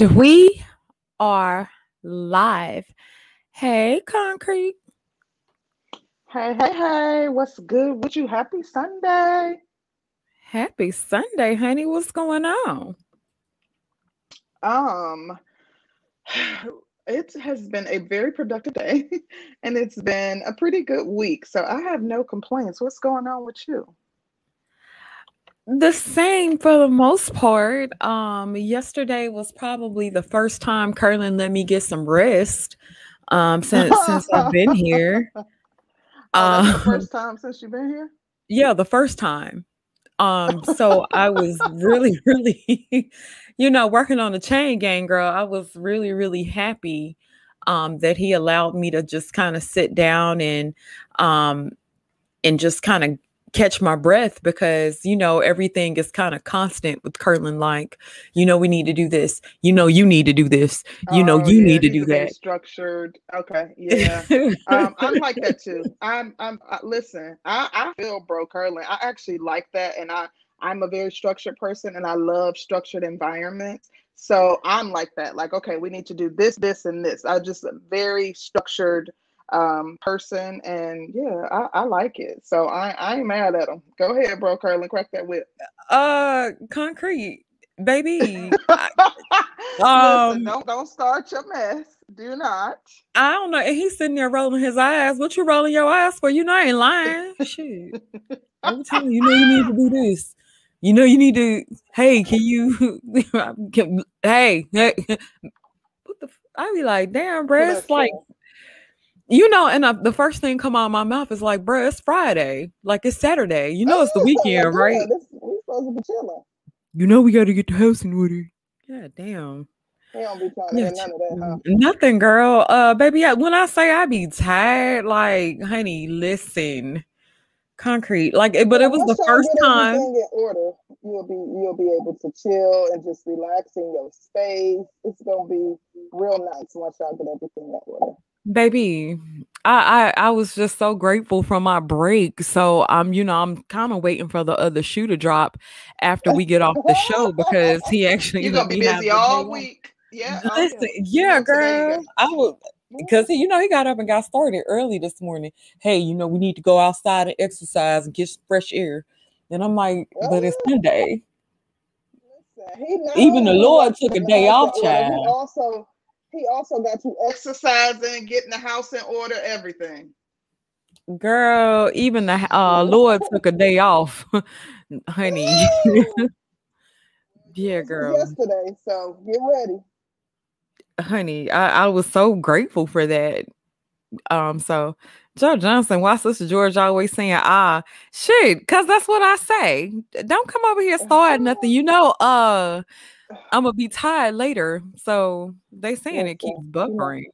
And we are live. Hey, Concrete. Hey, hey, hey, what's good with you? Happy Sunday. Happy Sunday, honey. What's going on? Um, it has been a very productive day and it's been a pretty good week. So I have no complaints. What's going on with you? The same for the most part. Um, yesterday was probably the first time Curlin let me get some rest. Um, since since I've been here. Oh, um, first time since you've been here? Yeah, the first time. Um, so I was really, really, you know, working on the chain gang, girl. I was really, really happy um that he allowed me to just kind of sit down and um and just kind of catch my breath because you know everything is kind of constant with Curlin. Like, you know, we need to do this. You know, you need to do this. You know, oh, you yeah, need to do that. Structured. Okay. Yeah. um, I'm like that too. I'm. I'm. Uh, listen. I. I feel bro Curlin. I actually like that, and I. I'm a very structured person, and I love structured environments. So I'm like that. Like, okay, we need to do this, this, and this. I just very structured um, person, and yeah, I, I, like it. So I, I ain't mad at him. Go ahead, bro, Curlin, crack that whip. Uh, concrete, baby. um, Listen, don't don't start your mess. Do not. I don't know. He's sitting there rolling his eyes. What you rolling your eyes for? You know I ain't lying. Shit. Every time you know you need to do this. You know you need to. Hey, can you? can, hey, hey. What the? I be like, damn, bro. It's like you know, and uh, the first thing come out of my mouth is like, "Bruh, it's Friday. Like it's Saturday. You know, it's the weekend, right? This, we supposed to be chilling. You know, we got to get the house in order. Yeah, damn. They don't be trying to yeah, none of that, huh? Nothing, girl. Uh, baby, when I say I be tired, like, honey, listen, concrete. Like, but it was the first time. In order, you'll be you'll be able to chill and just relax in your space. It's gonna be real nice once y'all get everything in order. Baby, I, I I was just so grateful for my break. So I'm, you know, I'm kind of waiting for the other shoe to drop after we get off the show because he actually you're gonna be busy all week. Yeah, listen, okay. yeah, girl. I would mm-hmm. because you know he got up and got started early this morning. Hey, you know we need to go outside and exercise and get fresh air. And I'm like, but it's oh. Sunday. Even the Lord took a day off, child. Also he also got you exercising, getting the house in order, everything. Girl, even the uh, Lord took a day off, honey. yeah, girl. Yesterday, so get ready. Honey, I, I was so grateful for that. Um, so Joe Johnson, why Sister George always saying ah shit, cause that's what I say. Don't come over here starting nothing. You know, uh I'm gonna be tired later. So they saying it keeps buffering.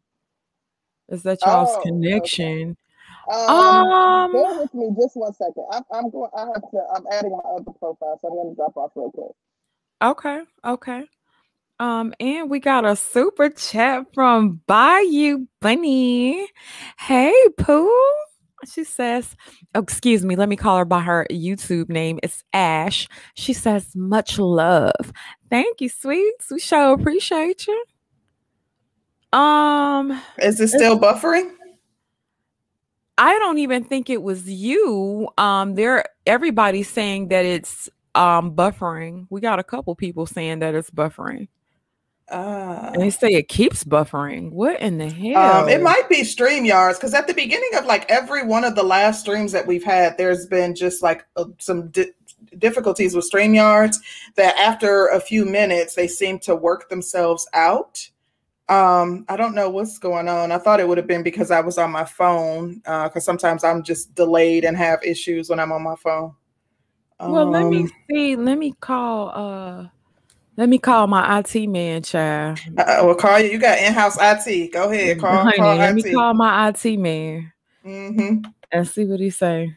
Is that y'all's oh, connection? Okay. Um, um, bear with me just one second. I'm, I'm going. I have to. I'm adding my other profile, so I'm to drop off real quick. Okay. Okay. Um, and we got a super chat from Bayou Bunny. Hey, Pooh. She says, oh, excuse me, let me call her by her YouTube name. It's Ash. She says, much love. Thank you, sweets. We sure appreciate you. Um, is it still buffering? I don't even think it was you. Um, there everybody's saying that it's um buffering. We got a couple people saying that it's buffering. Uh, and they say it keeps buffering. What in the hell? Um, it might be StreamYards because at the beginning of like every one of the last streams that we've had, there's been just like uh, some di- difficulties with StreamYards that after a few minutes they seem to work themselves out. Um, I don't know what's going on. I thought it would have been because I was on my phone because uh, sometimes I'm just delayed and have issues when I'm on my phone. Well, let me um, see. Let me call. Let me call my IT man, child. Uh, well, call you. You got in-house IT. Go ahead, call. Honey, call let IT. me call my IT man mm-hmm. and see what he say.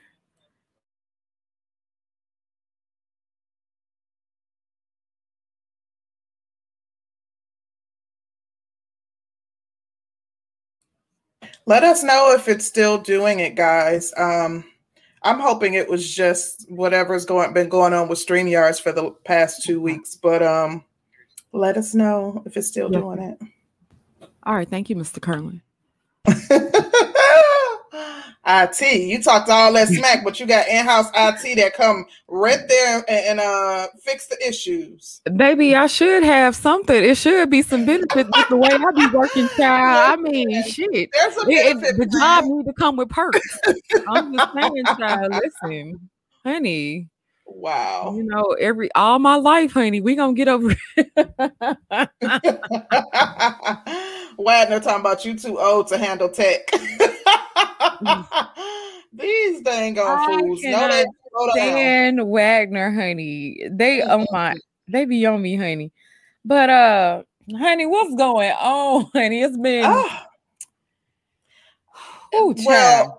Let us know if it's still doing it, guys. Um, I'm hoping it was just whatever's going been going on with StreamYards for the past two weeks, but um, Let us know if it's still yeah. doing it. All right. Thank you, Mr. Curlin. IT. You talked all that smack, but you got in-house IT that come right there and, and, uh fix the issues. Baby, I should have something. It should be some benefits with the way I be working, child. I mean, shit. There's a benefit. It, the job need to come with perks. I'm just saying, child. Listen, honey. Wow. You know, every all my life, honey, we gonna get over Wagner talking about you too old to handle tech. Dang on fools. No, they Dan Wagner, honey. They oh my they be on me, honey. But uh honey, what's going on, honey? It's been oh. Ooh, well,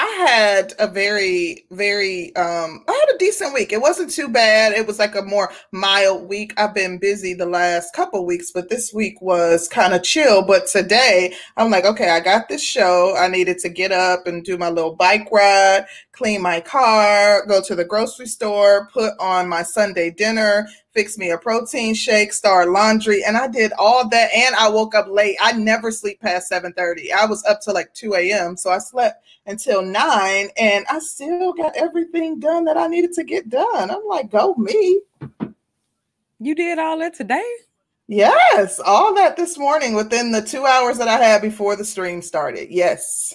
I had a very, very, um, I had a decent week. It wasn't too bad. It was like a more mild week. I've been busy the last couple weeks, but this week was kind of chill. But today I'm like, okay, I got this show. I needed to get up and do my little bike ride, clean my car, go to the grocery store, put on my Sunday dinner, fix me a protein shake, start laundry, and I did all that. And I woke up late. I never sleep past 7:30. I was up to like 2 a.m. So I slept until nine, and I still got everything done that I needed to get done. I'm like, go me. You did all that today? Yes, all that this morning within the two hours that I had before the stream started. Yes.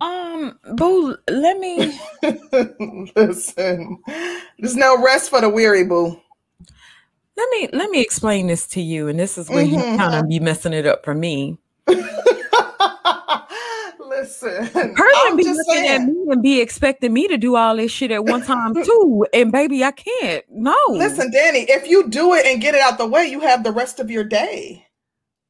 Um, boo, let me listen. There's no rest for the weary, boo. Let me let me explain this to you, and this is where mm-hmm. you kind of be messing it up for me. Listen, Person be looking saying. at me and be expecting me to do all this shit at one time too, and baby, I can't. No. Listen, Danny, if you do it and get it out the way, you have the rest of your day.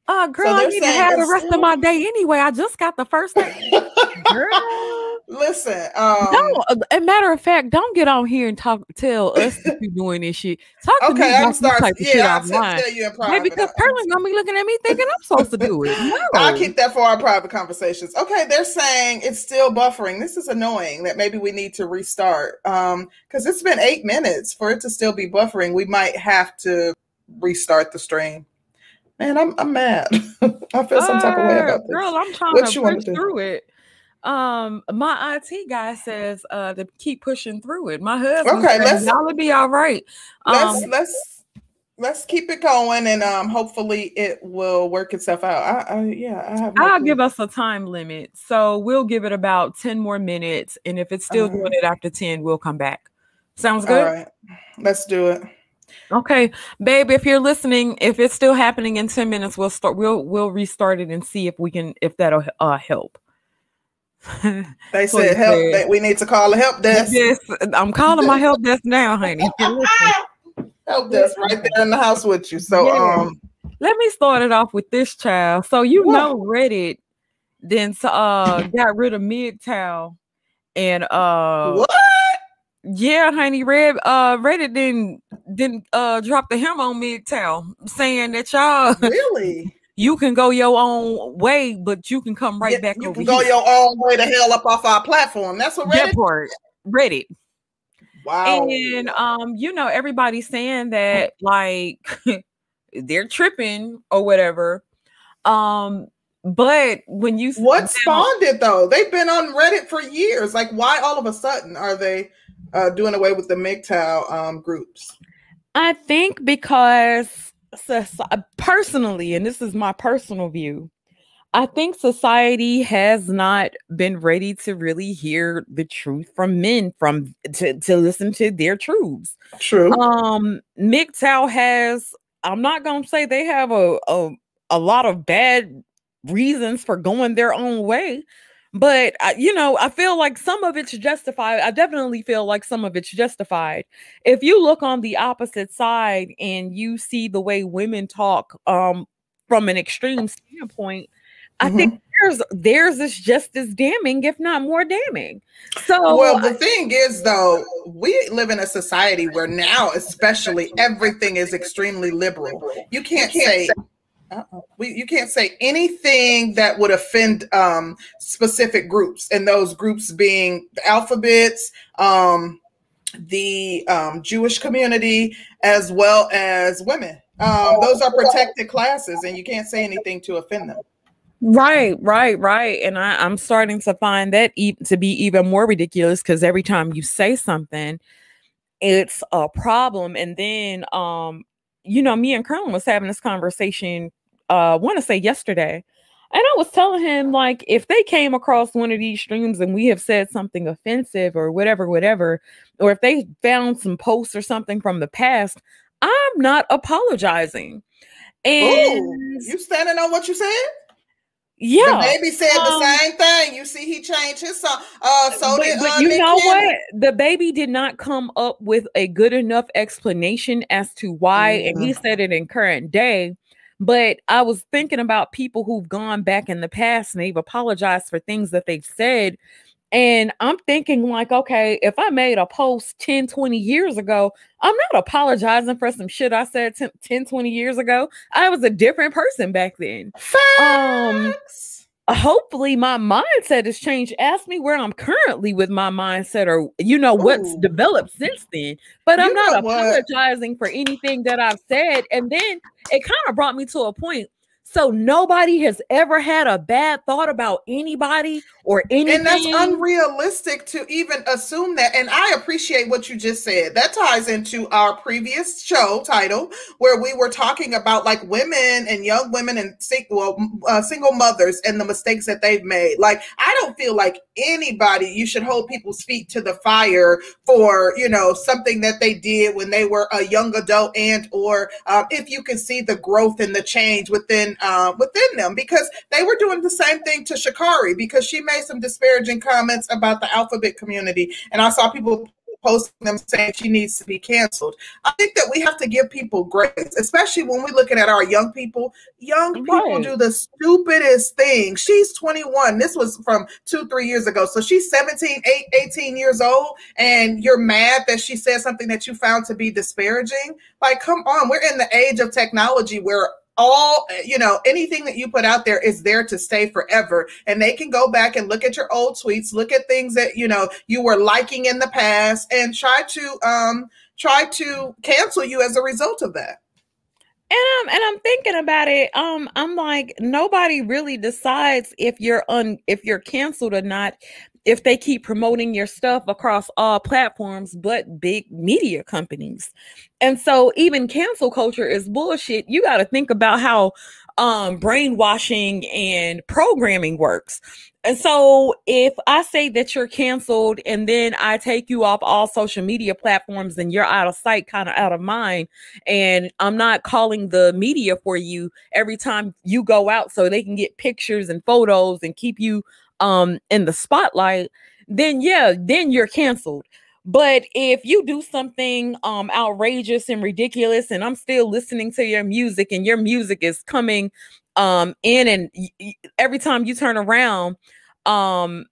Uh, girl, so I need to have the rest of my day anyway. I just got the first day. Girl. Listen, um, no. Uh, a matter of fact, don't get on here and talk. Tell us that you're doing this shit. Talk to okay, me about this type of yeah, shit I'll offline. Tell you in private. Hey, because Perlin's gonna be looking at me thinking I'm supposed to do it. No. I'll keep that for our private conversations. Okay, they're saying it's still buffering. This is annoying. That maybe we need to restart. Um, because it's been eight minutes for it to still be buffering. We might have to restart the stream. Man, I'm I'm mad. I feel some type of way about this. Girl, I'm trying what to push through it. Um, my IT guy says uh to keep pushing through it. My husband okay, let's y'all be all right. Let's um, let's let's keep it going and um hopefully it will work itself out. I, I yeah, I have no I'll clue. give us a time limit. So we'll give it about 10 more minutes. And if it's still uh, doing it after 10, we'll come back. Sounds good. All right. Let's do it. Okay, babe, if you're listening, if it's still happening in 10 minutes, we'll start we'll we'll restart it and see if we can if that'll uh help. they said help. Said. we need to call a help desk. Yes, I'm calling my help desk now, honey. help desk right there in the house with you. So, yeah. um, let me start it off with this child. So you what? know Reddit then uh got rid of MGTOW and uh what? Yeah, honey, Red uh Reddit didn't didn't uh drop the hem on MGTOW saying that y'all really you can go your own way, but you can come right yeah, back you can go your own way to hell up off our platform. That's what Reddit. That part, Reddit. Wow. And um, you know, everybody's saying that like they're tripping or whatever. Um, but when you what spawned it though? They've been on Reddit for years. Like, why all of a sudden are they uh, doing away with the MGTOW um, groups? I think because so, personally, and this is my personal view, I think society has not been ready to really hear the truth from men from to, to listen to their truths. True. Um, MGTOW has, I'm not gonna say they have a, a a lot of bad reasons for going their own way, but I, you know i feel like some of it's justified i definitely feel like some of it's justified. If you look on the opposite side and you see the way women talk um from an extreme standpoint i mm-hmm. think theirs theirs is just as damning if not more damning. So well the I, thing is though we live in a society where now especially everything is extremely liberal. You can't, you can't say, say we, you can't say anything that would offend um, specific groups, and those groups being the alphabets, um, the um, Jewish community as well as women. Um, those are protected classes, and you can't say anything to offend them. Right, right, right. And I, I'm starting to find that e- to be even more ridiculous because every time you say something, it's a problem. And then, um, you know, me and Colonel was having this conversation. Uh, I want to say yesterday, and I was telling him, like, if they came across one of these streams and we have said something offensive or whatever, whatever, or if they found some posts or something from the past, I'm not apologizing. And Ooh, you standing on what you said? Yeah, the baby said um, the same thing. You see, he changed his song. Uh, so but, did, but uh, you Nick know Cannon. what? The baby did not come up with a good enough explanation as to why, mm-hmm. and he Mm. said it in current day. But I was thinking about people who've gone back in the past and they've apologized for things that they've said. And I'm thinking, like, okay, if I made a post 10, 20 years ago, I'm not apologizing for some shit I said 10, 10 20 years ago. I was a different person back then. Um, Facts. Hopefully my mindset has changed. Ask me where I'm currently with my mindset or you know what's Ooh. developed since then. But I'm not know what? apologizing for anything that I've said. And then it kind of brought me to a point. So nobody has ever had a bad thought about anybody or anything. And that's unrealistic to even assume that. And I appreciate what you just said. That ties into our previous show title, where we were talking about like women and young women and sing- well, uh, single mothers and the mistakes that they've made. Like, I don't feel like anybody you should hold people's feet to the fire for you know something that they did when they were a young adult and or um, if you can see the growth and the change within uh, within them because they were doing the same thing to Shakari because she made some disparaging comments about the alphabet community and I saw people posting them saying she needs to be canceled. I think that we have to give people grace, especially when we're looking at our young people. Young people Right. do the stupidest thing. She's 21. This was from two, three years ago. So she's 17, eight, 18 years old, and you're mad that she said something that you found to be disparaging. Like, come on, we're in the age of technology where all you know anything that you put out there is there to stay forever and they can go back and look at your old tweets look at things that you know you were liking in the past and try to um try to cancel you as a result of that And I'm and I'm thinking about it. Um, I'm like, nobody really decides if you're un if you're canceled or not if they keep promoting your stuff across all platforms but big media companies. And so even cancel culture is bullshit. You got to think about how um brainwashing and programming works. And so if I say that you're canceled and then I take you off all social media platforms and you're out of sight, kind of out of mind, and I'm not calling the media for you every time you go out so they can get pictures and photos and keep you um in the spotlight, then yeah, then you're canceled. But if you do something um outrageous and ridiculous and I'm still listening to your music and your music is coming um in and y- every time you turn around um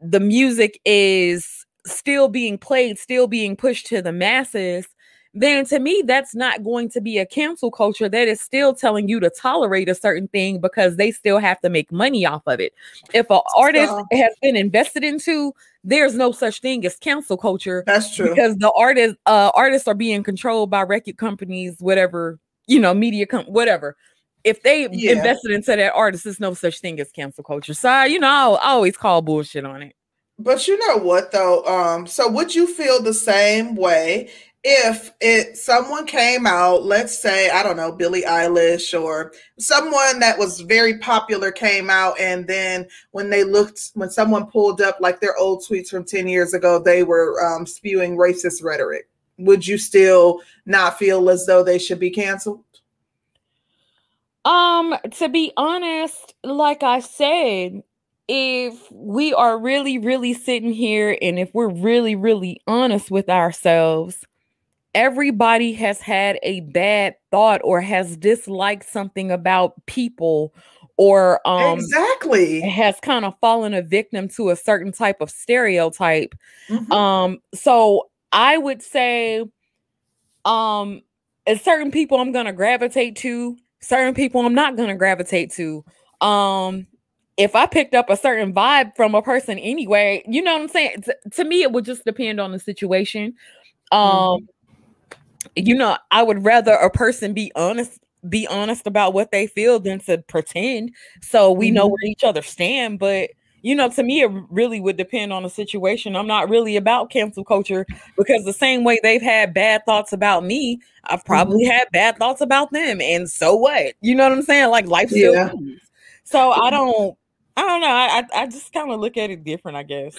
the music is still being played, still being pushed to the masses, then to me, that's not going to be a cancel culture. That is still telling you to tolerate a certain thing because they still have to make money off of it. If an artist So- has been invested into, there's no such thing as cancel culture that's true because the artists uh artists are being controlled by record companies, whatever, you know, media com- whatever. If they Yeah. invested into that artist, there's no such thing as cancel culture. So I, you know, I'll, I always call bullshit on it. But you know what though? Um, so would you feel the same way if it someone came out, let's say, I don't know, Billie Eilish or someone that was very popular came out and then when they looked when someone pulled up like their old tweets from 10 years ago, they were um, spewing racist rhetoric. Would you still not feel as though they should be canceled? Um, to be honest, like I said, if we are really, really sitting here and if we're really, really honest with ourselves, everybody has had a bad thought or has disliked something about people or um exactly. has kind of fallen a victim to a certain type of stereotype. Mhm. Um, so I would say, um, as certain people I'm gonna gravitate to, certain people I'm not gonna gravitate to. Um, if I picked up a certain vibe from a person anyway, you know what I'm saying? T- to me, it would just depend on the situation. Um, mm-hmm. You know, I would rather a person be honest, be honest about what they feel than to pretend so we mm-hmm. know where each other stand. But you know, to me, it really would depend on the situation. I'm not really about cancel culture because the same way they've had bad thoughts about me, I've probably mm-hmm. had bad thoughts about them. And so what? You know what I'm saying? Like life still yeah. So I don't I don't know. I I just kind of look at it different, I guess.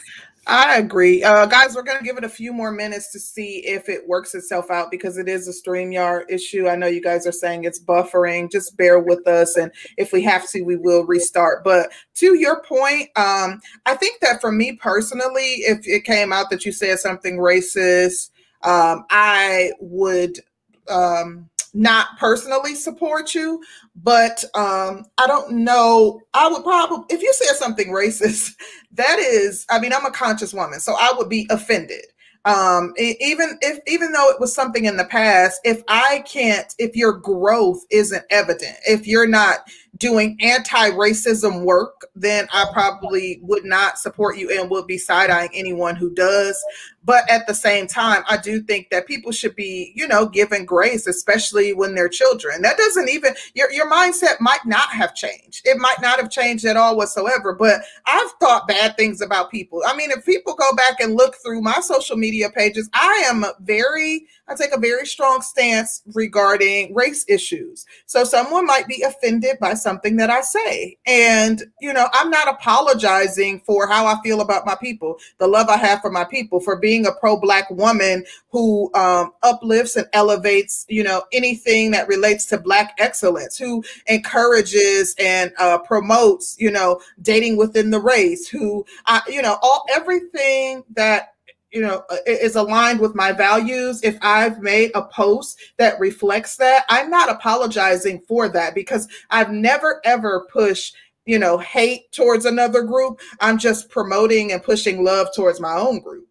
I agree. Uh, guys, we're going to give it a few more minutes to see if it works itself out because it is a StreamYard issue. I know you guys are saying it's buffering. Just bear with us. And if we have to, we will restart. But to your point, um, I think that for me personally, if it came out that you said something racist, um, I would. Um, not personally support you, but um, I don't know. I would probably, if you said something racist, that is, I mean, I'm a conscious woman, so I would be offended um even if even though it was something in the past if i can't if your growth isn't evident if you're not doing anti-racism work then i probably would not support you and would be side-eyeing anyone who does. But at the same time i do think that people should be you know given grace especially when they're children. That doesn't even your, your mindset might not have changed. It might not have changed at all whatsoever but i've thought bad things about people. I mean if people go back and look through my social media pages i am very i take a very strong stance regarding race issues. So someone might be offended by something that i say. And you know i'm not apologizing for how i feel about my people the love i have for my people for being a pro-black woman who um, uplifts and elevates, you know, anything that relates to black excellence, who encourages and uh, promotes, you know, dating within the race, who, uh, you know, all everything that you know is aligned with my values if i've made a post that reflects that i'm not apologizing for that because i've never ever pushed you know hate towards another group i'm just promoting and pushing love towards my own group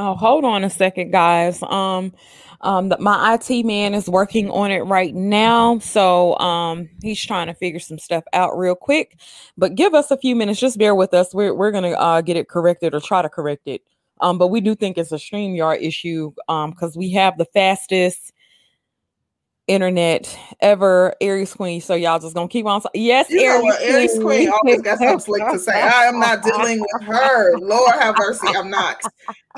Oh, hold on a second, guys. Um, um, my IT man is working on it right now, so um, he's trying to figure some stuff out real quick. But give us a few minutes. Just bear with us. We're we're gonna uh, get it corrected or try to correct it. Um, but we do think it's a StreamYard issue um, because we have the fastest internet ever, Aries Queen. So y'all just gonna keep on. Yes, you Aries, Queen. Aries Queen always got something slick to say. I am not dealing with her. Lord have mercy, I'm not.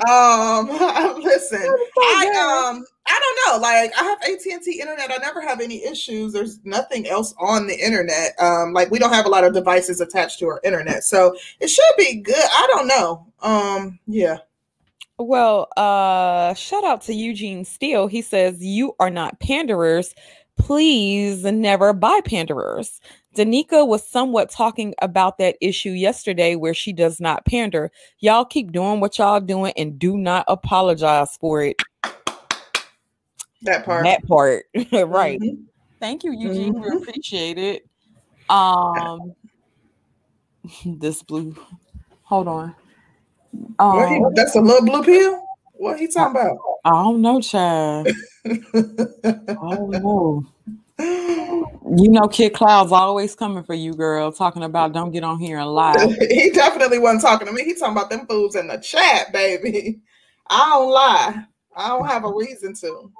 Um, listen, I um, I don't know. Like I have AT and T internet. I never have any issues. There's nothing else on the internet. Um, like we don't have a lot of devices attached to our internet, so it should be good. I don't know. Um, yeah. Well, uh, shout out to Eugene Steele. He says, You are not panderers. Please never buy panderers. Danica was somewhat talking about that issue yesterday where she does not pander. Y'all keep doing what y'all doing and do not apologize for it. That part. That part. right. Mm-hmm. Thank you, Eugene. Mm-hmm. We appreciate it. Um this blue. Hold on. Um, he, that's a little blue pill. What he talking about? I don't know, child. I don't know. You know, Kid Cloud's always coming for you, girl. Talking about don't get on here and lie. he definitely wasn't talking to me. He talking about them fools in the chat, baby. I don't lie. I don't have a reason to.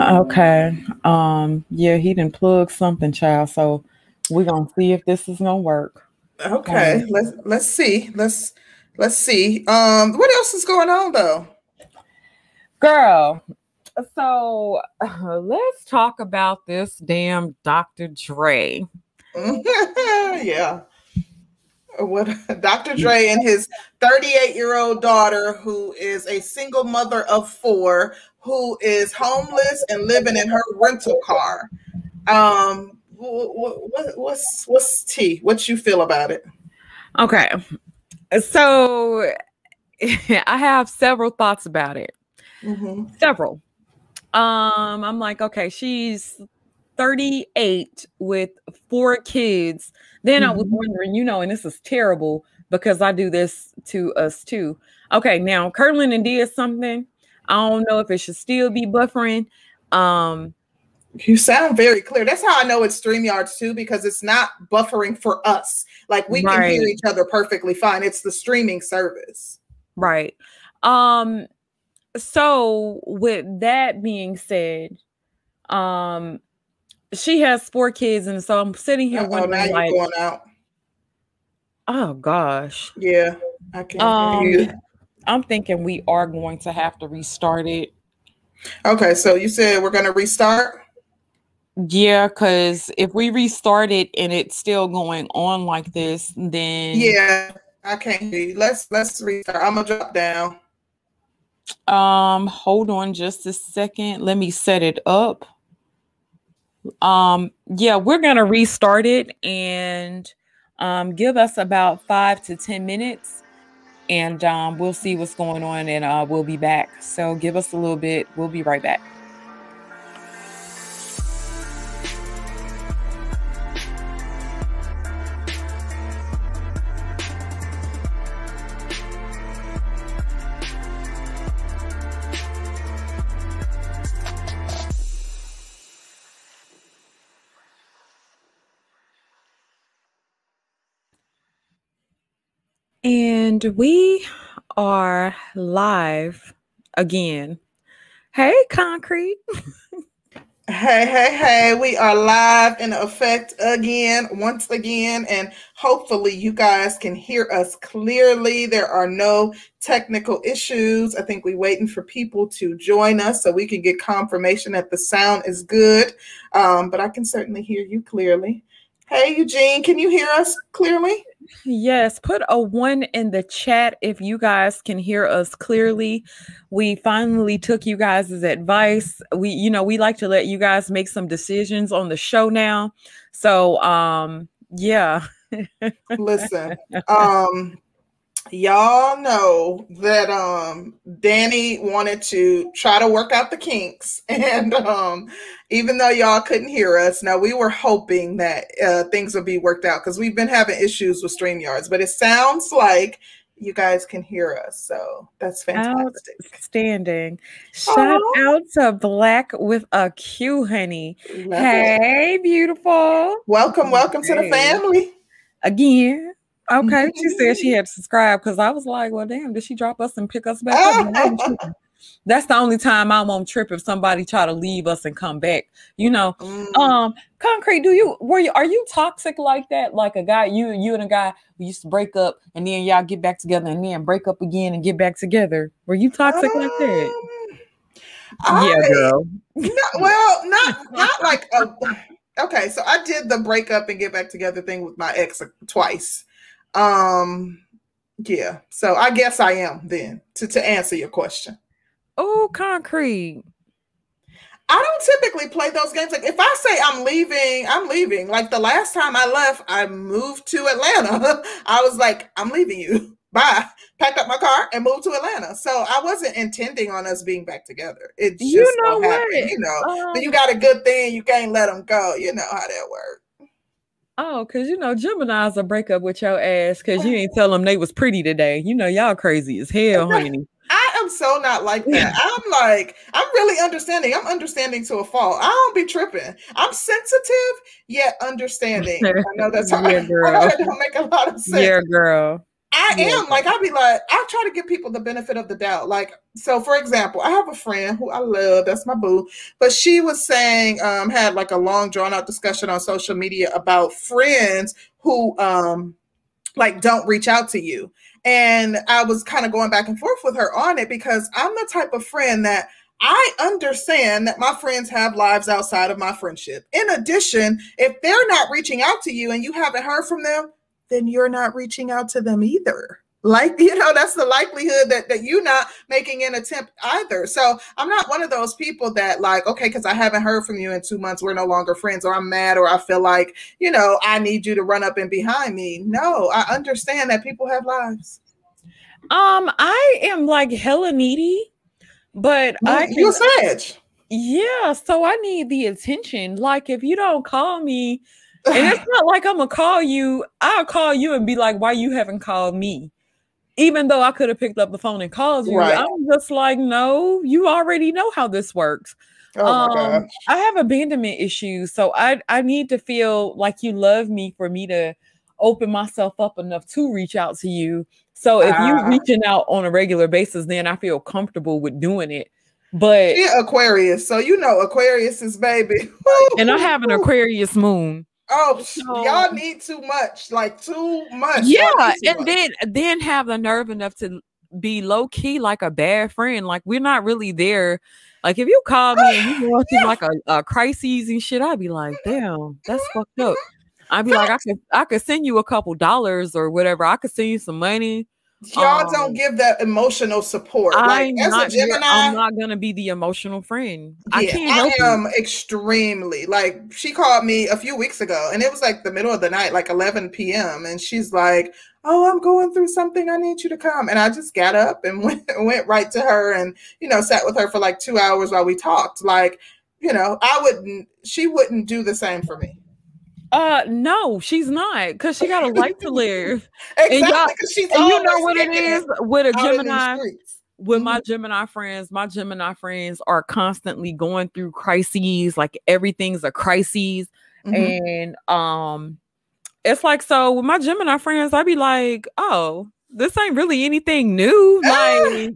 Okay. Um. Yeah, he didn't plug something, child. So we're gonna see if this is gonna work. Okay. Um, let's let's see. Let's Let's see. Um, what else is going on though? Girl, so uh, let's talk about this damn Dr. Dre. yeah. What Dr. Dre and his 38 year old daughter, who is a single mother of four, who is homeless and living in her rental car. Um, what, what, what's what's T? What you feel about it? Okay, so I have several thoughts about it. Mm-hmm. Several. Um, I'm like, okay, she's 38 with four kids. Then mm-hmm. I was mm-hmm. wondering, you know, and this is terrible because I do this to us too. Okay, now Kirtland and did something. I don't know if it should still be buffering. Um, You sound very clear. That's how I know it's StreamYards too, because it's not buffering for us. Like we right. can hear each other perfectly fine. It's the streaming service. Right. Um, so with that being said, um, she has four kids, and so I'm sitting here oh now you're like, going out. Oh gosh. Yeah, I can't um, hear you. I'm thinking we are going to have to restart it. Okay, so you said we're going to restart. Yeah, because if we restart it and it's still going on like this, then yeah, I can't hear you. Let's let's restart. I'm gonna drop down. Um, hold on just a second. Let me set it up. Um, yeah, we're gonna restart it and um give us about five to ten minutes and um we'll see what's going on and uh we'll be back. So give us a little bit, we'll be right back. And we are live again. Hey, Concrete. Hey, hey, hey, we are live in effect again, once again, and hopefully you guys can hear us clearly. There are no technical issues. I think we're waiting for people to join us so we can get confirmation that the sound is good. Um, but I can certainly hear you clearly. Hey, Eugene, can you hear us clearly? Yes, put a one in the chat if you guys can hear us clearly. We finally took you guys' advice. We, you know, we like to let you guys make some decisions on the show now. So, um, yeah. Listen, um, y'all know that um Danny wanted to try to work out the kinks and um even though y'all couldn't hear us now we were hoping that uh, things would be worked out because we've been having issues with StreamYards but it sounds like you guys can hear us so that's fantastic. outstanding shout out to black with a q honey. Love hey it. beautiful. Welcome welcome to the family. Again Okay, she said she had to subscribe because I was like, well, damn, did she drop us and pick us back up? That's the only time I won't trip if somebody try to leave us and come back. You know, mm. um, concrete. Do you were you are you toxic like that? Like a guy, you you and a guy we used to break up and then y'all get back together and then break up again and get back together. Were you toxic um, like that? I, yeah, girl. well, not not like a, okay. So I did the break up and get back together thing with my ex twice. Um, yeah. So I guess I am then to, to answer your question. Oh, concrete. I don't typically play those games. Like if I say I'm leaving, I'm leaving. Like the last time I left, I moved to Atlanta. I was like, I'm leaving you. Bye. Packed up my car and moved to Atlanta. So I wasn't intending on us being back together. It just you know so happened, you know. Um, but you got a good thing, you can't let them go. You know how that works. Oh, cause you know Gemini's a break up with your ass because you ain't tell them they was pretty today. You know y'all crazy as hell, honey. I am so not like that. I'm like, I'm really understanding. I'm understanding to a fault. I don't be tripping. I'm sensitive yet understanding. I know that's how yeah, girl. I, don't make a lot of sense. Yeah, girl. I yeah. am like I'll be like I try to give people the benefit of the doubt. Like so, for example, I have a friend who I love. That's my boo. But she was saying um, had like a long drawn out discussion on social media about friends who um, like don't reach out to you. And I was kind of going back and forth with her on it because I'm the type of friend that I understand that my friends have lives outside of my friendship. In addition, if they're not reaching out to you and you haven't heard from them, then you're not reaching out to them either. Like you know that's the likelihood that, that you're not making an attempt either. So i'm not one of those people that like okay because i haven't heard from you in two months we're no longer friends or i'm mad or i feel like you know i need you to run up and behind me. No i understand that people have lives. Um i am like hella needy but you, i you're sage yeah so i need the attention. Like if you don't call me and it's not like I'm gonna call you. I'll call you and be like, "Why you haven't called me?" even though I could have picked up the phone and called you, right. I'm just like, no, you already know how this works. Oh um, I have abandonment issues, so I I need to feel like you love me for me to open myself up enough to reach out to you. So if uh, you're reaching out on a regular basis, then I feel comfortable with doing it. But she Aquarius, so you know Aquarius is baby. and I have an Aquarius moon. Oh, so, y'all need too much, like too much. Yeah, and much. then then have the nerve enough to be low key like a bad friend. Like we're not really there. Like if you call me and you want like a, a crises and shit, I'd be like, damn, that's fucked up. I'd be like, I could I could send you a couple dollars or whatever. I could send you some money. Y'all um, don't give that emotional support. I'm like, not, Gemini, I'm not gonna be the emotional friend. Yeah, I can't I am you. extremely like she called me a few weeks ago and it was like the middle of the night, like 11 p.m. And she's like, Oh, I'm going through something. I need you to come. And I just got up and went went right to her and you know sat with her for like two hours while we talked. Like, you know, I wouldn't she wouldn't do the same for me. Uh, no, she's not, because she got a life to live. exactly, and, y'all, and you know what it is with a Gemini. With mm-hmm. my Gemini friends, my Gemini friends are constantly going through crises. Like everything's a crisis, mm-hmm. and um, it's like so with my Gemini friends, I'd be like, "Oh, this ain't really anything new." Like,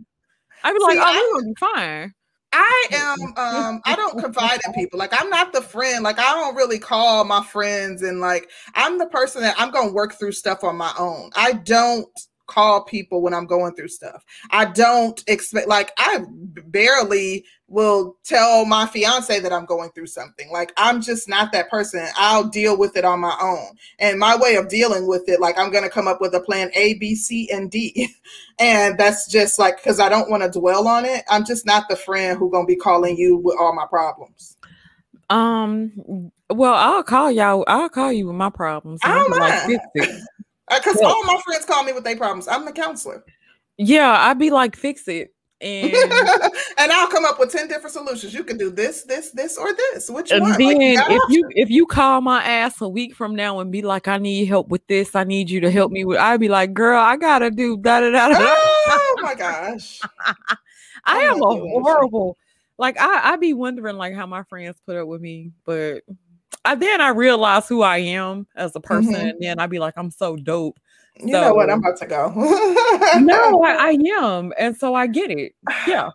I'd be like, See, "Oh, we're gonna be fine." I am um I don't confide in people. Like I'm not the friend. Like I don't really call my friends and like I'm the person that I'm going to work through stuff on my own. I don't call people when I'm going through stuff. I don't expect like I barely will tell my fiance that I'm going through something. Like I'm just not that person. I'll deal with it on my own. And my way of dealing with it, like I'm gonna come up with a plan A, B, C, and D. and that's just like because I don't want to dwell on it. I'm just not the friend who gonna be calling you with all my problems. Um well I'll call y'all, I'll call you with my problems. I don't mind. Because uh, all my friends call me with their problems. I'm the counselor. Yeah, I'd be like, fix it and and I'll come up with 10 different solutions. You can do this, this, this, or this. Which and one? then like, you if you if you call my ass a week from now and be like, I need help with this, I need you to help me with I'd be like, girl, I gotta do da da da. Oh my gosh. I am a horrible like I, I be wondering like how my friends put up with me, but I then I realize who I am as a person, mm-hmm. and then I'd be like, I'm so dope you so, know what? I'm about to go. no, I, I, am. And so I get it. Yeah.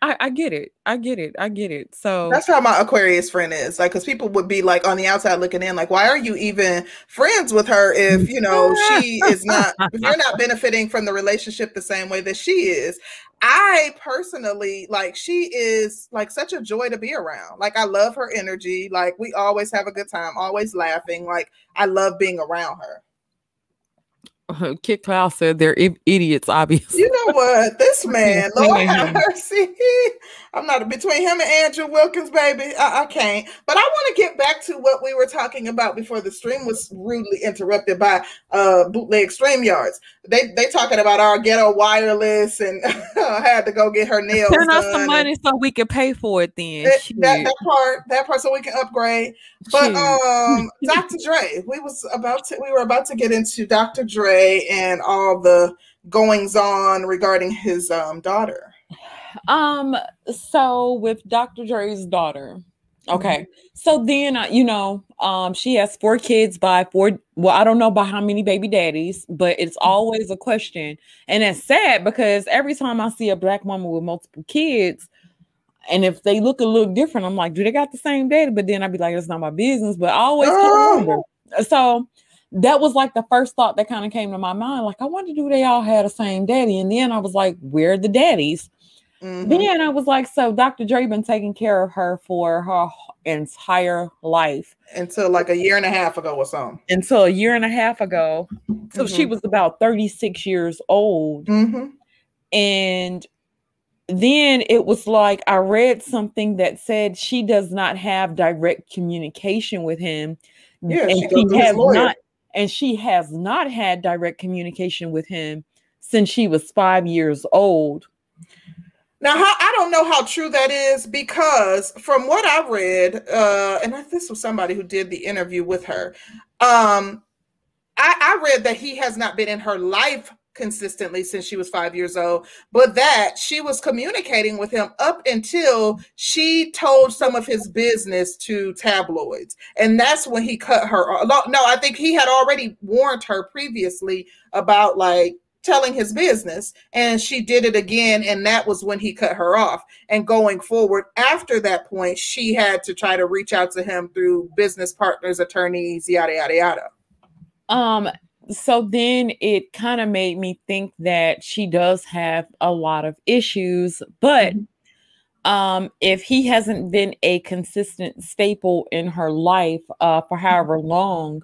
I, I, get it. I get it. I get it. So that's how my Aquarius friend is. Like, because people would be like on the outside looking in, like, why are you even friends with her if you know she is not, if you're not benefiting from the relationship the same way that she is? I personally like she is like such a joy to be around. Like, I love her energy. Like, we always have a good time, always laughing. Like, I love being around her. Kit Cloud said they're idiots, obviously. You know what? This man, Lord have mercy. I'm not between him and Andrew Wilkins, baby. I, I can't. But I want to get back to what we were talking about before the stream was rudely interrupted by uh bootleg stream yards. They they talking about our ghetto wireless and had to go get her nails. Turn us some money so we can pay for it then. That, that, that, part, that part so we can upgrade. But um Dr. Dre, we was about to we were about to get into Dr. Dre and all the goings on regarding his um daughter. Um, so with Dr. Dre's daughter, okay. Mm-hmm. So then, uh, you know, um, she has four kids by four. Well, I don't know about how many baby daddies, but it's mm-hmm. always a question, and it's sad because every time I see a black woman with multiple kids, and if they look a little different, I'm like, do they got the same daddy? But then I'd be like, it's not my business. But I always oh. So that was like the first thought that kind of came to my mind. Like, I wonder, do they all have the same daddy? And then I was like, where are the daddies? Mm-hmm. Then I was like, so Dr. Dre been taking care of her for her entire life. Until like a year and a half ago or something. Until a year and a half ago. So mm-hmm. she was about 36 years old. Mm-hmm. And then it was like I read something that said she does not have direct communication with him. Yeah, and she, she has not and she has not had direct communication with him since she was five years old. Now, how, I don't know how true that is because from what I read, uh, and this was somebody who did the interview with her, um, I, I read that he has not been in her life consistently since she was five years old, but that she was communicating with him up until she told some of his business to tabloids. And that's when he cut her off. No, I think he had already warned her previously about like telling his business and she did it again and that was when he cut her off and going forward after that point she had to try to reach out to him through business partners attorneys yada yada yada um so then it kind of made me think that she does have a lot of issues, but mm-hmm. um, if he hasn't been a consistent staple in her life uh, for however long,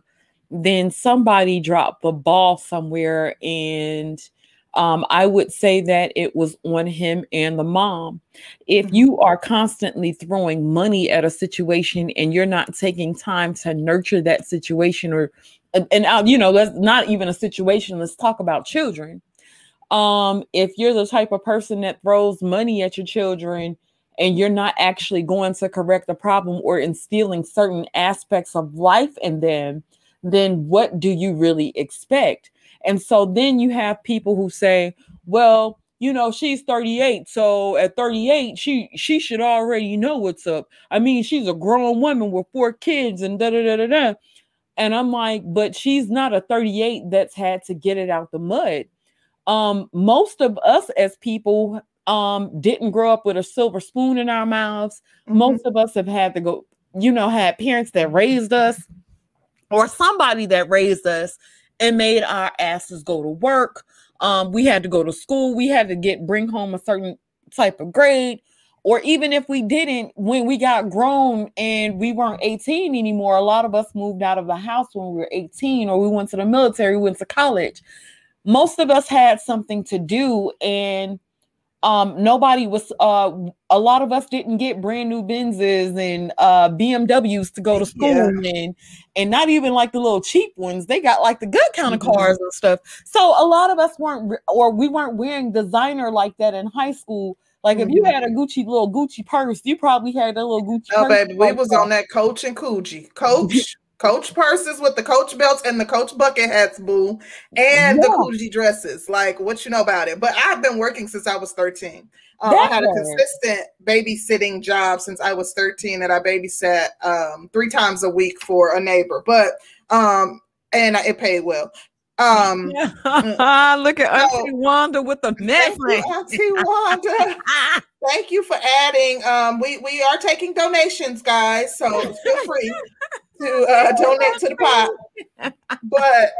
then somebody dropped the ball somewhere. And um, I would say that it was on him and the mom. If mm-hmm. you are constantly throwing money at a situation and you're not taking time to nurture that situation or and out, you know, that's not even a situation. Let's talk about children. Um, if you're the type of person that throws money at your children and you're not actually going to correct the problem or instilling certain aspects of life in them, then what do you really expect? And so then you have people who say, well, you know, she's 38, so at 38, she she should already know what's up. I mean, she's a grown woman with four kids and da da da da da. And I'm like, but she's not a 38 that's had to get it out the mud. Um, most of us as people um didn't grow up with a silver spoon in our mouths. Mm-hmm. Most of us have had to go, you know, had parents that raised us or somebody that raised us and made our asses go to work. Um, we had to go to school, we had to get bring home a certain type of grade or even if we didn't, when we got grown and we weren't 18 anymore, a lot of us moved out of the house when we were 18, or we went to the military, we went to college. Most of us had something to do, and um, nobody was. Uh, a lot of us didn't get brand new Benzes and uh, BMWs to go to school, yeah. and and not even like the little cheap ones. They got like the good kind of mm-hmm. cars and stuff. So a lot of us weren't, or we weren't wearing designer like that in high school like if you mm-hmm. had a Gucci little Gucci purse, you probably had a little Gucci. Oh, baby, we was on that Coach and Coogi, Coach, Coach purses with the Coach belts and the Coach bucket hats, boo, and yeah. the Coogi dresses. Like what you know about it? But I've been working since I was thirteen. Um, I had a consistent babysitting job since I was 13 that I babysat um, three times a week for a neighbor. But um, and it paid well. Um, look at Auntie Wanda with the necklace. Auntie Wanda. Thank you for adding. Um, we we are taking donations, guys, so feel free to uh, donate to the pot. But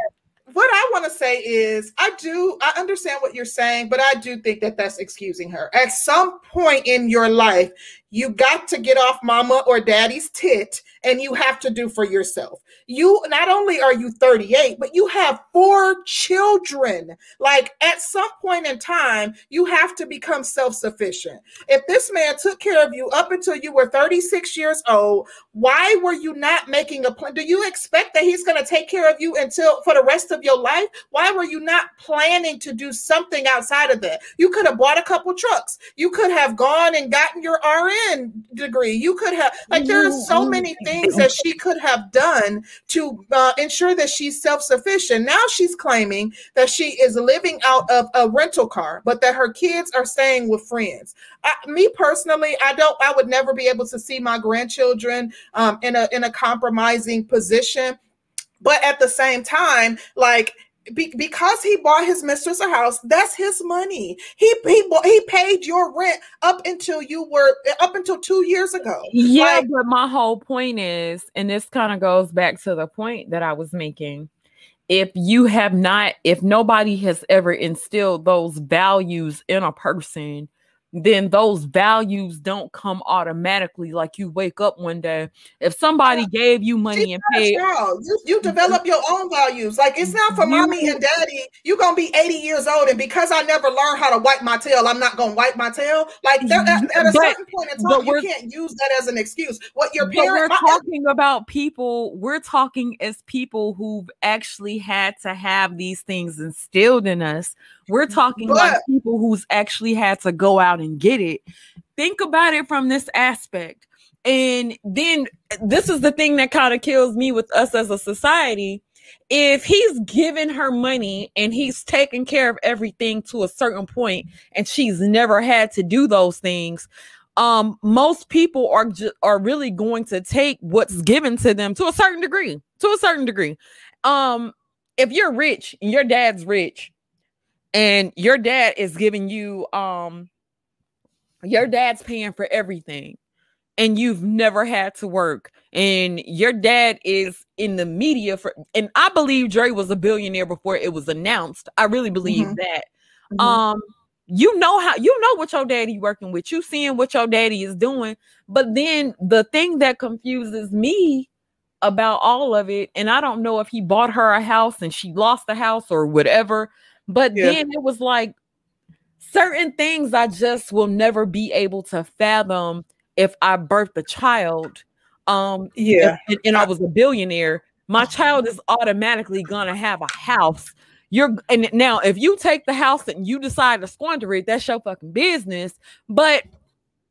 what I want to say is, I do, I understand what you're saying, but I do think that that's excusing her. At some point in your life, you got to get off mama or daddy's tit and you have to do for yourself. You not only are you 38, but you have four children. Like at some point in time, you have to become self sufficient. If this man took care of you up until you were 36 years old, why were you not making a plan? Do you expect that he's going to take care of you until for the rest of your life? Why were you not planning to do something outside of that? You could have bought a couple trucks. You could have gone and gotten your RN degree. You could have, like, there are so many things that she could have done to uh, ensure that she's self sufficient. Now she's claiming that she is living out of a rental car, but that her kids are staying with friends. I, me personally, I don't. I would never be able to see my grandchildren um, in a in a compromising position. But at the same time, like be, because he bought his mistress a house, that's his money. He he he paid your rent up until you were up until two years ago. Yeah, like, but my whole point is, and this kind of goes back to the point that I was making. If you have not, if nobody has ever instilled those values in a person, then those values don't come automatically like you wake up one day if somebody gave you money and paid you, you develop your own values. Like it's not for mommy and daddy. You're gonna be 80 years old and because i never learned how to wipe my tail i'm not gonna wipe my tail. Like at, mm-hmm. at, a but, certain point in time you can't use that as an excuse. What your parents we're talking about people we're talking as people who've actually had to have these things instilled in us we're talking but, like people who's actually had to go out and get it. Think about it from this aspect. And then this is the thing that kind of kills me with us as a society if he's giving her money and he's taking care of everything to a certain point and she's never had to do those things um most people are ju- are really going to take what's given to them to a certain degree to a certain degree um if you're rich and your dad's rich and your dad is giving you um your dad's paying for everything and you've never had to work and your dad is in the media for and I believe Dre was a billionaire before it was announced. I really believe mm-hmm. that. Mm-hmm. Um you know how you know what your daddy working with. You seeing what your daddy is doing. But then the thing that confuses me about all of it and I don't know if he bought her a house and she lost the house or whatever, but yeah. then it was like certain things I just will never be able to fathom if I birthed a child, um, yeah, and, and I was a billionaire, my child is automatically gonna have a house. You're and now if you take the house and you decide to squander it, that's your fucking business. But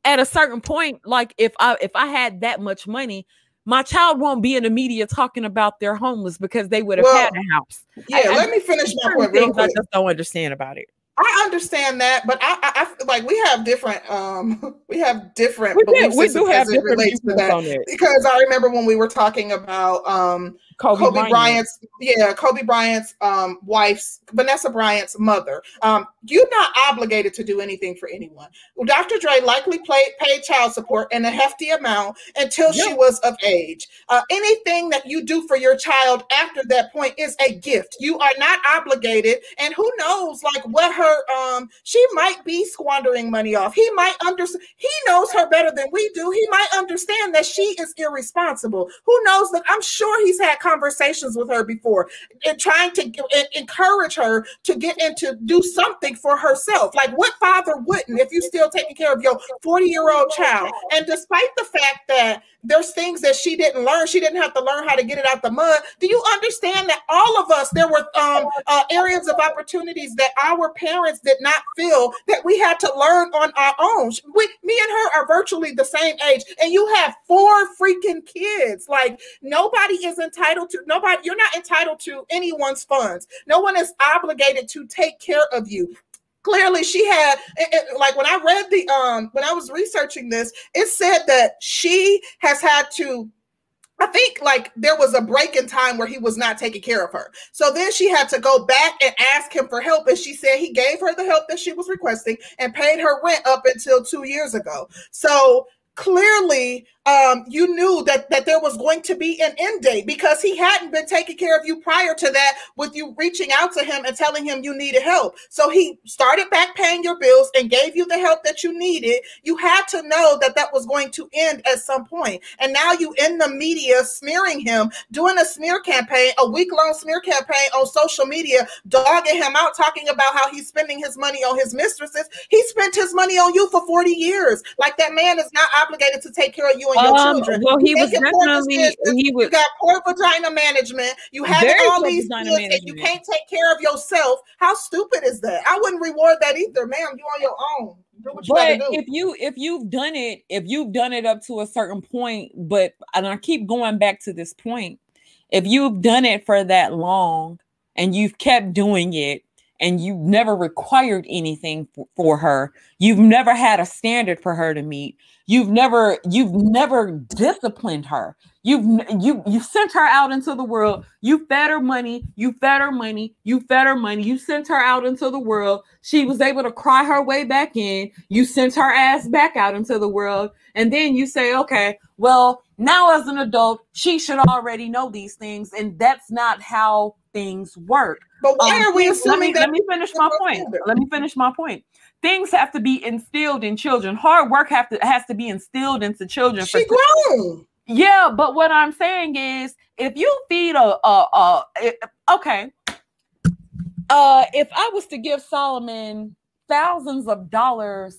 at a certain point, like if I if I had that much money, my child won't be in the media talking about their homeless because they would have well, had a house. Yeah, I, let I, me finish my point. Real quick. I just don't understand about it. I understand that, but I, I, I, like we have different um we have different we, we do have different relates to that because I remember when we were talking about um Kobe, Kobe Bryant. Bryant's yeah, Kobe Bryant's um, wife's Vanessa Bryant's mother. Um, you're not obligated to do anything for anyone. Dr. Dre likely played, paid child support in a hefty amount until yep. she was of age. Uh, anything that you do for your child after that point is a gift. You are not obligated, and who knows, like what her um, she might be squandering money off. He might understand. He knows her better than we do. He might understand that she is irresponsible. Who knows that? I'm sure he's had conversations with her before and trying to encourage her to get into do something for herself. Like what father wouldn't if you still taking care of your 40 year old child? And despite the fact that there's things that she didn't learn. She didn't have to learn how to get it out the mud. Do you understand that all of us, there were um, uh, areas of opportunities that our parents did not feel that we had to learn on our own? We, me and her are virtually the same age, and you have four freaking kids. Like nobody is entitled to nobody. You're not entitled to anyone's funds. No one is obligated to take care of you clearly she had it, it, like when i read the um when i was researching this it said that she has had to I think like there was a break in time where he was not taking care of her. So then she had to go back and ask him for help. And she said he gave her the help that she was requesting and paid her rent up until two years ago. So clearly um, you knew that that there was going to be an end date because he hadn't been taking care of you prior to that with you reaching out to him and telling him you needed help. So he started back paying your bills and gave you the help that you needed. You had to know that that was going to end at some point. and now you in the media smearing him doing a smear campaign a week-long smear campaign on social media dogging him out talking about how he's spending his money on his mistresses. He spent his money on you for 40 years. Like that man is not obligated to take care of you your um, children. Well, he was definitely he was. You got poor vagina management. You have all these things, and you can't take care of yourself. How stupid is that? I wouldn't reward that either, ma'am. You on your own. You but if you if you've done it, if you've done it up to a certain point, but and I keep going back to this point, if you've done it for that long and you've kept doing it and you've never required anything for her, you've never had a standard for her to meet, You've never you've never disciplined her. You've you you sent her out into the world. You fed her money. You fed her money. You fed her money. You sent her out into the world. She was able to cry her way back in. You sent her ass back out into the world, and then you say, okay, well now as an adult, she should already know these things, and that's not how things work. But why um, are we assuming let me, that? Let me finish my point. Let me finish my point things have to be instilled in children. Hard work have to has to be instilled into children. She grown. Yeah, but what I'm saying is, if you feed a, a, a okay, uh, if I was to give Solomon thousands of dollars,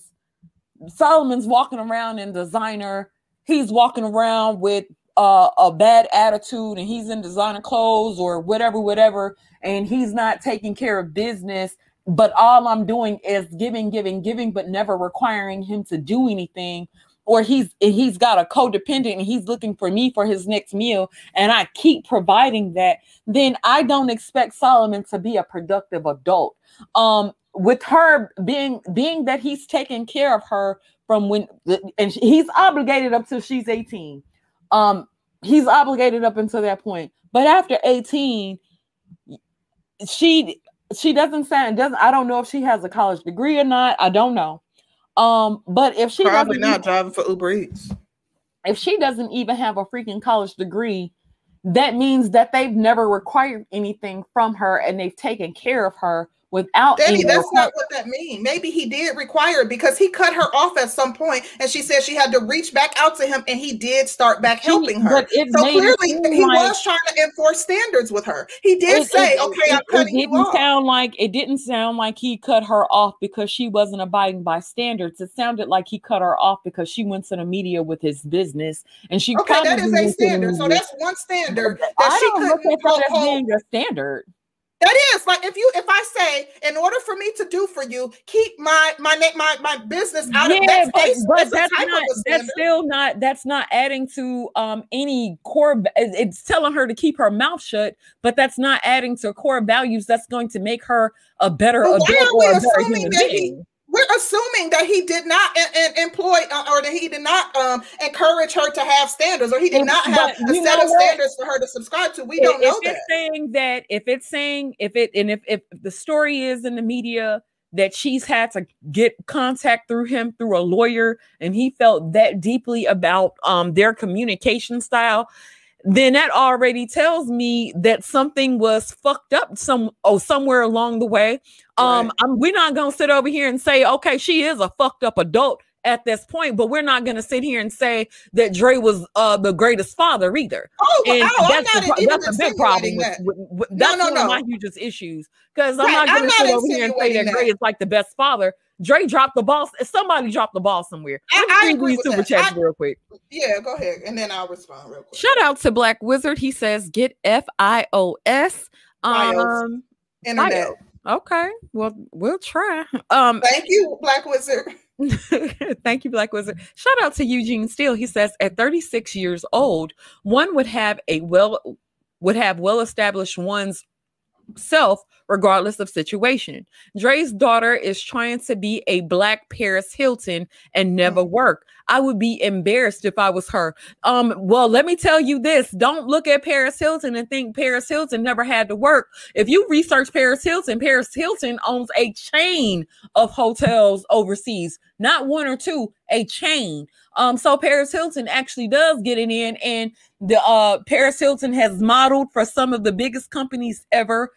Solomon's walking around in designer. He's walking around with uh, a bad attitude, and he's in designer clothes or whatever, whatever, and he's not taking care of business but all I'm doing is giving, giving, giving, but never requiring him to do anything. or he's he's got a codependent and he's looking for me for his next meal and I keep providing that, then I don't expect Solomon to be a productive adult. Um with her being being that he's taking care of her from when and he's obligated up till she's 18. Um he's obligated up until that point. But after 18 she she doesn't sound doesn't I don't know if she has a college degree or not. I don't know. Um, but if she probably not driving for Uber Eats, if she doesn't even have a freaking college degree, that means that they've never required anything from her and they've taken care of her without Danny, that's not what that means. Maybe he did require it because he cut her off at some point and she said she had to reach back out to him and he did start back helping her. So clearly he like, was trying to enforce standards with her. He did it, say, it, okay, I'm cutting it didn't sound like it didn't sound like he cut her off because she wasn't abiding by standards. It sounded like he cut her off because she went to the media with his business and she okay, that is a standard. So that's one standard that I she don't look at that as being a standard. That is like if you if I say in order for me to do for you, keep my my my my business out yeah, of that space. But, but that's not that's still not that's not adding to um any core. It's telling her to keep her mouth shut, but that's not adding to core values. That's going to make her a better adult or a better human being we're assuming that he did not employ uh, or that he did not um, encourage her to have standards or he did not have a set of what? standards for her to subscribe to. We if, don't know if that. saying that if it's saying if it and if, if the story is in the media that she's had to get contact through him through a lawyer and he felt that deeply about um, their communication style then that already tells me that something was fucked up some oh somewhere along the way. Um, right. we're not gonna sit over here and say, okay, she is a fucked up adult at this point, but we're not to sit here and say that Dre was uh, the greatest father either. Oh, and oh that's, the, that's a big problem. With, with, with, that's no, no, one no. of my hugest issues because I'm not going to sit over here and say that, that Dre is like the best father. Dre dropped the ball. Somebody dropped the ball somewhere. I, I agree with super that. chats I, real quick. Yeah, go ahead, and then I'll respond real quick. Shout out to Black Wizard. He says, "Get F I O S." Um, internet. Okay, well, we'll try. Um, thank you, Black Wizard. Thank you, Black Wizard. Shout out to Eugene Steele. He says, at 36 years old, one would have a well would have well established one's self regardless of situation. Dre's daughter is trying to be a black Paris Hilton and never mm. work. I would be embarrassed if I was her. Um, well, let me tell you this: don't look at Paris Hilton and think Paris Hilton never had to work. If you research Paris Hilton, Paris Hilton owns a chain of hotels overseas, not one or two, a chain. Um, so Paris Hilton actually does get it in, and the uh Paris Hilton has modeled for some of the biggest companies ever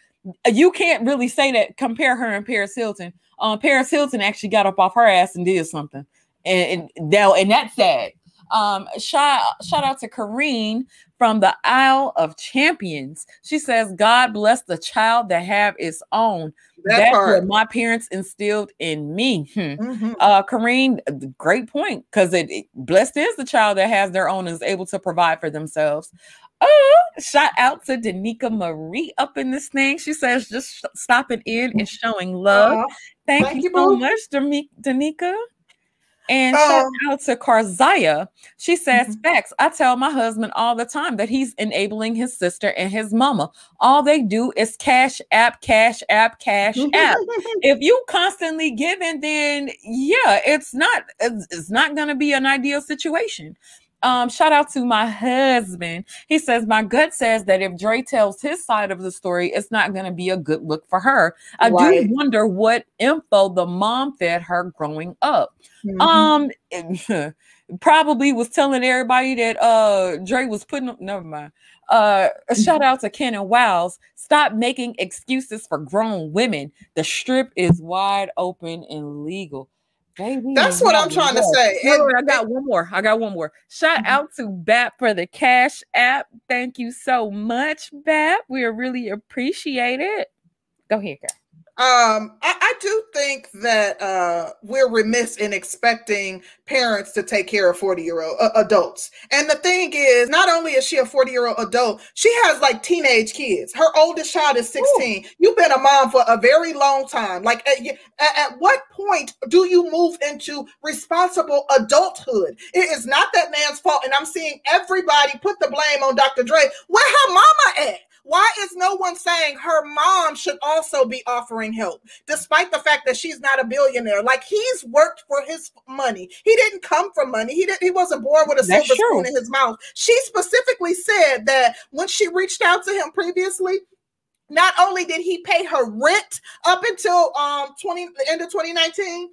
you can't really say that compare her and Paris Hilton. Um, Paris Hilton actually got up off her ass and did something, and, and that and that's sad. Um, shout shout out to Kareen from the Isle of Champions. She says, "God bless the child that have its own." That That's part. what my parents instilled in me. Hmm. Mm-hmm. Uh, Kareen, great point because it, it, blessed is the child that has their own and is able to provide for themselves. Oh, shout out to Danica Marie up in this thing. She says just stopping in and showing love. Uh, thank, thank, you, so much, Danica. And um, shout out to Karzaya. She says, mm-hmm. Facts. I tell my husband all the time that he's enabling his sister and his mama. All they do is cash app, cash app, cash app. if you constantly giving, then yeah, it's not it's, it's not gonna be an ideal situation. Um, shout out to my husband. He says, My gut says that if Dre tells his side of the story, it's not going to be a good look for her. I right. do wonder what info the mom fed her growing up. Mm-hmm. Um, probably was telling everybody that uh Dre was putting up never mind. Uh shout out to Ken and Wiles. Stop making excuses for grown women. The strip is wide open and legal. Baby, That's what I'm trying to say. And, I got one more. I got one more. Shout mm-hmm. out to BAP for the Cash App. Thank you so much, BAP. We really appreciate it. Go ahead, girl. Um, I, I, do think that uh, we're remiss in expecting parents to take care of 40 year old uh, adults. And the thing is, not only is she a 40 year old adult, she has like teenage kids. Her oldest child is 16. Ooh. You've been a mom for a very long time. Like, at, at, at what point do you move into responsible adulthood? It is not that man's fault. And I'm seeing everybody put the blame on Dr. Dre. Where her mama at? Why is no one saying her mom should also be offering help, despite the fact that she's not a billionaire? Like he's worked for his money. He didn't come from money. He didn't. He wasn't born with a That's silver true. spoon in his mouth. She specifically said that when she reached out to him previously, not only did he pay her rent up until um 20 the end of 2019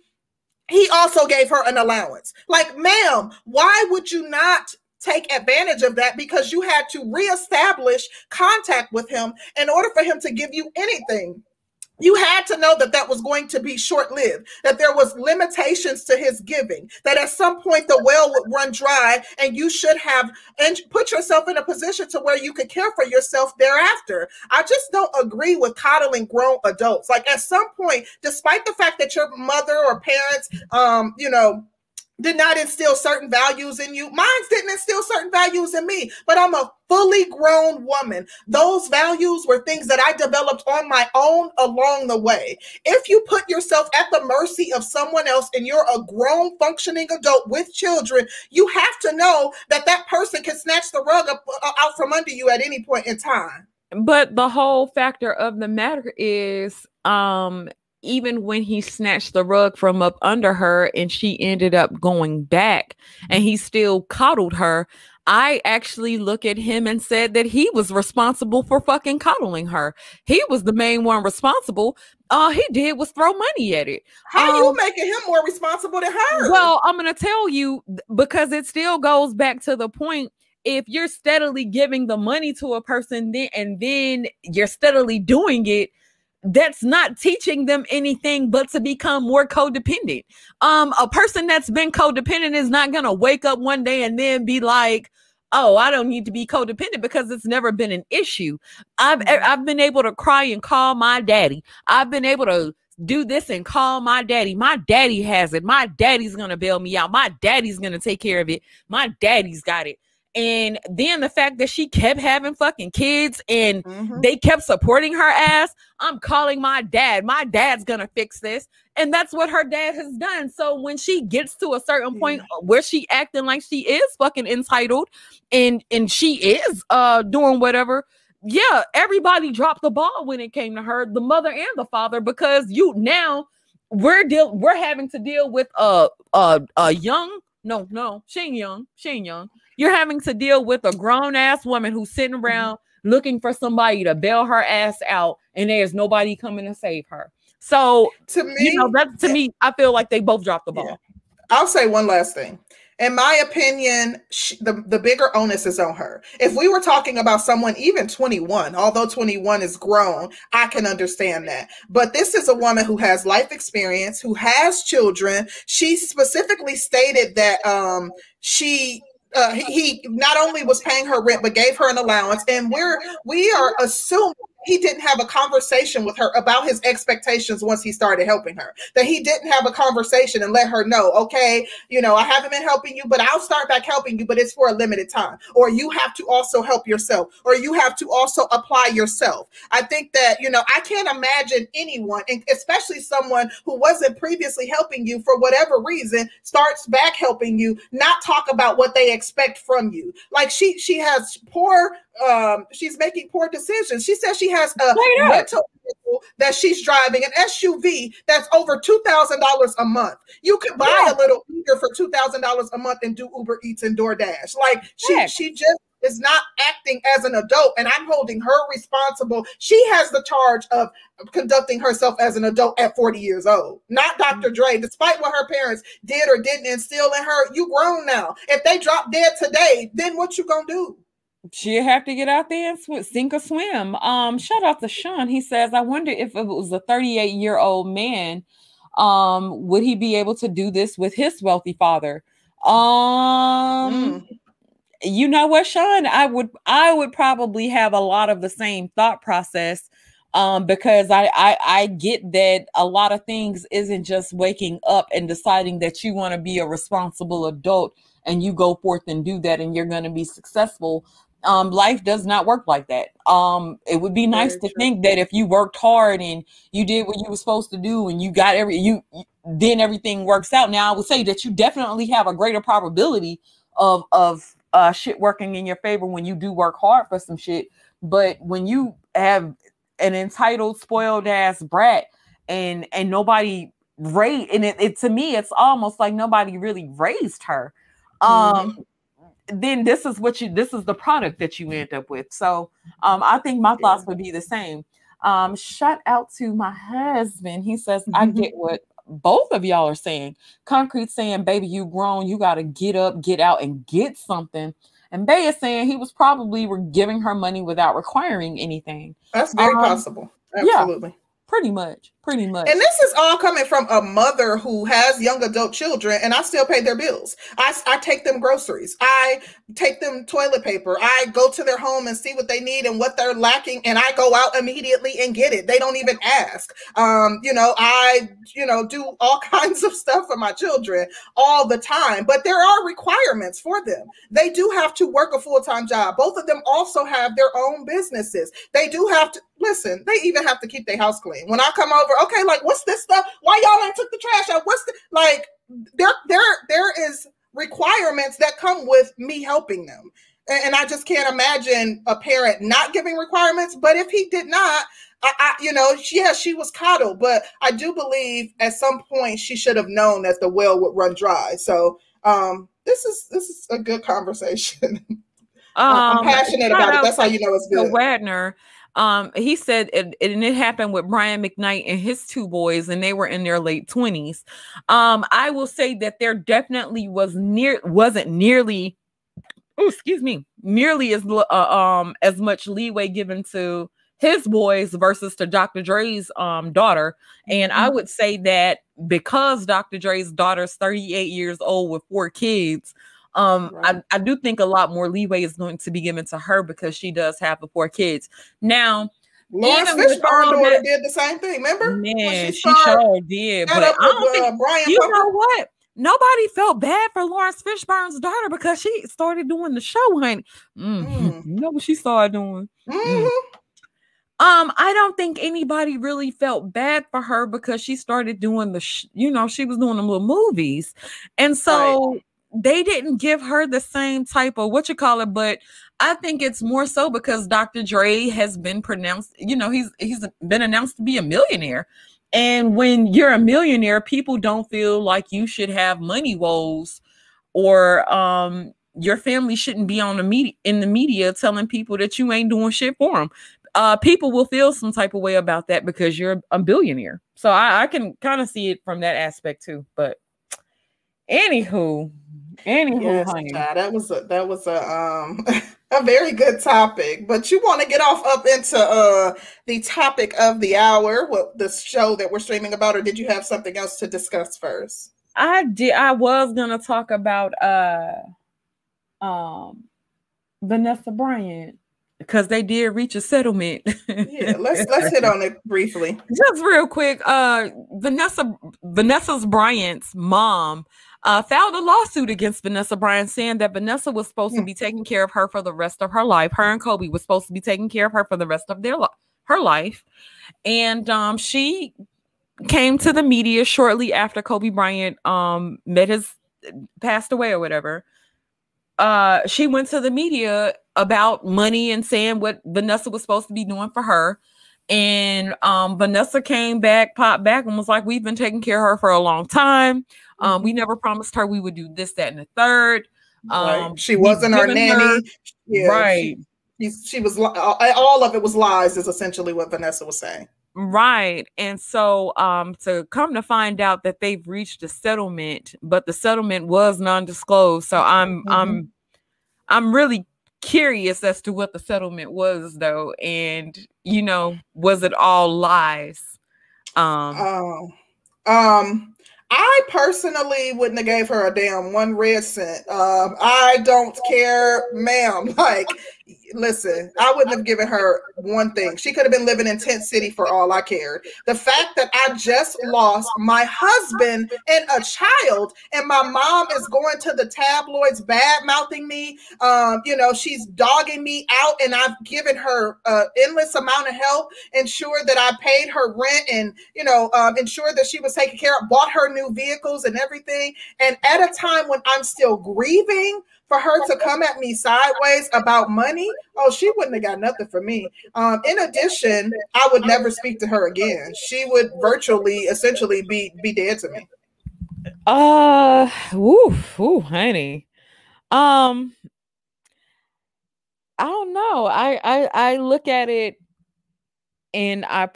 he also gave her an allowance like ma'am why would you not take advantage of that because you had to reestablish contact with him in order for him to give you anything you had to know that that was going to be short lived, that there was limitations to his giving, that at some point the well would run dry and you should have and put yourself in a position to where you could care for yourself thereafter. I just don't agree with coddling grown adults. Like at some point, despite the fact that your mother or parents, um, you know, did not instill certain values in you. Mine didn't instill certain values in me, but I'm a fully grown woman. Those values were things that I developed on my own along the way. If you put yourself at the mercy of someone else and you're a grown functioning adult with children, you have to know that that person can snatch the rug up, uh, out from under you at any point in time. But the whole factor of the matter is um even when he snatched the rug from up under her and she ended up going back and he still coddled her, I actually look at him and said that he was responsible for fucking coddling her. He was the main one responsible. All he did was throw money at it. How um, you making him more responsible than her? Well, I'm gonna tell you because it still goes back to the point if you're steadily giving the money to a person then and then you're steadily doing it that's not teaching them anything but to become more codependent. Um, a person that's been codependent is not gonna wake up one day and then be like, "Oh, I don't need to be codependent because it's never been an issue." I've mm-hmm. I've been able to cry and call my daddy. I've been able to do this and call my daddy. My daddy has it. My daddy's gonna bail me out. My daddy's gonna take care of it. My daddy's got it. And then the fact that she kept having fucking kids and mm-hmm. they kept supporting her ass. I'm calling my dad. My dad's gonna fix this. And that's what her dad has done. So when she gets to a certain point where she acting like she is fucking entitled and and she is uh doing whatever, yeah, everybody dropped the ball when it came to her, the mother and the father, because you now we're deal we're having to deal with a a, a young no no she ain't young she ain't young you're having to deal with a grown ass woman who's sitting mm-hmm. around. Looking for somebody to bail her ass out, and there's nobody coming to save her. So to me, you know, that to me, I feel like they both dropped the ball. Yeah. I'll say one last thing. In my opinion, she, the, the bigger onus is on her. If we were talking about someone even 21, although 21 is grown, I can understand that. But this is a woman who has life experience, who has children. She specifically stated that um, she uh, he, he not only was paying her rent but gave her an allowance. And we're we are assuming he didn't have a conversation with her about his expectations once he started helping her. That he didn't have a conversation and let her know, okay, you know, I haven't been helping you, but I'll start back helping you, but it's for a limited time. Or you have to also help yourself, or you have to also apply yourself. I think that, you know, I can't imagine anyone, and especially someone who wasn't previously helping you for whatever reason, starts back helping you, not talk about what they expect from you. Like she she has poor um she's making poor decisions. She says she has a rental vehicle that she's driving, an SUV that's over two thousand dollars a month. You could buy yeah. a little Uber for two thousand dollars a month and do Uber Eats and DoorDash. Like she she just is not acting as an adult and I'm holding her responsible. She has the charge of conducting herself as an adult at 40 years old, not Dr. Dre. Despite what her parents did or didn't instill in her, you grown now. If they drop dead today, then what you gonna do? She'll have to get out there and sw- sink or swim. Um, shout out to Sean. He says, I wonder if it was a 38 year old man, um, would he be able to do this with his wealthy father? Um, mm. you know what, Sean? I would I would probably have a lot of the same thought process um, because I, I I get that a lot of things isn't just waking up and deciding that you want to be a responsible adult and you go forth and do that and you're going to be successful. Um, life does not work like that. Um, it would be nice Very to true. think that if you worked hard and you did what you were supposed to do and you got every you then everything works out. Now I would say that you definitely have a greater probability of of uh, shit working in your favor when you do work hard for some shit. But when you have an entitled, spoiled ass brat, and and nobody raised, and it, it to me, it's almost like nobody really raised her. Um, mm-hmm. Then this is what you this is the product that you end up with. So um, I think my thoughts would be the same. Um, shout out to my husband. He says, I get what both of y'all are saying. Concrete saying, baby, you grown, you gotta get up, get out, and get something. And Bay is saying he was probably giving her money without requiring anything. That's very um, possible. Absolutely. Yeah, pretty much. Pretty much. And this is all coming from a mother who has young adult children, and I still pay their bills. I, I take them groceries. I take them toilet paper. I go to their home and see what they need and what they're lacking, and I go out immediately and get it. They don't even ask. Um, you know, I, you know, do all kinds of stuff for my children all the time, but there are requirements for them. They do have to work a full time job. Both of them also have their own businesses. They do have to listen, they even have to keep their house clean. When I come over, okay, like what's this stuff? Why y'all ain't took the trash out? What's the like there there there is requirements that come with me helping them. And, and I just can't imagine a parent not giving requirements. But if he did not, I, I, you know, yeah, she was coddled, but I do believe at some point she should have known that the well would run dry. So um, this is this is a good conversation. Um, I'm passionate about it. That's how you know it's good. Wagner um, he said it, and it happened with Brian McKnight and his two boys, and they were in their late 20s. Um, I will say that there definitely was near wasn't nearly oh excuse me nearly as uh, um as much leeway given to his boys versus to Dr. Dre's um daughter. And mm-hmm. I would say that because Dr. Dre's daughter's 38 years old with four kids, um, right. I, I do think a lot more leeway is going to be given to her because she does have the four kids. Now, Laurence Fishburne daughter did the same thing. Remember? Man, she, she sure did. But I don't with, think, uh, Brian you Pumper. know what? Nobody felt bad for Laurence Fishburne's daughter because she started doing the show, honey. Mm. Mm. You know what she started doing? Mm. Mm-hmm. Um, I don't think anybody really felt bad for her because she started doing the, sh- you know, she was doing them little movies, and so right they didn't give her the same type of what you call it, but I think it's more so because Dr. Dre has been pronounced, you know, he's he's been announced to be a millionaire. And when you're a millionaire, people don't feel like you should have money woes or um your family shouldn't be on the media in the media telling people that you ain't doing shit for them. Uh, people will feel some type of way about that because you're a billionaire. So I, I can kind of see it from that aspect too. But anywho, Anywho, yes, honey. that was a that was a um a very good topic. But you want to get off up into uh the topic of the hour, what the show that we're streaming about, or did you have something else to discuss first? I did I was gonna talk about uh um Vanessa Bryant because they did reach a settlement. yeah, let's let's hit on it briefly. Just real quick. Uh Vanessa Vanessa's Bryant's mom uh, filed a lawsuit against Vanessa Bryant, saying that Vanessa was supposed to hmm. be taking care of her for the rest of her life. Her and Kobe was supposed to be taking care of her for the rest of their her life, and um, she came to the media shortly after Kobe Bryant um, met his passed away or whatever. Uh, she went to the media about money and saying what Vanessa was supposed to be doing for her. And um, Vanessa came back, popped back, and was like, We've been taking care of her for a long time. Um, we mm-hmm. never promised her we would do this, that, and the third. Um, right. She wasn't our nanny. Her, yeah, right. She, she was all of it was lies, is essentially what Vanessa was saying. Right. And so um to come to find out that they've reached a settlement, but the settlement was non-disclosed. So I'm mm-hmm. I'm I'm really curious as to what the settlement was though. And you know, was it all lies? Um oh. um I personally wouldn't have gave her a damn one red cent. Um, I don't care, ma'am. Like listen, I wouldn't have given her one thing. She could have been living in Tent City for all I cared. The fact that I just lost my husband and a child, and my mom is going to the tabloids, bad mouthing me. Um, you know, she's dogging me out, and I've given her uh, endless amount of help, ensured that I paid her rent, and you know, um, ensured that she was taken care of, bought her new vehicles and everything. And at a time when I'm still grieving for her to come at me sideways about money, oh, she wouldn't have got nothing for me. Um, in addition, I would never speak to her again. She would virtually, essentially, be be dead to me. Uh, woo, woo, honey. Um, I don't know. I I I look at it, and I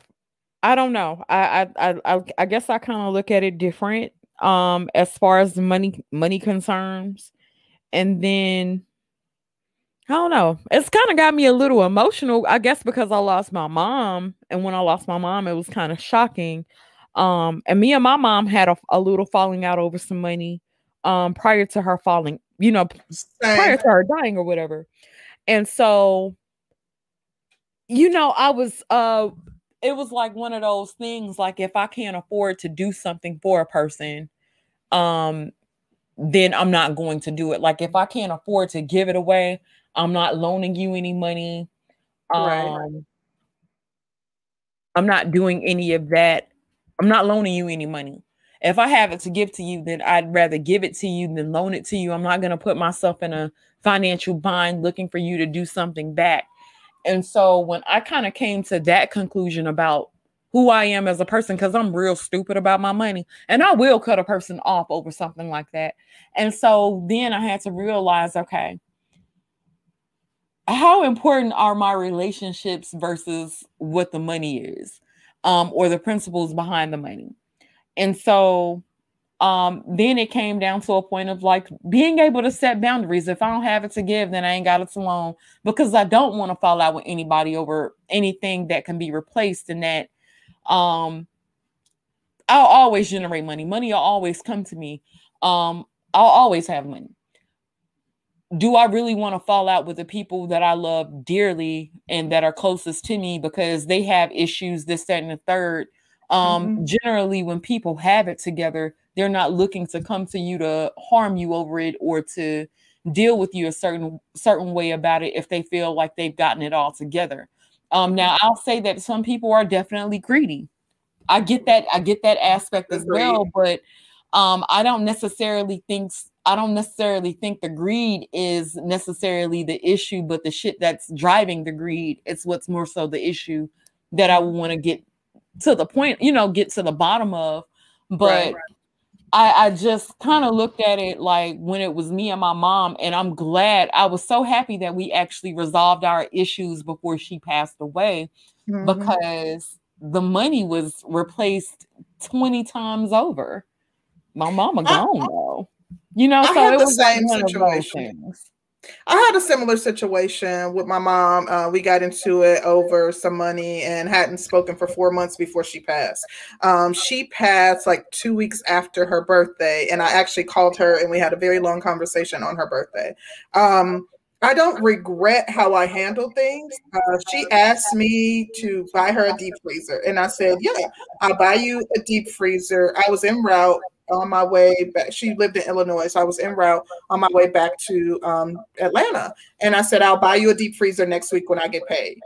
I don't know. I I I I guess I kind of look at it different. Um, as far as money money concerns and then I don't know. It's kind of got me a little emotional, I guess, because I lost my mom. And when I lost my mom, it was kind of shocking. Um, and me and my mom had a, a little falling out over some money um prior to her falling, you know, Same. prior to her dying or whatever. And so, you know, I was uh it was like one of those things like if I can't afford to do something for a person, um, then I'm not going to do it. Like if I can't afford to give it away, I'm not loaning you any money. Um, right. I'm not doing any of that. I'm not loaning you any money. If I have it to give to you, then I'd rather give it to you than loan it to you. I'm not going to put myself in a financial bind looking for you to do something back. And so when I kind of came to that conclusion about who I am as a person because I'm real stupid about my money. And I will cut a person off over something like that. And so then I had to realize okay, how important are my relationships versus what the money is um, or the principles behind the money? And so um, then it came down to a point of like being able to set boundaries. If I don't have it to give, then I ain't got it to loan because I don't want to fall out with anybody over anything that can be replaced and that um, I'll always generate money. Money will always come to me. Um, I'll always have money. Do I really want to fall out with the people that I love dearly and that are closest to me because they have issues, this, that, and the third? Um, mm-hmm. generally, when people have it together, they're not looking to come to you to harm you over it or to deal with you a certain certain way about it if they feel like they've gotten it all together. Um, now I'll say that some people are definitely greedy. I get that. I get that aspect as well, but um, I don't necessarily think I don't necessarily think the greed is necessarily the issue, but the shit that's driving the greed. It's what's more so the issue that I want to get to the point, you know, get to the bottom of. But right, right. I, I just kind of looked at it like when it was me and my mom, and I'm glad I was so happy that we actually resolved our issues before she passed away mm-hmm. because the money was replaced 20 times over. My mama gone though. You know, I so it was same like one situation. of those things. I had a similar situation with my mom. Uh, we got into it over some money and hadn't spoken for four months before she passed. Um, she passed like two weeks after her birthday, and I actually called her and we had a very long conversation on her birthday. Um, I don't regret how I handled things. Uh, she asked me to buy her a deep freezer, and I said, "Yeah, I'll buy you a deep freezer." I was en route on my way back. She lived in Illinois, so I was en route on my way back to um, Atlanta. And I said, I'll buy you a deep freezer next week when I get paid.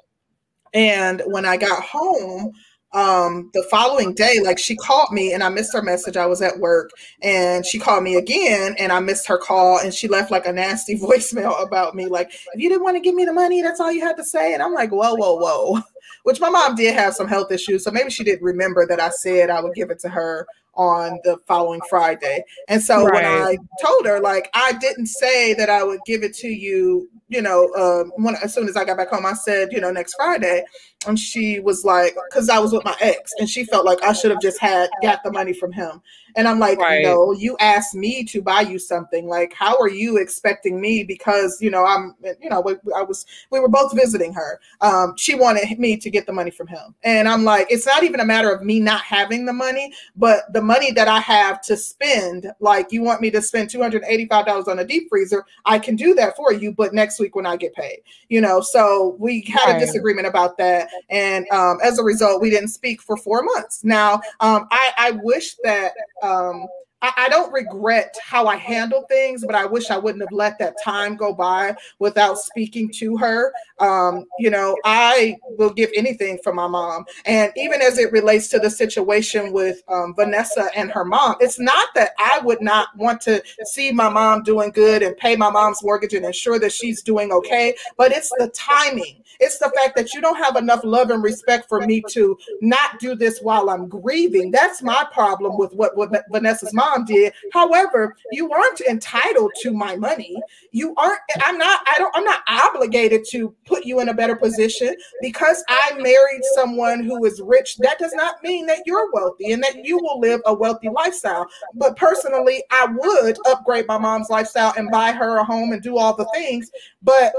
And when I got home, um, the following day, like she called me and I missed her message. I was at work and she called me again and I missed her call and she left like a nasty voicemail about me. Like, if you didn't want to give me the money, that's all you had to say. And I'm like, whoa, whoa, whoa. Which my mom did have some health issues. So maybe she didn't remember that I said I would give it to her on the following Friday. And so right. when I told her, like, I didn't say that I would give it to you, you know, uh, when as soon as I got back home, I said, you know, next Friday. And she was like, because I was with my ex, and she felt like I should have just had got the money from him. And I'm like, right. no, you asked me to buy you something. Like, how are you expecting me? Because you know, I'm, you know, we, I was, we were both visiting her. Um, she wanted me to get the money from him, and I'm like, it's not even a matter of me not having the money, but the money that I have to spend, like you want me to spend $285 on a deep freezer, I can do that for you, but next week when I get paid, you know. So we had right. a disagreement about that. And um, as a result, we didn't speak for four months. Now, um, I, I wish that um, I, don't regret how I handled things, but I wish I wouldn't have let that time go by without speaking to her. Um, you know, I will give anything for my mom. And even as it relates to the situation with um, Vanessa and her mom, it's not that I would not want to see my mom doing good and pay my mom's mortgage and ensure that she's doing okay, but it's the timing. It's the fact that you don't have enough love and respect for me to not do this while I'm grieving. That's my problem with what, what Vanessa's mom did. However, you aren't entitled to my money. You aren't, I'm not, I don't, I'm not obligated to put you in a better position because I married someone who is rich. That does not mean that you're wealthy and that you will live a wealthy lifestyle. But personally, I would upgrade my mom's lifestyle and buy her a home and do all the things. But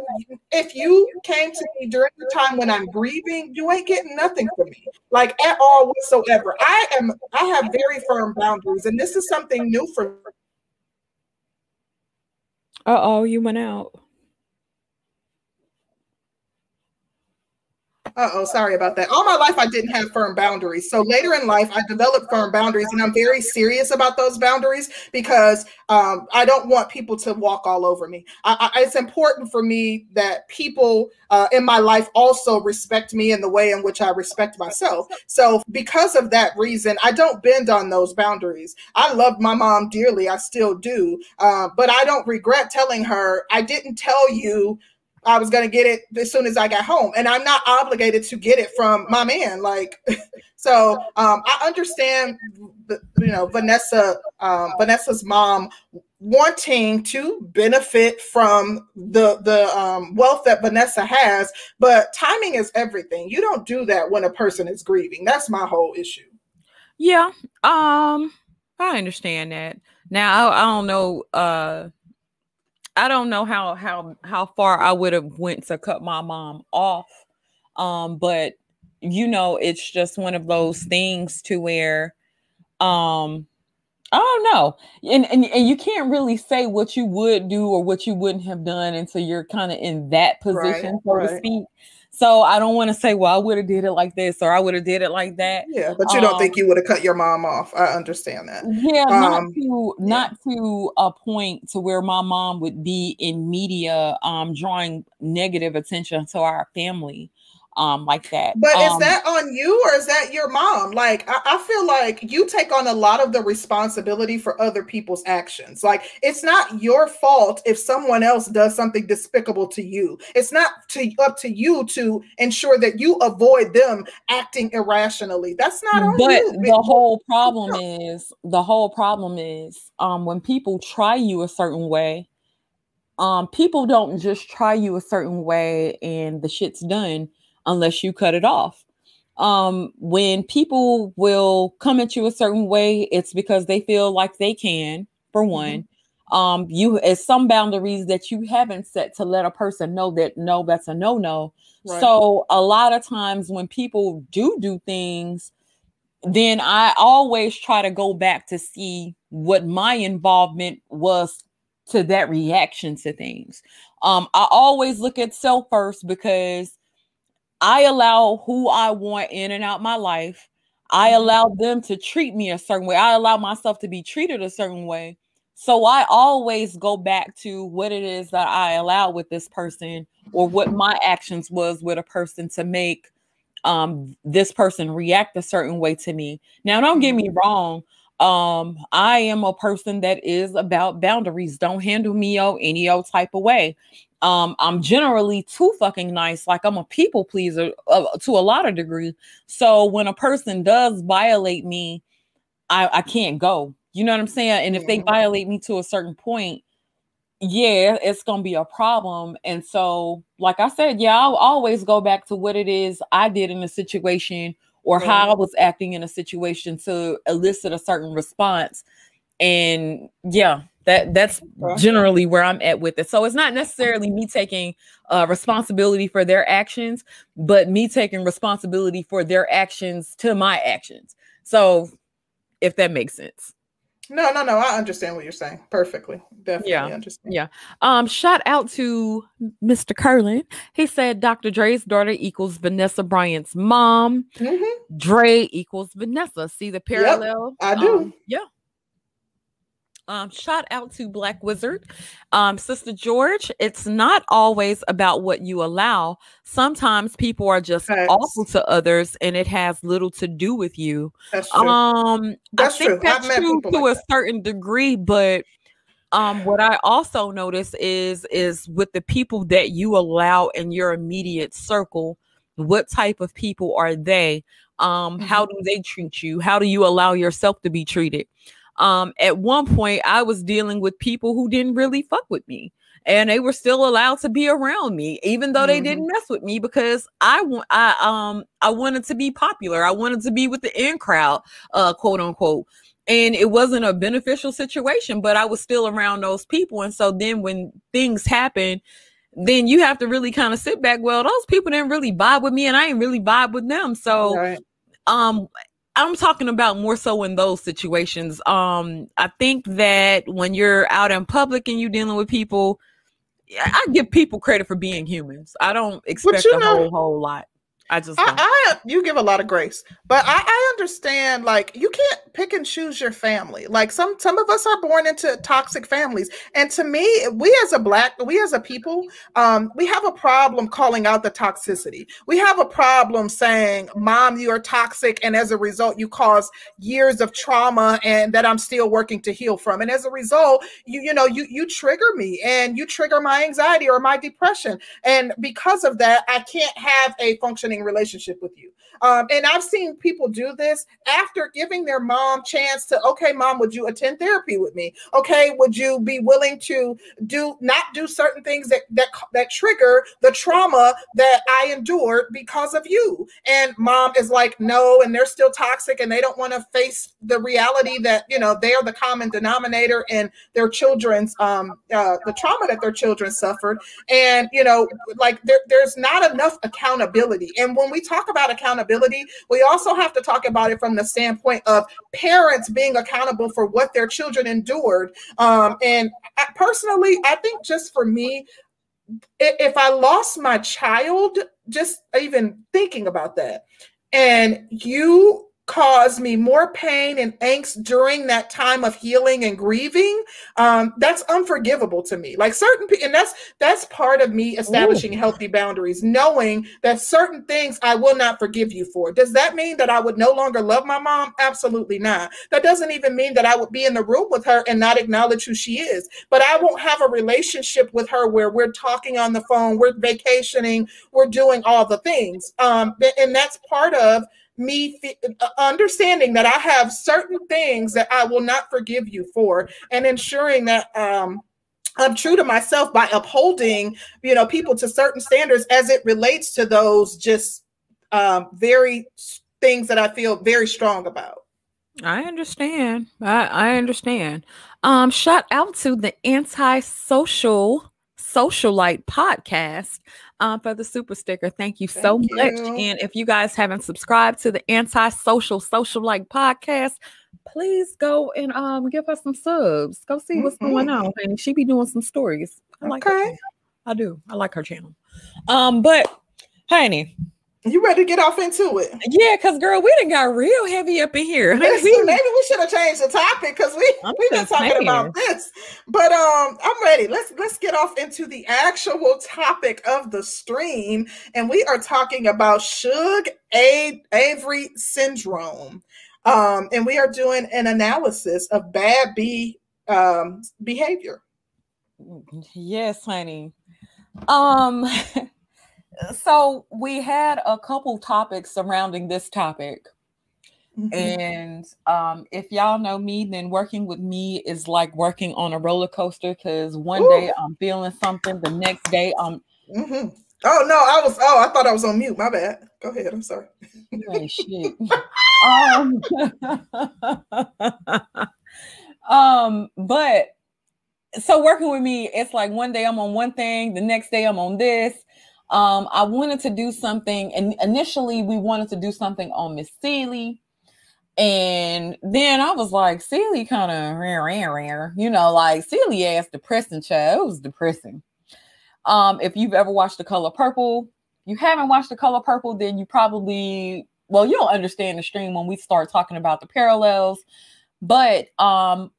if you came to me during the time when I'm grieving, you ain't getting nothing from me, like at all whatsoever. I am, I have very firm boundaries, and this is something new for. Uh oh, you went out. Oh, sorry about that. All my life, I didn't have firm boundaries. So later in life, I developed firm boundaries, and I'm very serious about those boundaries because um, I don't want people to walk all over me. I, I, it's important for me that people uh, in my life also respect me in the way in which I respect myself. So because of that reason, I don't bend on those boundaries. I love my mom dearly. I still do. Uh, but I don't regret telling her, I didn't tell you I was gonna get it as soon as I got home, and I'm not obligated to get it from my man. Like, so um, I understand, you know, Vanessa, um, Vanessa's mom wanting to benefit from the the um, wealth that Vanessa has, but timing is everything. You don't do that when a person is grieving. That's my whole issue. Yeah, um, I understand that. Now I, I don't know. Uh, I don't know how how how far I would have went to cut my mom off. Um, but you know, it's just one of those things to where um I don't know. And, and and you can't really say what you would do or what you wouldn't have done until you're kind of in that position, right, so right. to speak. So I don't want to say, well, I would have did it like this or I would have did it like that. Yeah, but you um, don't think you would have cut your mom off. I understand that. Yeah, um, not to yeah. not to a point to where my mom would be in media um drawing negative attention to our family um like that. But um, is that on you or is that your mom? Like I, I, feel like you take on a lot of the responsibility for other people's actions. Like it's not your fault if someone else does something despicable to you. It's not to up to you to ensure that you avoid them acting irrationally. That's not on but you. the whole problem is the whole problem is um when people try you a certain way um people don't just try you a certain way and the shit's done unless you cut it off. Um, when people will come at you a certain way, it's because they feel like they can, for mm-hmm. one. Mm-hmm. Um, you as some boundaries that you haven't set to let a person know that no, that's a no-no. Right. So a lot of times when people do do things, then I always try to go back to see what my involvement was to that reaction to things. Um, I always look at self first because I allow who I want in and out my life. I mm-hmm. allow them to treat me a certain way. I allow myself to be treated a certain way. So I always go back to what it is that I allow with this person or what my actions was with a person to make um this person react a certain way to me. Now don't get me mm-hmm. wrong, um I am a person that is about boundaries. Don't handle me out any old type of way. Um i'm generally too fucking nice like i'm a people pleaser uh, to a lot of degree. So when a person does violate me i i can't go you know what i'm saying? And if they violate me to a certain point yeah it's gonna be a problem. And so like i said yeah i'll always go back to what it is i did in a situation or yeah. how i was acting in a situation to elicit a certain response and yeah that that's generally where i'm at with it so it's not necessarily me taking uh, responsibility for their actions but me taking responsibility for their actions to my actions so if that makes sense. No, no, no. I understand what you're saying perfectly. Definitely Yeah. understand. Yeah. Um, shout out to Mr. Curlin. He said Dr. Dre's daughter equals Vanessa Bryant's mom. Mhm. Dre equals Vanessa. See the parallel? I do. Um, yeah. Um, shout out to Black Wizard. Um, Sister George, it's not always about what you allow. Sometimes people are just Facts. awful to others and it has little to do with you. That's true. Um, That's I think true. I've that's met true to like a certain degree, but um, what I also notice is is with the people that you allow in your immediate circle, what type of people are they? Um, how Mm-hmm. do they treat you? How do you allow yourself to be treated? Um, at one point, I was dealing with people who didn't really fuck with me. And they were still allowed to be around me, even though they Mhm. didn't mess with me, because I want I um I wanted to be popular. I wanted to be with the in crowd, uh, quote unquote and it wasn't a beneficial situation but i was still around those people and so then when things happen then you have to really kind of sit back well those people didn't really vibe with me and i didn't really vibe with them so Right. um i'm talking about more so in those situations. Um i think that when you're out in public and you're dealing with people i give people credit for being humans. I don't expect a know- whole whole lot i just. I, I you give a lot of grace, but I, I understand like you can't pick and choose your family. Like some some of us are born into toxic families, and to me, we as a black, we as a people, um, we have a problem calling out the toxicity. We have a problem saying, "Mom, you are toxic," and as a result, you cause years of trauma, and that I'm still working to heal from. And as a result, you you know you you trigger me, and you trigger my anxiety or my depression, and because of that, I can't have a functioning relationship with you. Um, and I've seen people do this after giving their mom chance to, okay, mom, would you attend therapy with me? Okay, would you be willing to do not do certain things that that that trigger the trauma that I endured because of you? And mom is like, no, and they're still toxic and they don't want to face the reality that you know they are the common denominator in their children's um uh, the trauma that their children suffered and you know like there, there's not enough accountability and when we talk about accountability we also have to talk about it from the standpoint of parents being accountable for what their children endured. Um, and personally i think just for me if i lost my child just even thinking about that and you caused me more pain and angst during that time of healing and grieving um that's unforgivable to me. Like certain and that's that's part of me establishing healthy boundaries knowing that certain things i will not forgive you for. Does that mean that i would no longer love my mom? Absolutely not. That doesn't even mean that i would be in the room with her and not acknowledge who she is. But i won't have a relationship with her where we're talking on the phone we're vacationing we're doing all the things. Um and that's part of me uh, understanding that I have certain things that I will not forgive you for, and ensuring that um, I'm true to myself by upholding, you know, people to certain standards as it relates to those just um, very things that I feel very strong about. I understand. I, I understand. Um, shout out to the anti-social socialite podcast um, for the super sticker. Thank you so Thank much. And if you guys haven't subscribed to the anti-social socialite podcast, please go and um give her some subs. Go see what's going on. And she be doing some stories. I like her Okay. channel. I do. I like her channel. Um, but honey, You ready to get off into it? yeah, because girl, we done got real heavy up in here. Listen, we- maybe we should have changed the topic because we I'm we've been talking saying. about this. But um, I'm ready. Let's let's get off into the actual topic of the stream, and we are talking about Shug A- Avery syndrome. Um, and we are doing an analysis of bad B um behavior. Yes, honey. Um so we had a couple topics surrounding this topic. Mhm. And um if y'all know me, then working with me is like working on a roller coaster because one Ooh. day I'm feeling something, the next day I'm Mhm. Oh no, I was oh I thought I was on mute. My bad. Go ahead. I'm sorry. you shit. um, um, but so working with me, it's like one day I'm on one thing, the next day I'm on this. Um, I wanted to do something, and initially we wanted to do something on Miss Celie. And then I was like, Celie kind of rare, rare, rare, you know, like Celie ass depressing child. It was depressing. Um, if you've ever watched The Color Purple, you haven't watched The Color Purple, then you probably well, you don't understand the stream when we start talking about the parallels. But um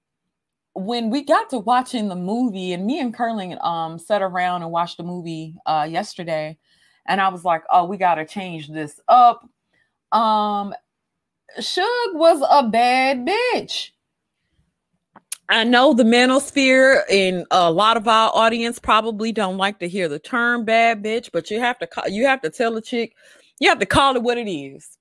when we got to watching the movie, and me and Curling um sat around and watched the movie uh yesterday, and I was like, oh, we gotta change this up. Um Shug was a bad bitch. I know the manosphere and a lot of our audience probably don't like to hear the term bad bitch, but you have to call, you have to tell a chick, you have to call it what it is.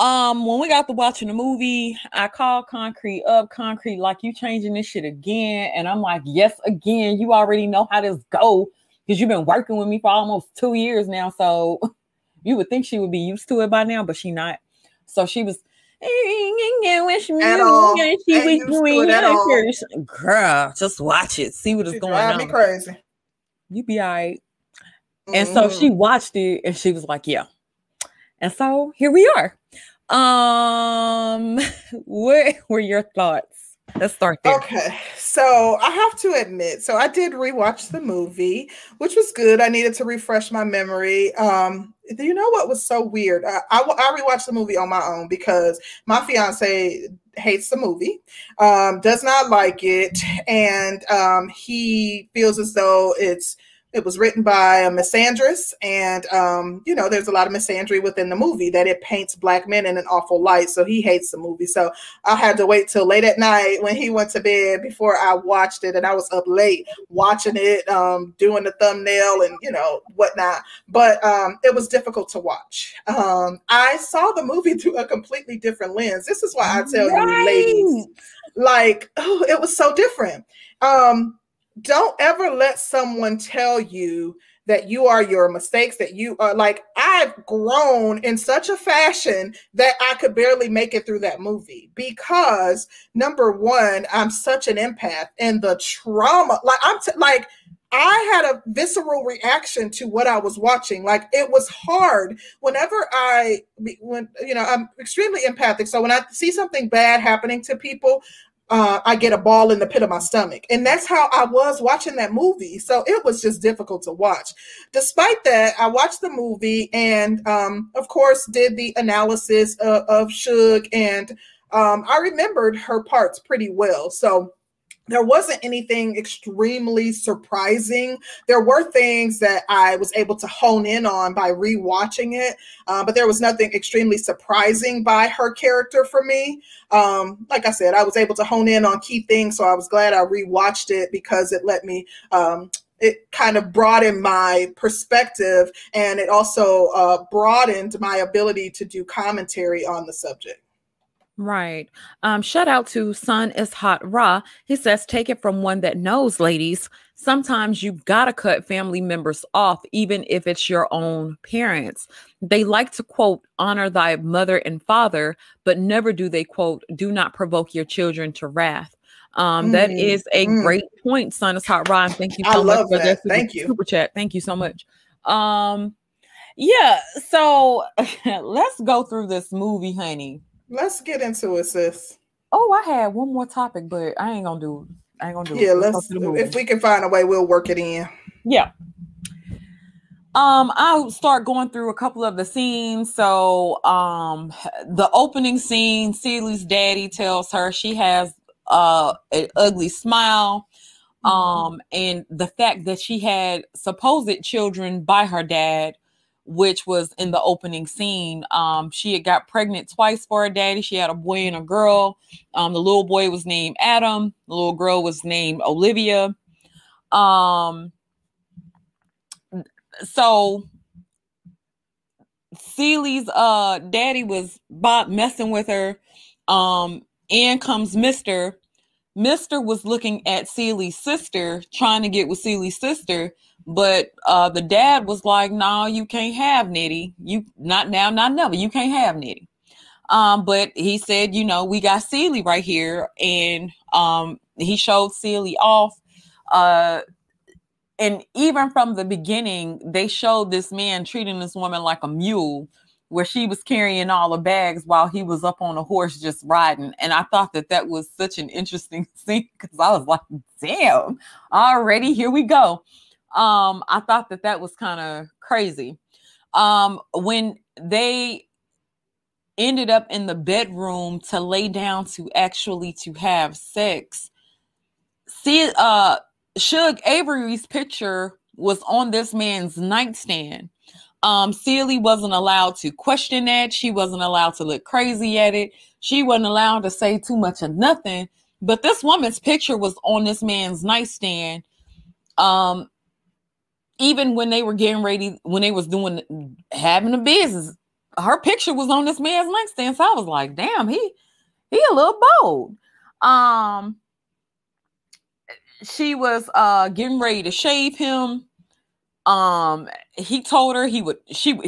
Um, when we got to watching the movie, I called Concrete up, Concrete, like you changing this shit again. And I'm like, yes, again, you already know how this go because you've been working with me for almost two years now. So you would think she would be used to it by now, but she not. So she was at all. She was doing it Girl, just watch it. See what is going on. me crazy. You be all right. And mm-hmm. so she watched it and she was like, yeah. And so here we are. Um, what were your thoughts? Let's start there. Okay. So I have to admit, so I did rewatch the movie, which was good. I needed to refresh my memory. Um, you know what was so weird? I, I, I rewatched the movie on my own because my fiance hates the movie, um, does not like it, and um, he feels as though it's it was written by a misandrist, and um, you know, there's a lot of misandry within the movie that it paints black men in an awful light. So he hates the movie. So I had to wait till late at night when he went to bed before I watched it, and I was up late watching it, um, doing the thumbnail and you know whatnot. But um, it was difficult to watch. Um, I saw the movie through a completely different lens. This is why I tell right. you, ladies, like, oh, it was so different. Um, don't ever let someone tell you that you are your mistakes, that you are like, I've grown in such a fashion that I could barely make it through that movie because number one, I'm such an empath and the trauma, like, I'm t- like, I had a visceral reaction to what I was watching. Like it was hard whenever I, when you know, I'm extremely empathic. So when I see something bad happening to people, uh, I get a ball in the pit of my stomach. And that's how I was watching that movie. So it was just difficult to watch. Despite that, I watched the movie and, um, of course, did the analysis of, of Shug. And um, I remembered her parts pretty well. So there wasn't anything extremely surprising. There were things that I was able to hone in on by rewatching it, uh, but there was nothing extremely surprising by her character for me. Um, like I said, I was able to hone in on key things, so I was glad I rewatched it because it let me. Um, it kind of broadened my perspective and it also uh, broadened my ability to do commentary on the subject. Right. Um, shout out to Sun is Hot Ra. He says, take it from one that knows, ladies. Sometimes you've gotta cut family members off, even if it's your own parents. They like to quote, honor thy mother and father, but never do they quote, do not provoke your children to wrath. Um, mm, that is a mm. great point, Sun is Hot Ra. Thank you so I much for that. Super, Thank you. Super chat. Thank you so much. Um, yeah, so let's go through this movie, honey. Let's get into it, sis. Oh, I had one more topic, but I ain't gonna do. I ain't gonna do. Yeah, it. let's. let's if we can find a way, we'll work it in. Yeah. Um, I'll start going through a couple of the scenes. So, um, the opening scene, Celie's daddy tells her she has uh an ugly smile. Mm-hmm. Um, and the fact that she had supposed children by her dad which was in the opening scene. Um, she had got pregnant twice for her daddy. She had a boy and a girl. Um, the little boy was named Adam. The little girl was named Olivia. Um, so Celie's uh daddy was Bob messing with her. Um, and comes Mister. Mister was looking at Celie's sister, trying to get with Celie's sister, but uh, the dad was like, "No, you can't have Nettie. You not now, not never. You can't have Nettie." Um, but he said, "You know, we got Celie right here," and um, he showed Celie off. Uh, and even from the beginning, they showed this man treating this woman like a mule, where she was carrying all the bags while he was up on a horse just riding. And I thought that that was such an interesting scene because I was like, damn, already here we go. Um, I thought that that was kind of crazy. Um, when they ended up in the bedroom to lay down to actually to have sex, see, uh, Shug Avery's picture was on this man's nightstand um, Celie wasn't allowed to question that. She wasn't allowed to look crazy at it. She wasn't allowed to say too much of nothing. But this woman's picture was on this man's nightstand. Um, even when they were getting ready, when they was doing having a business, her picture was on this man's nightstand. So I was like, damn, he he a little bold. Um, she was uh getting ready to shave him um he told her he would she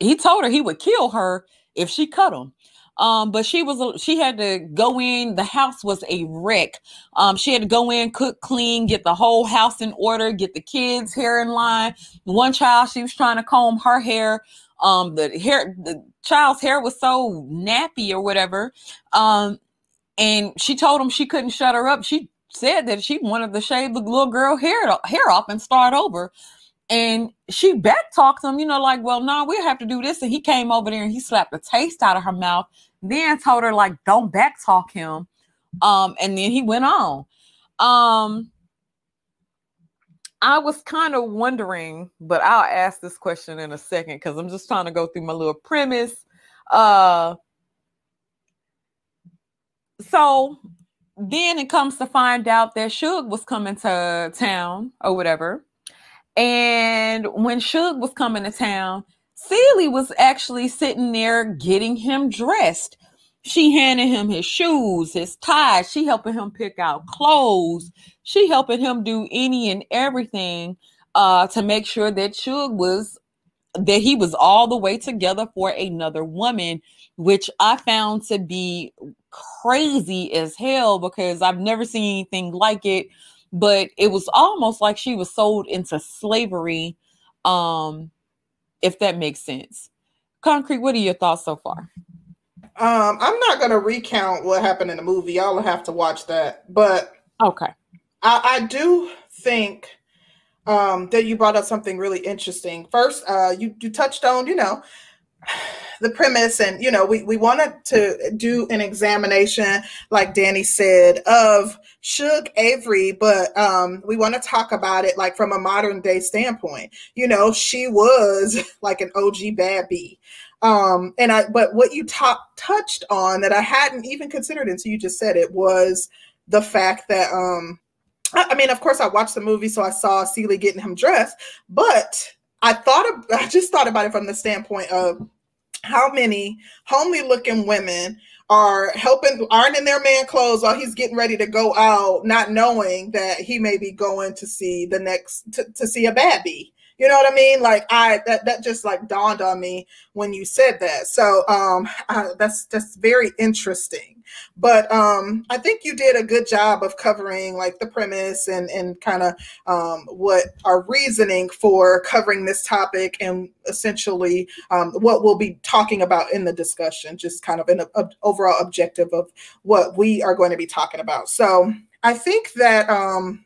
he told her he would kill her if she cut him um but she was she had to go in the house was a wreck. Um she had to go in cook clean get the whole house in order get the kids hair in line. One child she was trying to comb her hair. Um the hair the child's hair was so nappy or whatever. Um and she told him she couldn't shut her up. She said that she wanted to shave the little girl hair hair off and start over. And she back talked him, you know, like, well, no, we have to do this. And he came over there and he slapped the taste out of her mouth, then told her, like, don't back talk him. Um, and then he went on. Um, I was kind of wondering, but I'll ask this question in a second because I'm just trying to go through my little premise. Uh, so then it comes to find out that Shug was coming to town or whatever. And when Shug was coming to town, Celie was actually sitting there getting him dressed. She handed him his shoes, his ties. She helping him pick out clothes. She helping him do any and everything uh, to make sure that Shug was that he was all the way together for another woman, which I found to be crazy as hell because I've never seen anything like it but it was almost like she was sold into slavery um if that makes sense. Concrete what are your thoughts so far? Um i'm not going to recount what happened in the movie. Y'all will have to watch that. But okay. I, I do think um that you brought up something really interesting. First uh you you touched on you know the premise and you know we, we wanted to do an examination like danny said of Shug Avery, but um, we want to talk about it like from a modern day standpoint. You know, she was like an OG bad bee. Um, and I, but what you top, touched on that I hadn't even considered until you just said it was the fact that, um, I, mean, of course, I watched the movie, so I saw Celie getting him dressed, but I thought, of, I just thought about it from the standpoint of how many homely looking women are helping aren't in their man clothes while he's getting ready to go out, not knowing that he may be going to see the next to, to see a baby. You know what I mean? Like I that that just like dawned on me when you said that. So um I, that's that's very interesting. But um I think you did a good job of covering like the premise and and kind of um what our reasoning for covering this topic and essentially um what we'll be talking about in the discussion, just kind of an overall objective of what we are going to be talking about. So I think that um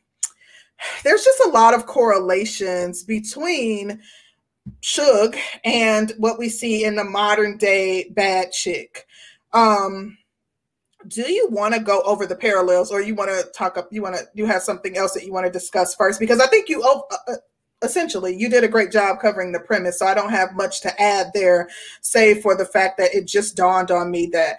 there's just a lot of correlations between Shug and what we see in the modern day bad chick. Um, do you want to go over the parallels or you want to talk up you want to you have something else that you want to discuss first because i think you uh, uh, essentially you did a great job covering the premise so i don't have much to add there save for the fact that it just dawned on me that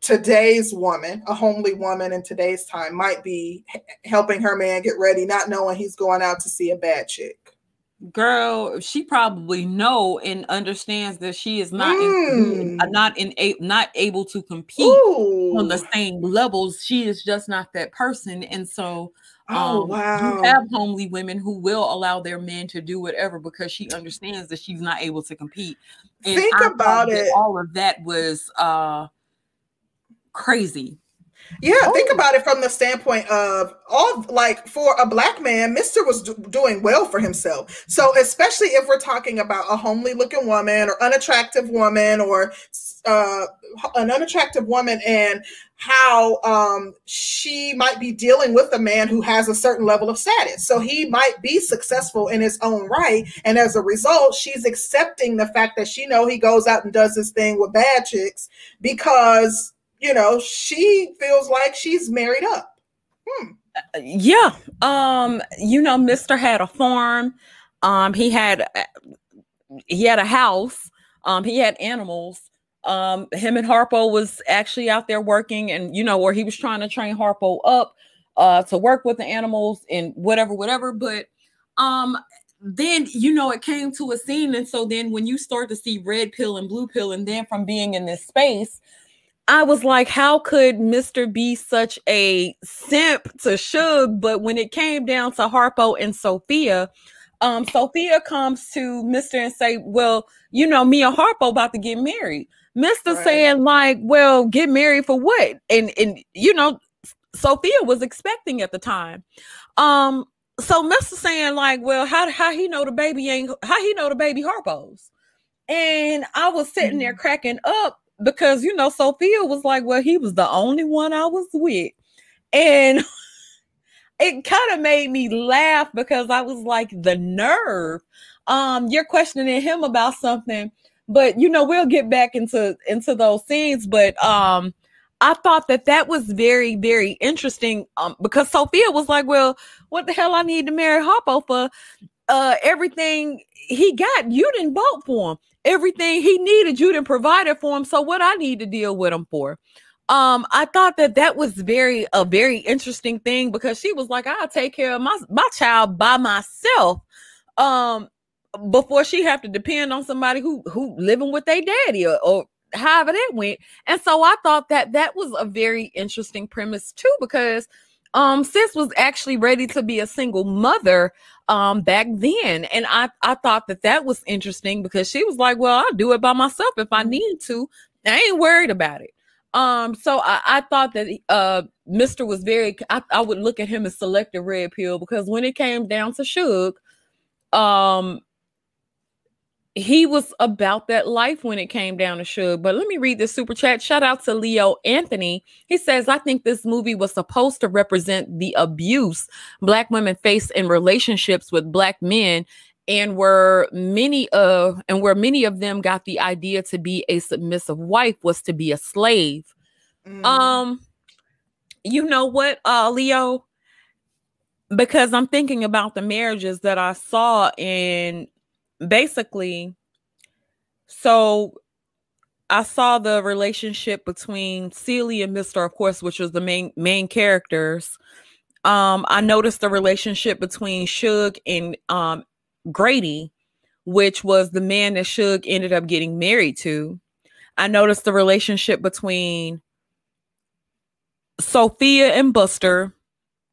today's woman, a homely woman in today's time, might be helping her man get ready, not knowing he's going out to see a bad chick. Girl, she probably know and understands that she is not mm. in, not in a, not able to compete Ooh. on the same levels. She is just not that person, and so Oh um, wow! You have homely women who will allow their men to do whatever because she understands that she's not able to compete. And Think I about it. All of that was uh crazy. Yeah, oh. think about it from the standpoint of all like for a black man, Mr. was do- doing well for himself. So, especially if we're talking about a homely looking woman or unattractive woman or uh, an unattractive woman and how um, she might be dealing with a man who has a certain level of status. So he might be successful in his own right, and as a result, she's accepting the fact that she know he goes out and does this thing with bad chicks because you know, she feels like she's married up. Hmm. Yeah. Um, you know, Mr. had a farm. Um, he had he had a house. Um, he had animals. Um, him and Harpo was actually out there working, and you know, where he was trying to train Harpo up uh to work with the animals and whatever, whatever. But um then you know it came to a scene, and so then when you start to see red pill and blue pill, and then from being in this space, I was like, how could Mr. be such a simp to Shug? But when it came down to Harpo and Sofia, um, Sofia comes to Mr. and say, Well, you know, me and Harpo about to get married. Mr. Right. saying, like, well, get married for what? And and you know, Sofia was expecting at the time. Um, so Mr. saying, like, well, how how he know the baby ain't how he know the baby Harpo's? And I was sitting mm-hmm. there cracking up because you know Sofia was like, well, he was the only one I was with, and it kind of made me laugh because I was like, the nerve. Um, you're questioning him about something, but you know we'll get back into into those scenes, but um. I thought that that was very, very interesting um, because Sofia was like, "Well, what the hell I need to marry Harpo for? Uh, everything he got, you didn't vote for him. Everything he needed you didn't provide it for him. So what i need to deal with him for? Um i thought that that was very a very interesting thing because she was like i'll take care of my my child by myself um before she have to depend on somebody who who living with their daddy or, or however that went. And so i thought that that was a very interesting premise too because um sis was actually ready to be a single mother um back then. And i i thought that that was interesting because she was like well i'll do it by myself if i need to. I ain't worried about it. Um so i, I thought that uh mr was very I, I would look at him as selective red pill because when it came down to Shug, um he was about that life when it came down to Shug. But let me read this super chat. Shout out to Leo Anthony. He says, I think this movie was supposed to represent the abuse black women face in relationships with black men and where many of and where many of them got the idea to be a submissive wife was to be a slave. Mm. Um you know what, uh Leo? Because I'm thinking about the marriages that I saw in basically, so I saw the relationship between Celie and Mr. Of course, which was the main main characters. Um, I noticed the relationship between Shug and um, Grady, which was the man that Shug ended up getting married to. I noticed the relationship between Sofia and Buster,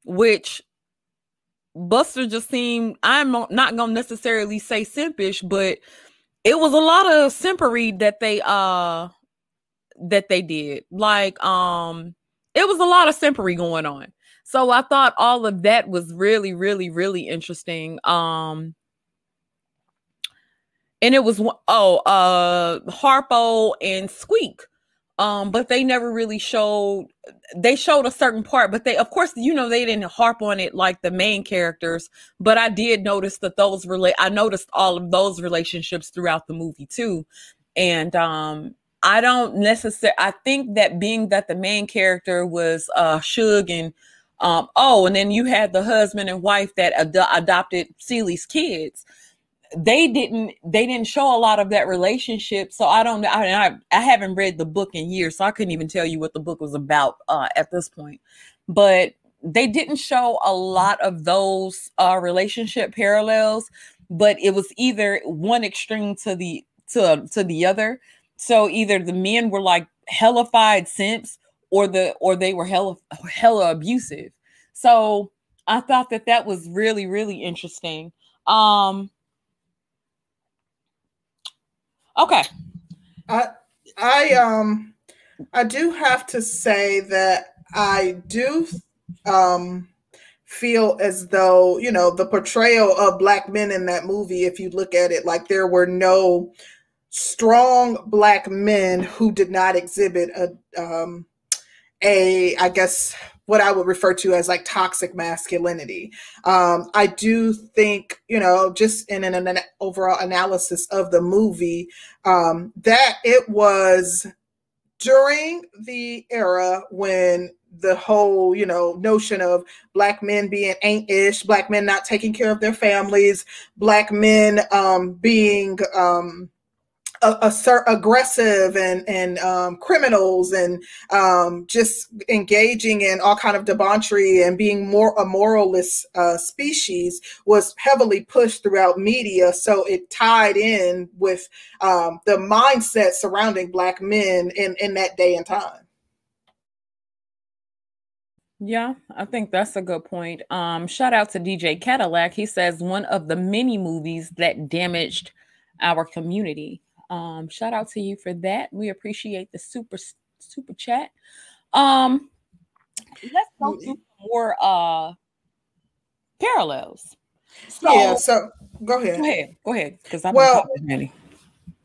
which Buster just seemed I'm not gonna necessarily say simpish, but it was a lot of simpery that they uh that they did. Like um it was a lot of simpery going on. So I thought all of that was really, really, really interesting. Um and it was oh uh Harpo and Squeak um but they never really showed they showed a certain part but they of course you know they didn't harp on it like the main characters but i did notice that those relate i noticed all of those relationships throughout the movie too. And um i don't necessarily i think that being that the main character was uh Shug and um oh and then you had the husband and wife that ad- adopted Celie's kids they didn't they didn't show a lot of that relationship so i don't know I, I haven't read the book in years so i couldn't even tell you what the book was about uh, at this point. But they didn't show a lot of those uh, relationship parallels but it was either one extreme to the to to the other. So either the men were like hellified simps or the or they were hella hella abusive. So i thought that that was really really interesting. Um Okay. I I um I do have to say that I do um, feel as though you know the portrayal of black men in that movie. If you look at it, like there were no strong black men who did not exhibit a um, a I guess what I would refer to as like toxic masculinity. Um, I do think, you know, just in an, an overall analysis of the movie, um, that it was during the era when the whole, you know, notion of black men being ain't-ish, black men not taking care of their families, black men um, being um, assert, aggressive and and um, criminals and um, just engaging in all kind of debauchery and being more a moralist uh, species was heavily pushed throughout media. So it tied in with um, the mindset surrounding black men in in that day and time. Yeah, I think that's a good point. Um, shout out to DJ Cadillac. He says one of the many movies that damaged our community. Um, shout out to you for that. We appreciate the super super chat. Um, let's go through more uh parallels. So, yeah, so go ahead. Go ahead. Go ahead. Because I'm well,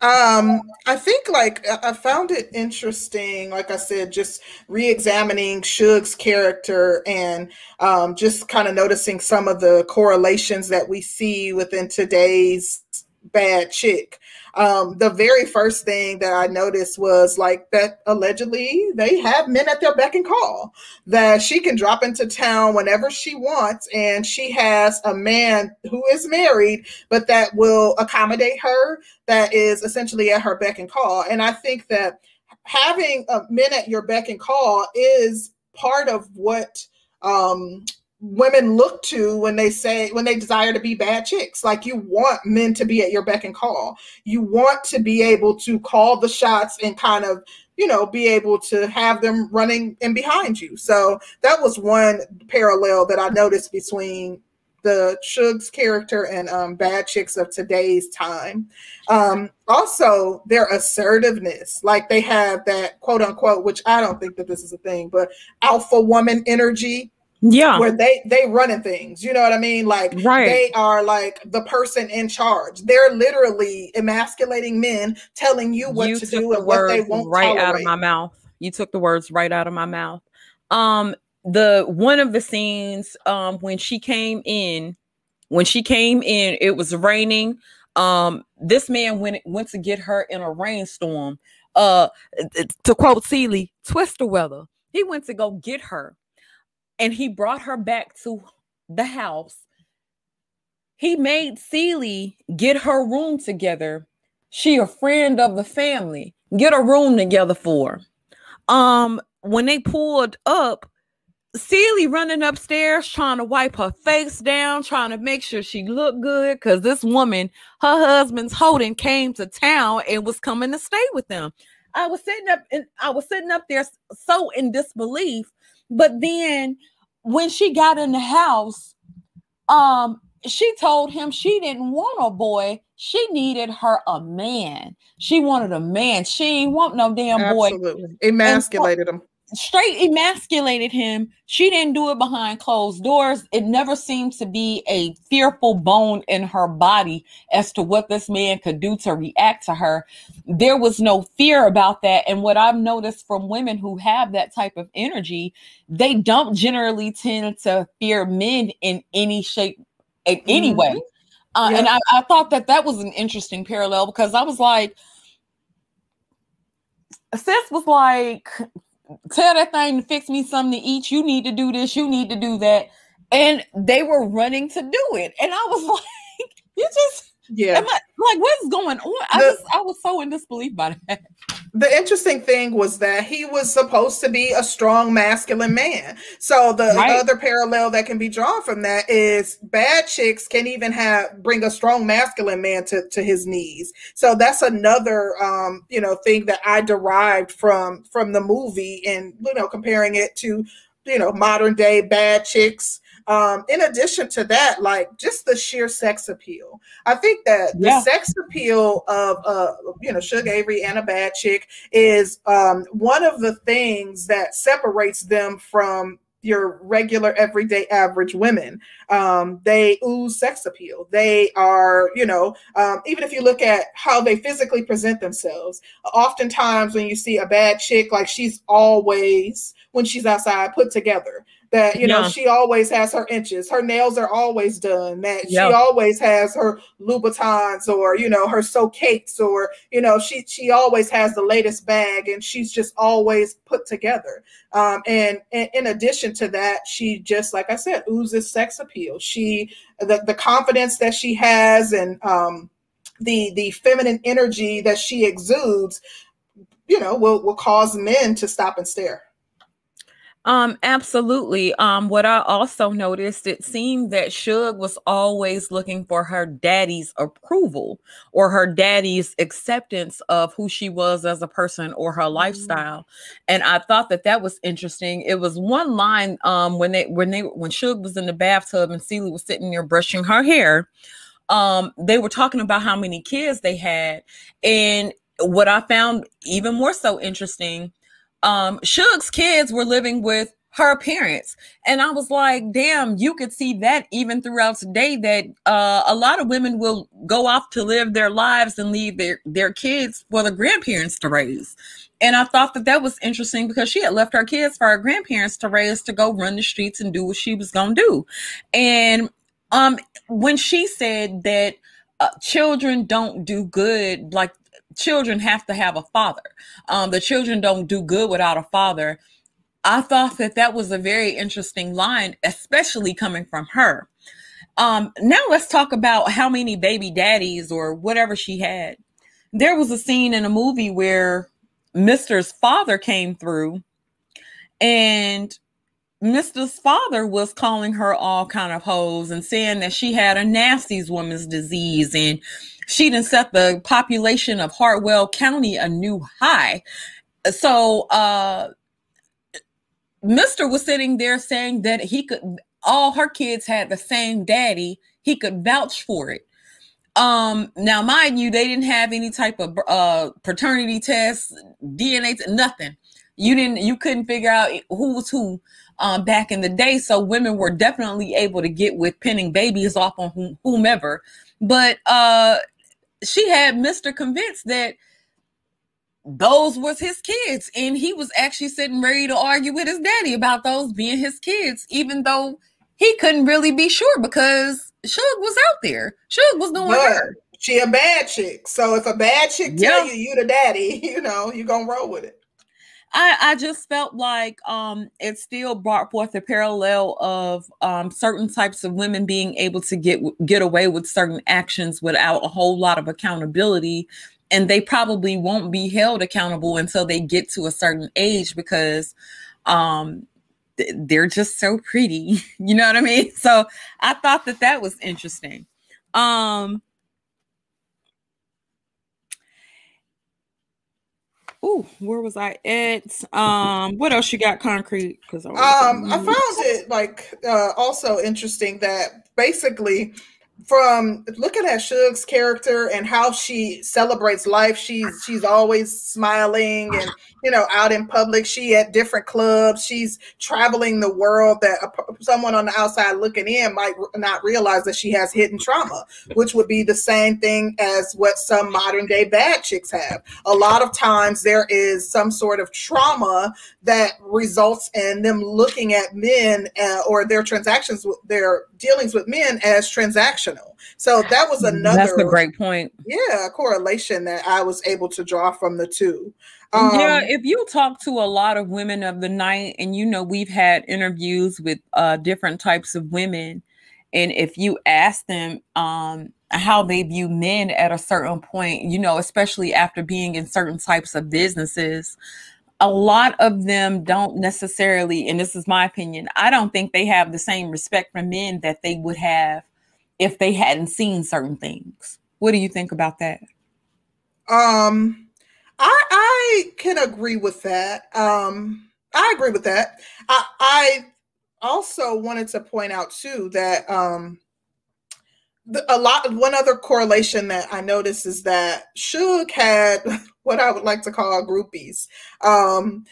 um, I think like I found it interesting, like I said, just re-examining Shug's character and um, just kind of noticing some of the correlations that we see within today's bad chick um, the very first thing that I noticed was like that allegedly they have men at their beck and call, that she can drop into town whenever she wants, and she has a man who is married, but that will accommodate her, that is essentially at her beck and call. And I think that having a men at your beck and call is part of what um women look to when they say when they desire to be bad chicks. Like you want men to be at your beck and call. You want to be able to call the shots and kind of you know be able to have them running in behind you. So that was one parallel that i noticed between the Shug's character and um, bad chicks of today's time. Um, also, their assertiveness, like they have that quote unquote, which I don't think that this is a thing, but alpha woman energy yeah. where they they running things you know what i mean? Like right. they are like the person in charge. They're literally emasculating men telling you what you to do and what they won't right tolerate. out of my mouth. You took the words right out of my mouth. Um the one of the scenes um when she came in when she came in it was raining. Um this man went went to get her in a rainstorm. Uh to quote Celie, twister weather. He went to go get her and he brought her back to the house. He made Celie get her room together. She a friend of the family. Get a room together for. Um, when they pulled up, Celie running upstairs trying to wipe her face down, trying to make sure she looked good because this woman, her husband's holding, came to town and was coming to stay with them. I was sitting up and I was sitting up there so in disbelief but then when she got in the house, um, she told him she didn't want a boy. She needed her a man. She wanted a man. She ain't want no damn boy. Absolutely. Emasculated him straight emasculated him. She didn't do it behind closed doors. It never seemed to be a fearful bone in her body as to what this man could do to react to her. There was no fear about that. And what I've noticed from women who have that type of energy, they don't generally tend to fear men in any shape, in any mm-hmm. way. Uh, yeah. And I, I thought that that was an interesting parallel because I was like, sis was like tell that thing to fix me something to eat. You need to do this. You need to do that. And they were running to do it. And I was like, you just, yeah. I, like, what's going on? I, the, I was so in disbelief by that the interesting thing was that he was supposed to be a strong masculine man. So the right. other parallel that can be drawn from that is bad chicks can even have bring a strong masculine man to, to his knees. So that's another um, you know thing that I derived from from the movie and you know comparing it to you know modern day bad chicks um, in addition to that, like just the sheer sex appeal. I think that yeah. the sex appeal of a you know, Shug Avery and a bad chick is um, one of the things that separates them from your regular everyday average women um, they ooze sex appeal they are you know um, even if you look at how they physically present themselves oftentimes when you see a bad chick like she's always when she's outside put together that you know yeah. she always has her inches. Her nails are always done that she always has her louboutins or you know her so cakes or you know she she always has the latest bag and she's just always put together. Um, and, and in addition to that she just like i said oozes sex appeal. She the, the confidence that she has and um, the the feminine energy that she exudes you know will will cause men to stop and stare um, absolutely. Um, what I also noticed, it seemed that Shug was always looking for her daddy's approval or her daddy's acceptance of who she was as a person or her mm-hmm. lifestyle. And I thought that that was interesting. It was one line um, when they when they when Shug was in the bathtub and Celie was sitting there brushing her hair. Um, they were talking about how many kids they had, and what I found even more so interesting um Shug's kids were living with her parents. And i was like damn you could see that even throughout today that uh, a lot of women will go off to live their lives and leave their their kids for the grandparents to raise. And i thought that that was interesting because she had left her kids for her grandparents to raise to go run the streets and do what she was going to do. And um when she said that uh, children don't do good like children have to have a father. Um, the children don't do good without a father. I thought that that was a very interesting line, especially coming from her. Um, now let's talk about how many baby daddies or whatever she had. There was a scene in a movie where Mr.'s father came through and Mr.'s father was calling her all kind of hoes and saying that she had a nasty woman's disease and she done set the population of Hartwell County a new high. So uh Mr. was sitting there saying that he could all her kids had the same daddy, he could vouch for it. Um, now mind you, they didn't have any type of uh paternity tests, DNA, nothing. You didn't you couldn't figure out who was who um, back in the day. So women were definitely able to get with pinning babies off on whomever. But uh, she had Mr. convinced that those was his kids. And he was actually sitting ready to argue with his daddy about those being his kids, even though he couldn't really be sure because Shug was out there. Shug was doing but her. She a bad chick. So if a bad chick tell you you the daddy, you know, you gonna roll with it. I, I just felt like um, it still brought forth a parallel of um, certain types of women being able to get get away with certain actions without a whole lot of accountability, and they probably won't be held accountable until they get to a certain age because um, they're just so pretty. you know what I mean? So I thought that that was interesting. Um, Where was I at? Um, what else you got concrete? Because um, I found it like uh, also interesting that basically from looking at Shug's character and how she celebrates life, she's she's always smiling and you know out in public. She at different clubs. She's traveling the world. That a, someone on the outside looking in might not realize that she has hidden trauma, which would be the same thing as what some modern day bad chicks have. A lot of times there is some sort of trauma that results in them looking at men uh, or their transactions, their dealings with men as So that was another. That's a great point. Yeah, a correlation that I was able to draw from the two. Um, yeah, if you talk to a lot of women of the night, and you know, we've had interviews with uh, different types of women, and if you ask them um, how they view men at a certain point, you know, especially after being in certain types of businesses, a lot of them don't necessarily, and this is my opinion, I don't think they have the same respect for men that they would have if they hadn't seen certain things. What do you think about that? Um, I I can agree with that. Um, I agree with that. I I also wanted to point out too that um a lot one other correlation that I noticed is that Shug had what I would like to call groupies. Um,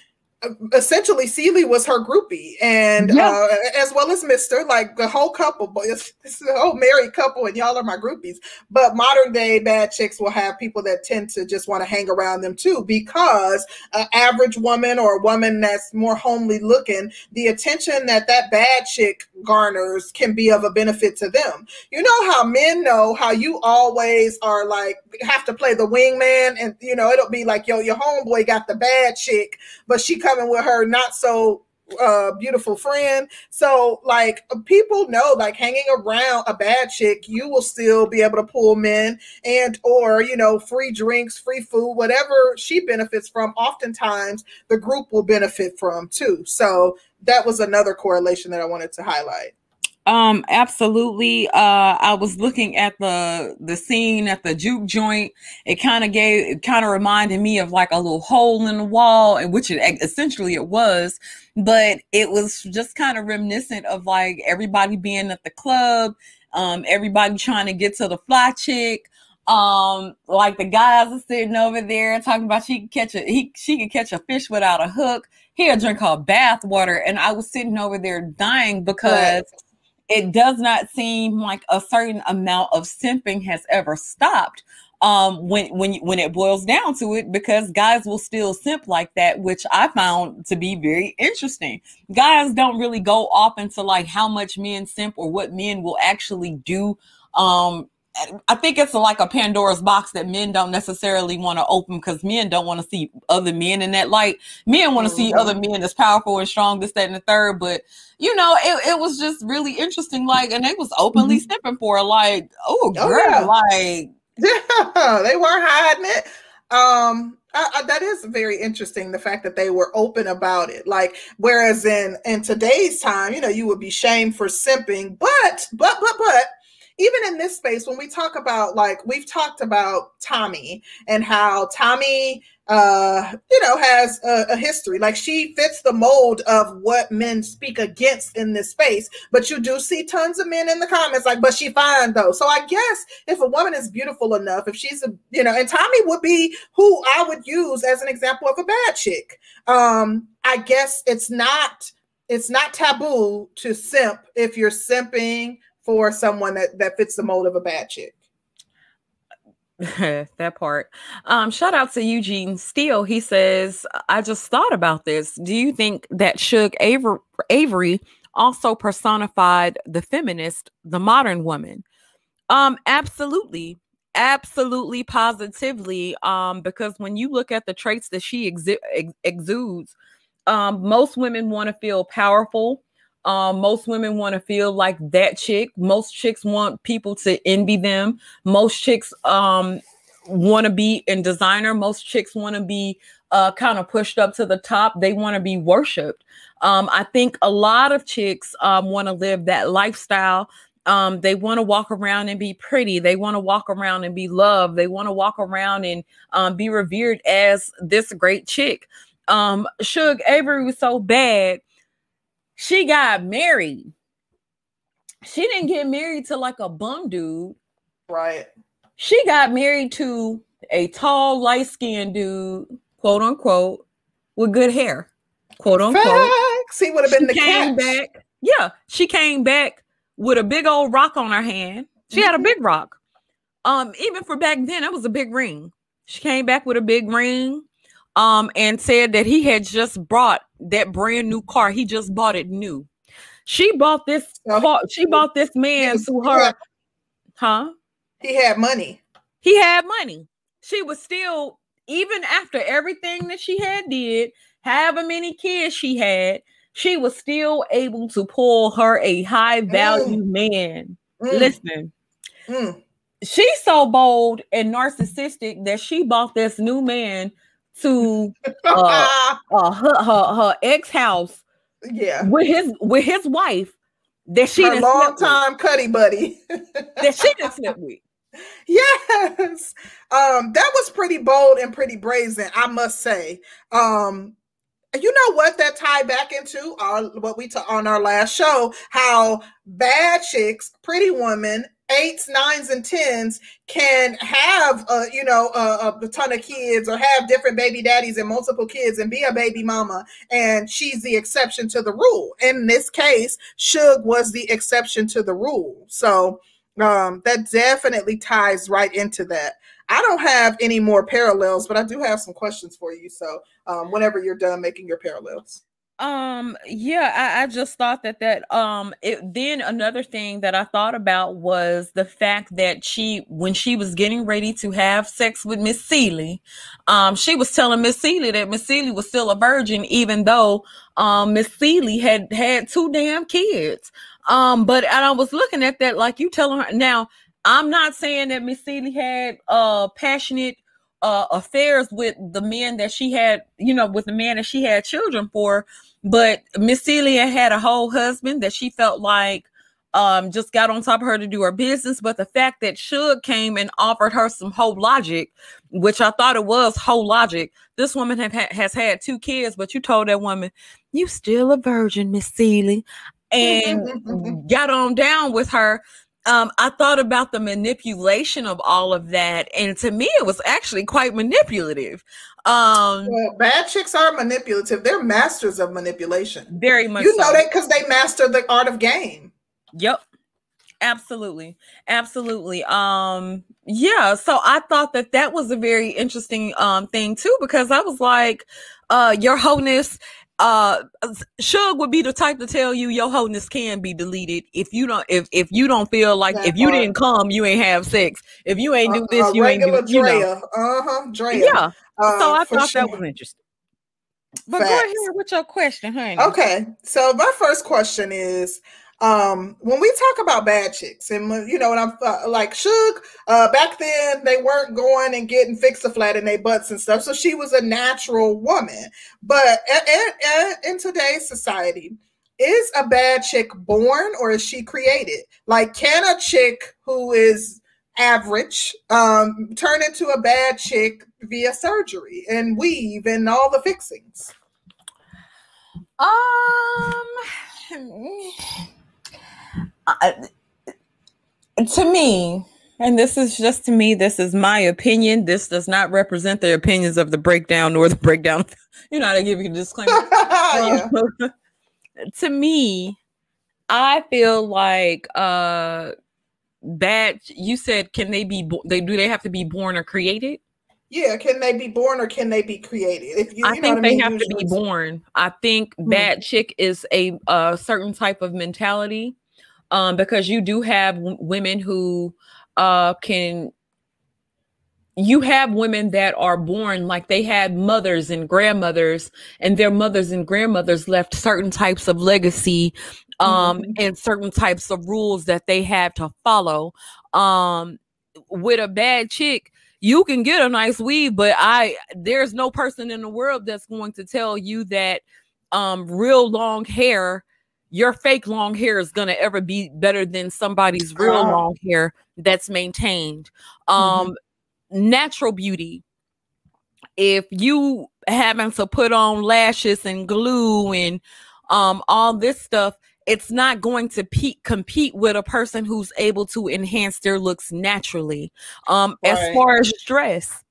essentially Celie was her groupie, and yeah. uh, as well as Mister, like the whole couple, but it's, it's a whole married couple, and y'all are my groupies. But modern day bad chicks will have people that tend to just want to hang around them too, because an average woman or a woman that's more homely looking, the attention that that bad chick garners can be of a benefit to them. You know how men know how you always are like have to play the wingman, and you know it'll be like yo, your homeboy got the bad chick, but she coming with her not so uh beautiful friend. So like people know like hanging around a bad chick you will still be able to pull men and or you know free drinks free food whatever she benefits from oftentimes the group will benefit from too. So that was another correlation that i wanted to highlight um, absolutely. Uh, I was looking at the the scene at the juke joint. It kind of gave, it kind of reminded me of like a little hole in the wall, and which it essentially it was. But it was just kind of reminiscent of like everybody being at the club, um, everybody trying to get to the fly chick. Um, like the guys are sitting over there talking about she can catch a he she can catch a fish without a hook. He had drink her bath water, and I was sitting over there dying because. Right it does not seem like a certain amount of simping has ever stopped um when when when it boils down to it because guys will still simp like that which i found to be very interesting. Guys don't really go off into like how much men simp or what men will actually do um I think it's like a Pandora's box that men don't necessarily want to open because men don't want to see other men in that light. Men want to mm-hmm. see other men as powerful and strong, this, that, and the third. But you know, it, it was just really interesting. Like, and they was openly mm-hmm. stepping for like, oh, girl, oh, yeah. like, yeah, they weren't hiding it. Um, I, I, that is very interesting. The fact that they were open about it, like, whereas in in today's time, you know, you would be shamed for simping, but but but but even in this space, when we talk about like we've talked about Tommy and how Tommy uh you know has a, a, history. Like she fits the mold of what men speak against in this space but you do see tons of men in the comments like but she fine though. So i guess if a woman is beautiful enough if she's a you know and tommy would be who i would use as an example of a bad chick. Um i guess it's not it's not taboo to simp if you're simping for someone that that fits the mold of a bad chick. that part. Um, shout out to Eugene Steele. He says, I just thought about this. Do you think that Shug Avery, also personified the feminist, the modern woman? Um, absolutely. Absolutely, positively. Um, because when you look at the traits that she exi- ex- exudes, um, most women want to feel powerful. Um, most women want to feel like that chick. Most chicks want people to envy them. Most chicks um, want to be in designer. Most chicks want to be uh, kind of pushed up to the top. They want to be worshipped. Um, I think a lot of chicks um, want to live that lifestyle. Um, they want to walk around and be pretty. They want to walk around and be loved. They want to walk around and um, be revered as this great chick. Um, Shug Avery was so bad she got married. She didn't get married to like a bum dude. Right. She got married to a tall, light skinned dude, quote unquote, with good hair, quote unquote. Facts. He would have been the came catch. back. Yeah, she came back with a big old rock on her hand. She mm-hmm. had a mm-hmm. big rock. Um, even for back then, that was a big ring. She came back with a big ring um, and said that he had just bought that brand new car. He just bought it new. She bought this car. She bought this man to her. Huh? He had money. He had money. She was still, even after everything that she had did, however many kids she had, she was still able to pull her a high value mm. man. Mm. Listen, mm. she's so bold and narcissistic that she bought this new man to uh, uh, her, her, her ex house, yeah, with his with his wife that she her long time cuddy buddy. That she didn't sleep with. Yes, um, that was pretty bold and pretty brazen, I must say. Um, you know what that tied back into? Our what we took on our last show how bad chicks pretty women eights, nines, and tens can have a you know a, a, ton of kids or have different baby daddies and multiple kids and be a baby mama, and she's the exception to the rule. In this case, Shug was the exception to the rule. So um, that definitely ties right into that. I don't have any more parallels, but I do have some questions for you. So um, whenever you're done making your parallels um yeah I, I, just thought that that um it then another thing that i thought about was the fact that she when she was getting ready to have sex with miss Celie, um she was telling miss Celie that miss Celie was still a virgin even though um miss Celie had had two damn kids. Um but and i was looking at that like you telling her now i'm not saying that miss Celie had uh passionate uh, affairs with the men that she had, you know, with the man that she had children for. But Miss Celia had a whole husband that she felt like um, just got on top of her to do her business. But the fact that Shug came and offered her some whole logic, which I thought it was whole logic. This woman have ha- has had two kids, but you told that woman, you still a virgin, Miss Celia. and got on down with her um, I thought about the manipulation of all of that, and to me, it was actually quite manipulative. Um, well, bad chicks are manipulative; they're masters of manipulation. Very much. You know so. that because they master the art of game. Yep, absolutely, absolutely. Um, yeah. So I thought that that was a very interesting um thing too, because I was like, uh, your wholeness uh Shug would be the type to tell you your wholeness can be deleted if you don't if if you don't feel like that if you part. didn't come you ain't have sex if you ain't uh, do this uh, you ain't do you know uh-huh Drea. yeah uh, so I thought sure. that was interesting but Facts. go ahead with your question honey okay so my first question is um when we talk about bad chicks and you know and i'm uh, like Shug uh back then they weren't going and getting fix a flat in their butts and stuff so she was a natural woman. But in today's society is a bad chick born or is she created? Like can a chick who is average um turn into a bad chick via surgery and weave and all the fixings? Um to me, and this is just to me, this is my opinion. This does not represent the opinions of the breakdown nor the breakdown. You know, I give you a disclaimer. to me, I feel like uh bad. You said, can they be? They do they have to be born or created? Yeah, can they be born or can they be created? If you, you I think they mean? have Usually. to be born. I think hmm. bad chick is a, a certain type of mentality um, because you do have w- women who uh, can you have women that are born like they had mothers and grandmothers and their mothers and grandmothers left certain types of legacy um mm-hmm. and certain types of rules that they had to follow um with a bad chick you can get a nice weave but i there's no person in the world that's going to tell you that um real long hair your fake long hair is going to ever be better than somebody's real uh, long hair that's maintained. Um mm-hmm. natural beauty. If you having to put on lashes and glue and um all this stuff, it's not going to pe- compete with a person who's able to enhance their looks naturally. Um right. as far as dress,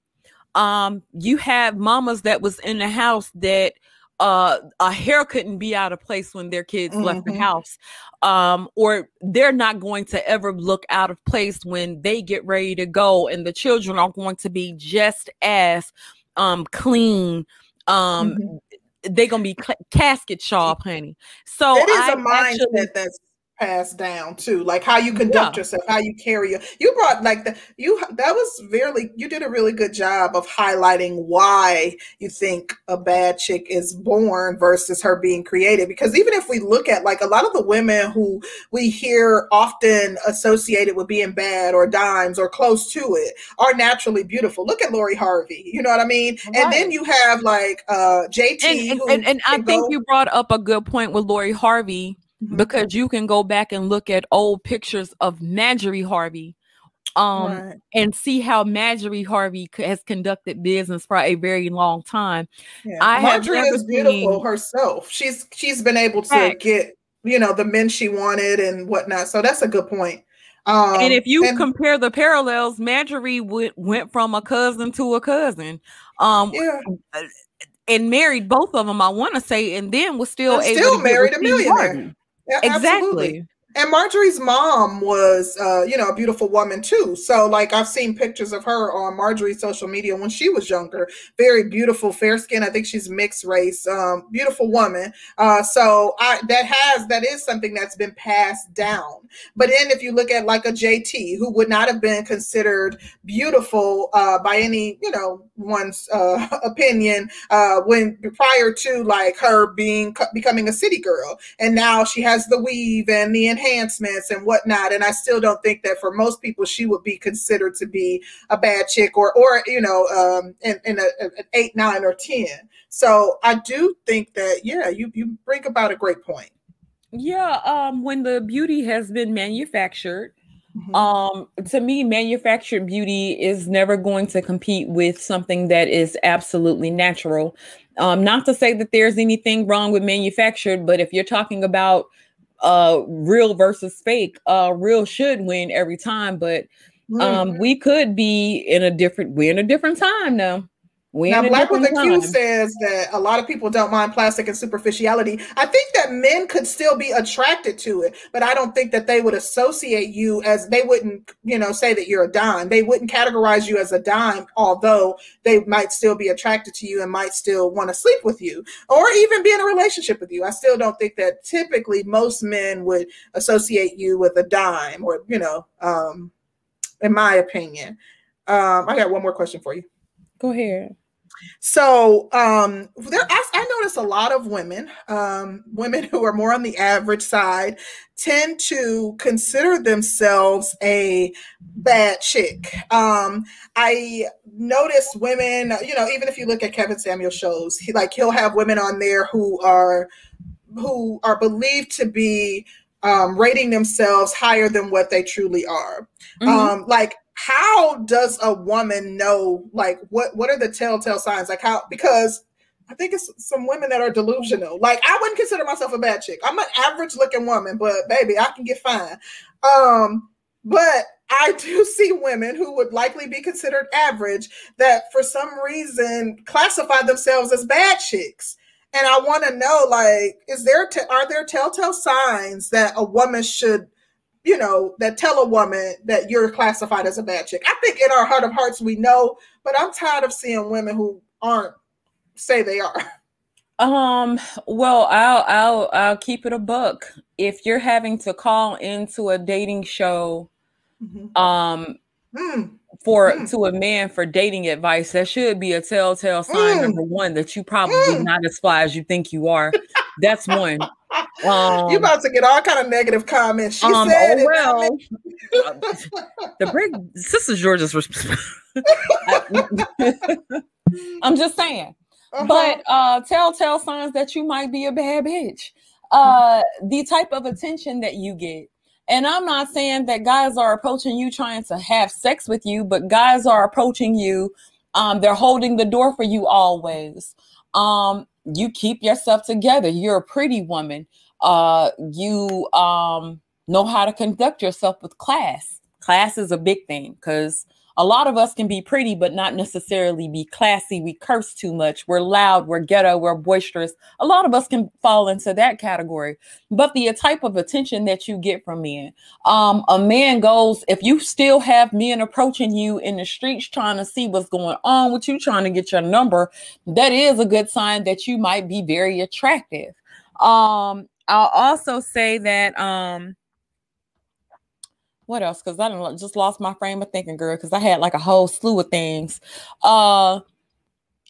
um you have mamas that was in the house that uh a hair couldn't be out of place when their kids mm-hmm. left the mm-hmm. house um or they're not going to ever look out of place when they get ready to go and the children are going to be just as um clean um mm-hmm. they're gonna be cl- casket sharp honey so it is I a mindset actually, that's passed down too like how you conduct yeah. yourself how you carry your you brought like the you that was really you did a really good job of highlighting why you think a bad chick is born versus her being created because even if we look at like a lot of the women who we hear often associated with being bad or dimes or close to it are naturally beautiful look at Lori Harvey you know what I mean right. and then you have like uh JT and, and, and, and I think you brought up a good point with Lori Harvey mm-hmm. because you can go back and look at old pictures of Marjorie Harvey um right. and see how Marjorie Harvey has conducted business for a very long time. Yeah. I Marjorie is beautiful seen... herself. She's she's been able to get you know the men she wanted and whatnot. So that's a good point. Um, and if you and- compare the parallels, Marjorie went went from a cousin to a cousin, um, yeah, and married both of them. I want to say, and then was still And able still to married a Steve millionaire. Harvey. Yeah, absolutely. And Marjorie's mom was, uh, you know, a beautiful woman too. So, like, I've seen pictures of her on Marjorie's social media when she was younger. Very beautiful, fair skin. I think she's mixed race. Um, beautiful woman. Uh, so, I that has that is something that's been passed down. But then, if you look at like a JT, who would not have been considered beautiful uh, by any, you know, one's uh, opinion, uh, when prior to like her being becoming a city girl, and now she has the weave and the enhancements and whatnot. And I still don't think that for most people she would be considered to be a bad chick or or you know um, in, in a, an eight, nine, or ten. So I do think that yeah, you you bring about a great point. Yeah, um, when the beauty has been manufactured, Mhm. um, to me, manufactured beauty is never going to compete with something that is absolutely natural. Um, not to say that there's anything wrong with manufactured, but if you're talking about uh real versus fake, uh real should win every time. But um we could be in a different we're in a different time now. We're Now, Black with a Q says that a lot of people don't mind plastic and superficiality. I think that men could still be attracted to it, but I don't think that they would associate you as they wouldn't, you know, say that you're a dime. They wouldn't categorize you as a dime, although they might still be attracted to you and might still want to sleep with you or even be in a relationship with you. I still don't think that typically most men would associate you with a dime or, you know, um, in my opinion. Um, I got one more question for you. Go ahead. So um, there, I, I notice a lot of women, um, women who are more on the average side, tend to consider themselves a bad chick. Um, I notice women, you know, even if you look at Kevin Samuel shows, he like he'll have women on there who are who are believed to be um, rating themselves higher than what they truly are. Mhm. Um, like how does a woman know like what what are the telltale signs? Like how because i think it's some women that are delusional. Like i wouldn't consider myself a bad chick. I'm an average looking woman but baby i can get fine. Um but i do see women who would likely be considered average that for some reason classify themselves as bad chicks. And i want to know like is there te- are there telltale signs that a woman should you know, that tell a woman that you're classified as a bad chick. I think in our heart of hearts we know, but I'm tired of seeing women who aren't say they are. Um, well, I'll I'll I'll keep it a buck. If you're having to call into a dating show um Mm, for Mm. to a man for dating advice, that should be a telltale sign Mm. number one that you probably Mm. not as fly as you think you are. That's one. Um, you about to get all kind of negative comments. She um, said oh it. well, the big sister George's resp- I'm just saying. Uh-huh. but uh telltale signs that you might be a bad bitch uh the type of attention that you get and i'm not saying that guys are approaching you trying to have sex with you but guys are approaching you um they're holding the door for you always um you keep yourself together. You're a pretty woman. Uh you um know how to conduct yourself with class. Class is a big thing because a lot of us can be pretty but not necessarily be classy. We curse too much. We're loud we're ghetto we're boisterous. A lot of us can fall into that category. But the type of attention that you get from men um a man goes if you still have men approaching you in the streets trying to see what's going on with you trying to get your number that is a good sign that you might be very attractive. Um i'll also say that um what else? Because I don't just lost my frame of thinking, girl. Because I had like a whole slew of things. Uh,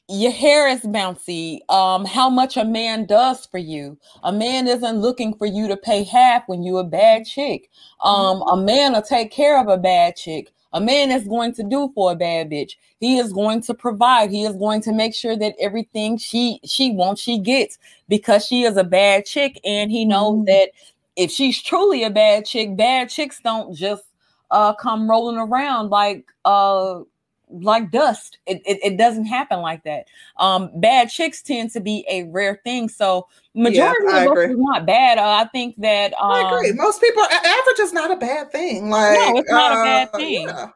your hair is bouncy. Um, how much a man does for you. A man isn't looking for you to pay half when you a bad chick. Um, a man will take care of a bad chick. A man is going to do for a bad bitch. He is going to provide. He is going to make sure that everything she she wants, she gets because she is a bad chick, and he knows Mhm. that if she's truly a bad chick, bad chicks don't just uh come rolling around like uh like dust. It, it, it doesn't happen like that. Um, bad chicks tend to be a rare thing. So majority yeah, of us is not bad. Uh, I think that um, I agree. Most people average is not a bad thing. Like no, it's not uh, a bad thing. Yeah.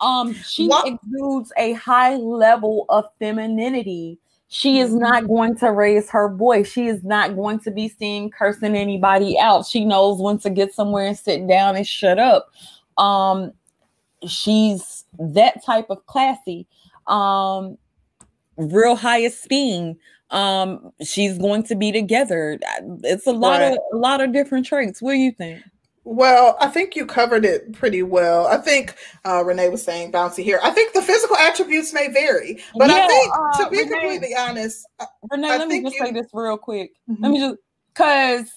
Um, she what? exudes a high level of femininity. She is mm-hmm. not going to raise her voice. She is not going to be seen cursing anybody out. She knows when to get somewhere and sit down and shut up. Um, she's that type of classy. Um, real high esteem. Um, she's going to be together. It's a lot right. of a lot of different traits. What do you think? Well, I think you covered it pretty well. I think uh, Renee was saying bouncy here. I think the physical attributes may vary, but yeah, I think uh, to be Renee, completely honest, Renee, I let me just you, say this real quick. Mm-hmm. Let me just because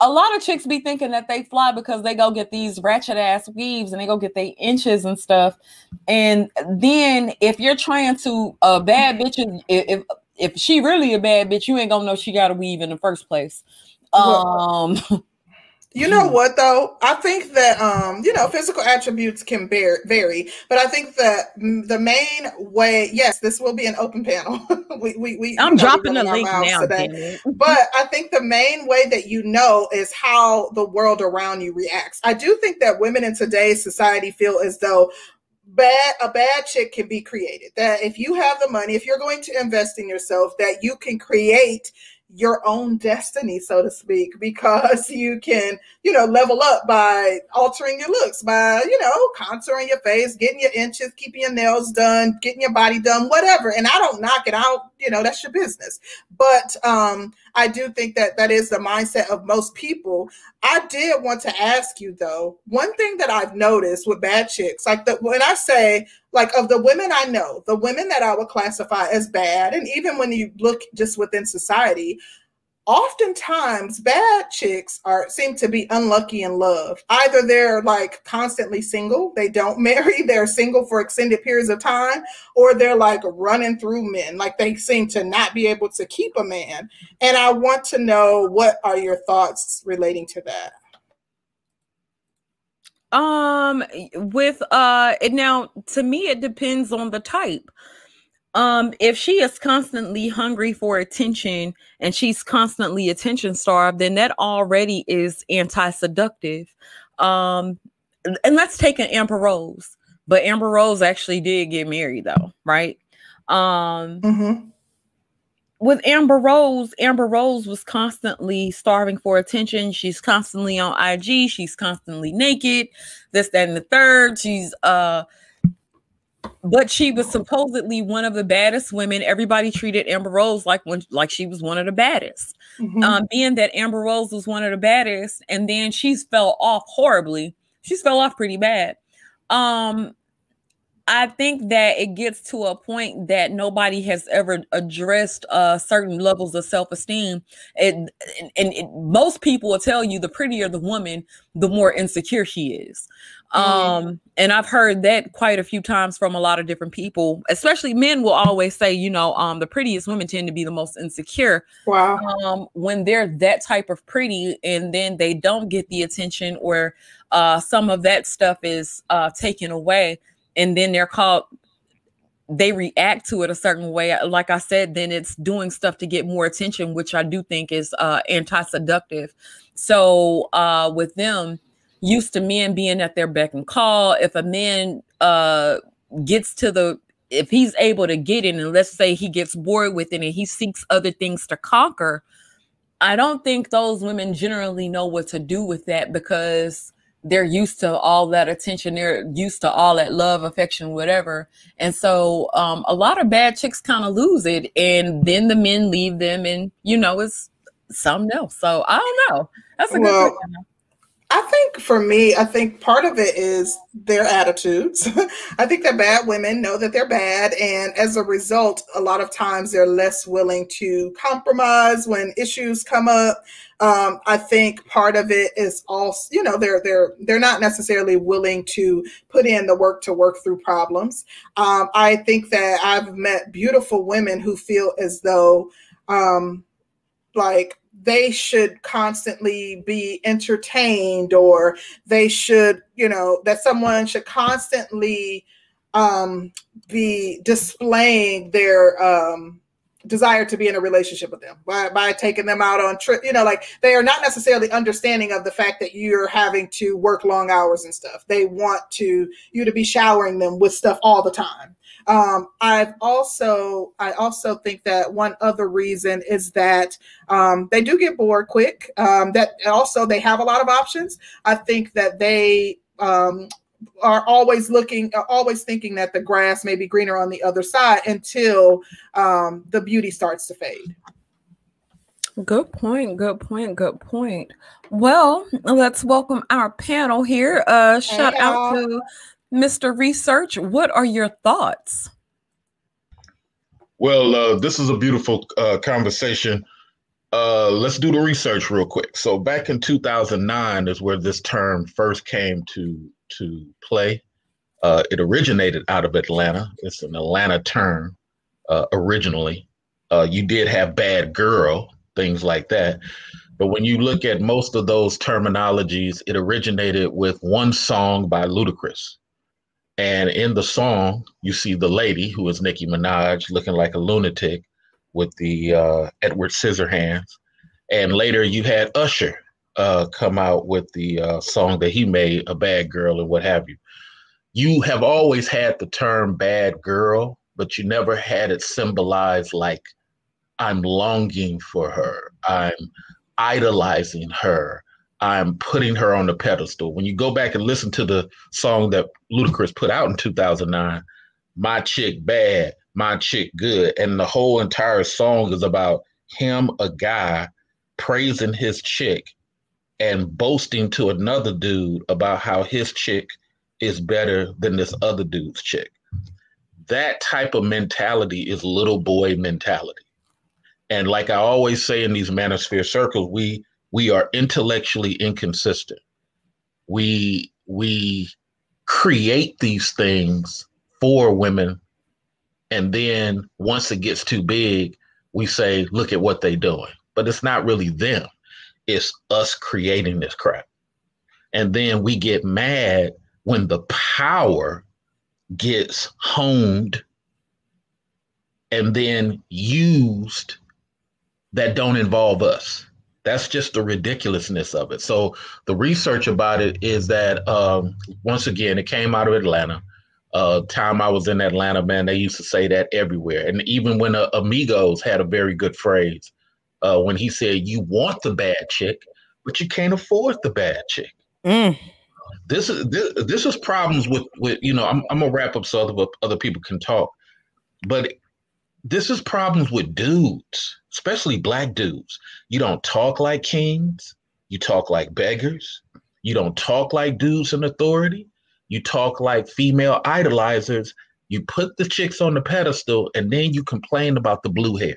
a lot of chicks be thinking that they fly because they go get these ratchet ass weaves and they go get their inches and stuff. And then if you're trying to a uh, bad bitch, if if she really a bad bitch, you ain't gonna know she got a weave in the first place. Um. You know what though? I think that um, you know, physical attributes can bear, vary, but I think that the main way, yes, this will be an open panel. we, we, we I'm dropping the link now, today. but I think the main way that you know is how the world around you reacts. I do think that women in today's society feel as though bad a bad chick can be created. That if you have the money, if you're going to invest in yourself, that you can create your own destiny, so to speak, because you can, you know, level up by altering your looks, by, you know, contouring your face, getting your inches, keeping your nails done, getting your body done, whatever. And I don't knock it out, you know, that's your business. But um, I do think that that is the mindset of most people. I did want to ask you though, one thing that I've noticed with bad chicks, like the, when I say like of the women I know, the women that I would classify as bad, and even when you look just within society, oftentimes bad chicks are seem to be unlucky in love. Either they're like constantly single they don't marry they're single for extended periods of time or they're like running through men like they seem to not be able to keep a man. And i want to know what are your thoughts relating to that um with uh now to me it depends on the type. Um if she is constantly hungry for attention and she's constantly attention starved then that already is anti-seductive. Um and let's take an amber rose but amber rose actually did get married though right? Um mm-hmm. With amber rose amber rose was constantly starving for attention she's constantly on ig she's constantly naked this that and the third she's uh but she was supposedly one of the baddest women. Everybody treated Amber Rose like when like she was one of the baddest. Mm-hmm. Um, being that Amber Rose was one of the baddest, and then she's fell off horribly. She's fell off pretty bad. Um, I think that it gets to a point that nobody has ever addressed uh, certain levels of self-esteem. And, and, and, most people will tell you the prettier the woman, the more insecure she is. Mm-hmm. Um, and I've heard that quite a few times from a lot of different people, especially men will always say, you know, um, the prettiest women tend to be the most insecure. Wow. Um, when they're that type of pretty and then they don't get the attention or uh, some of that stuff is uh, taken away and then they're called they react to it a certain way. Like i said then it's doing stuff to get more attention which i do think is uh, anti-seductive. So uh, with them used to men being at their beck and call if a man uh, gets to the if he's able to get in and let's say he gets bored with it and he seeks other things to conquer i don't think those women generally know what to do with that because they're used to all that attention they're used to all that love affection whatever. And so um, a lot of bad chicks kind of lose it and then the men leave them and you know it's something else. So i don't know. That's a well, good question. I think for me, I think part of it is their attitudes. I think that bad women know that they're bad, and as a result, a lot of times they're less willing to compromise when issues come up. Um, I think part of it is also, you know, they're they're they're not necessarily willing to put in the work to work through problems. Um, I think that I've met beautiful women who feel as though, um, like they should constantly be entertained or they should, you know, that someone should constantly um, the displaying their um, desire to be in a relationship with them by, by taking them out on trip you know like they are not necessarily understanding of the fact that you're having to work long hours and stuff. They want to you to be showering them with stuff all the time um, I've also I also think that one other reason is that um, they do get bored quick. Um, that also they have a lot of options. I think that they um, are always looking, are always thinking that the grass may be greener on the other side until um, the beauty starts to fade. Good point. Good point. Good point. Well, let's welcome our panel here. Uh, shout hey, out to Mr. Research. What are your thoughts? Well, uh, this is a beautiful uh, conversation. Uh, let's do the research real quick. So, back in 2009 is where this term first came to to play. Uh, it originated out of Atlanta. It's an Atlanta term uh, originally. Uh, you did have bad girl, things like that. But when you look at most of those terminologies, it originated with one song by Ludacris. And in the song, you see the lady who is Nicki Minaj looking like a lunatic with the uh, Edward Scissorhands. And later you had Usher uh, come out with the uh, song that he made, A Bad Girl, and what have you. You have always had the term bad girl, but you never had it symbolized like I'm longing for her, I'm idolizing her, I'm putting her on the pedestal. When you go back and listen to the song that Ludacris put out in 2009, My Chick Bad, My Chick Good, and the whole entire song is about him, a guy, praising his chick and boasting to another dude about how his chick is better than this other dude's chick. That type of mentality is little boy mentality. And like I always say in these manosphere circles, we we are intellectually inconsistent. We we create these things for women and then once it gets too big, we say, look at what they're doing. But it's not really them it's us creating this crap. And then we get mad when the power gets honed and then used that don't involve us. That's just the ridiculousness of it. So the research about it is that um, once again, it came out of Atlanta. Uh, time I was in Atlanta, man, they used to say that everywhere. And even when uh, Amigos had a very good phrase, uh, when he said, "You want the bad chick, but you can't afford the bad chick." Mm. This is this, this is problems with with you know. I'm I'm gonna wrap up so other other people can talk, but this is problems with dudes, especially black dudes. You don't talk like kings. You talk like beggars. You don't talk like dudes in authority. You talk like female idolizers. You put the chicks on the pedestal, and then you complain about the blue hair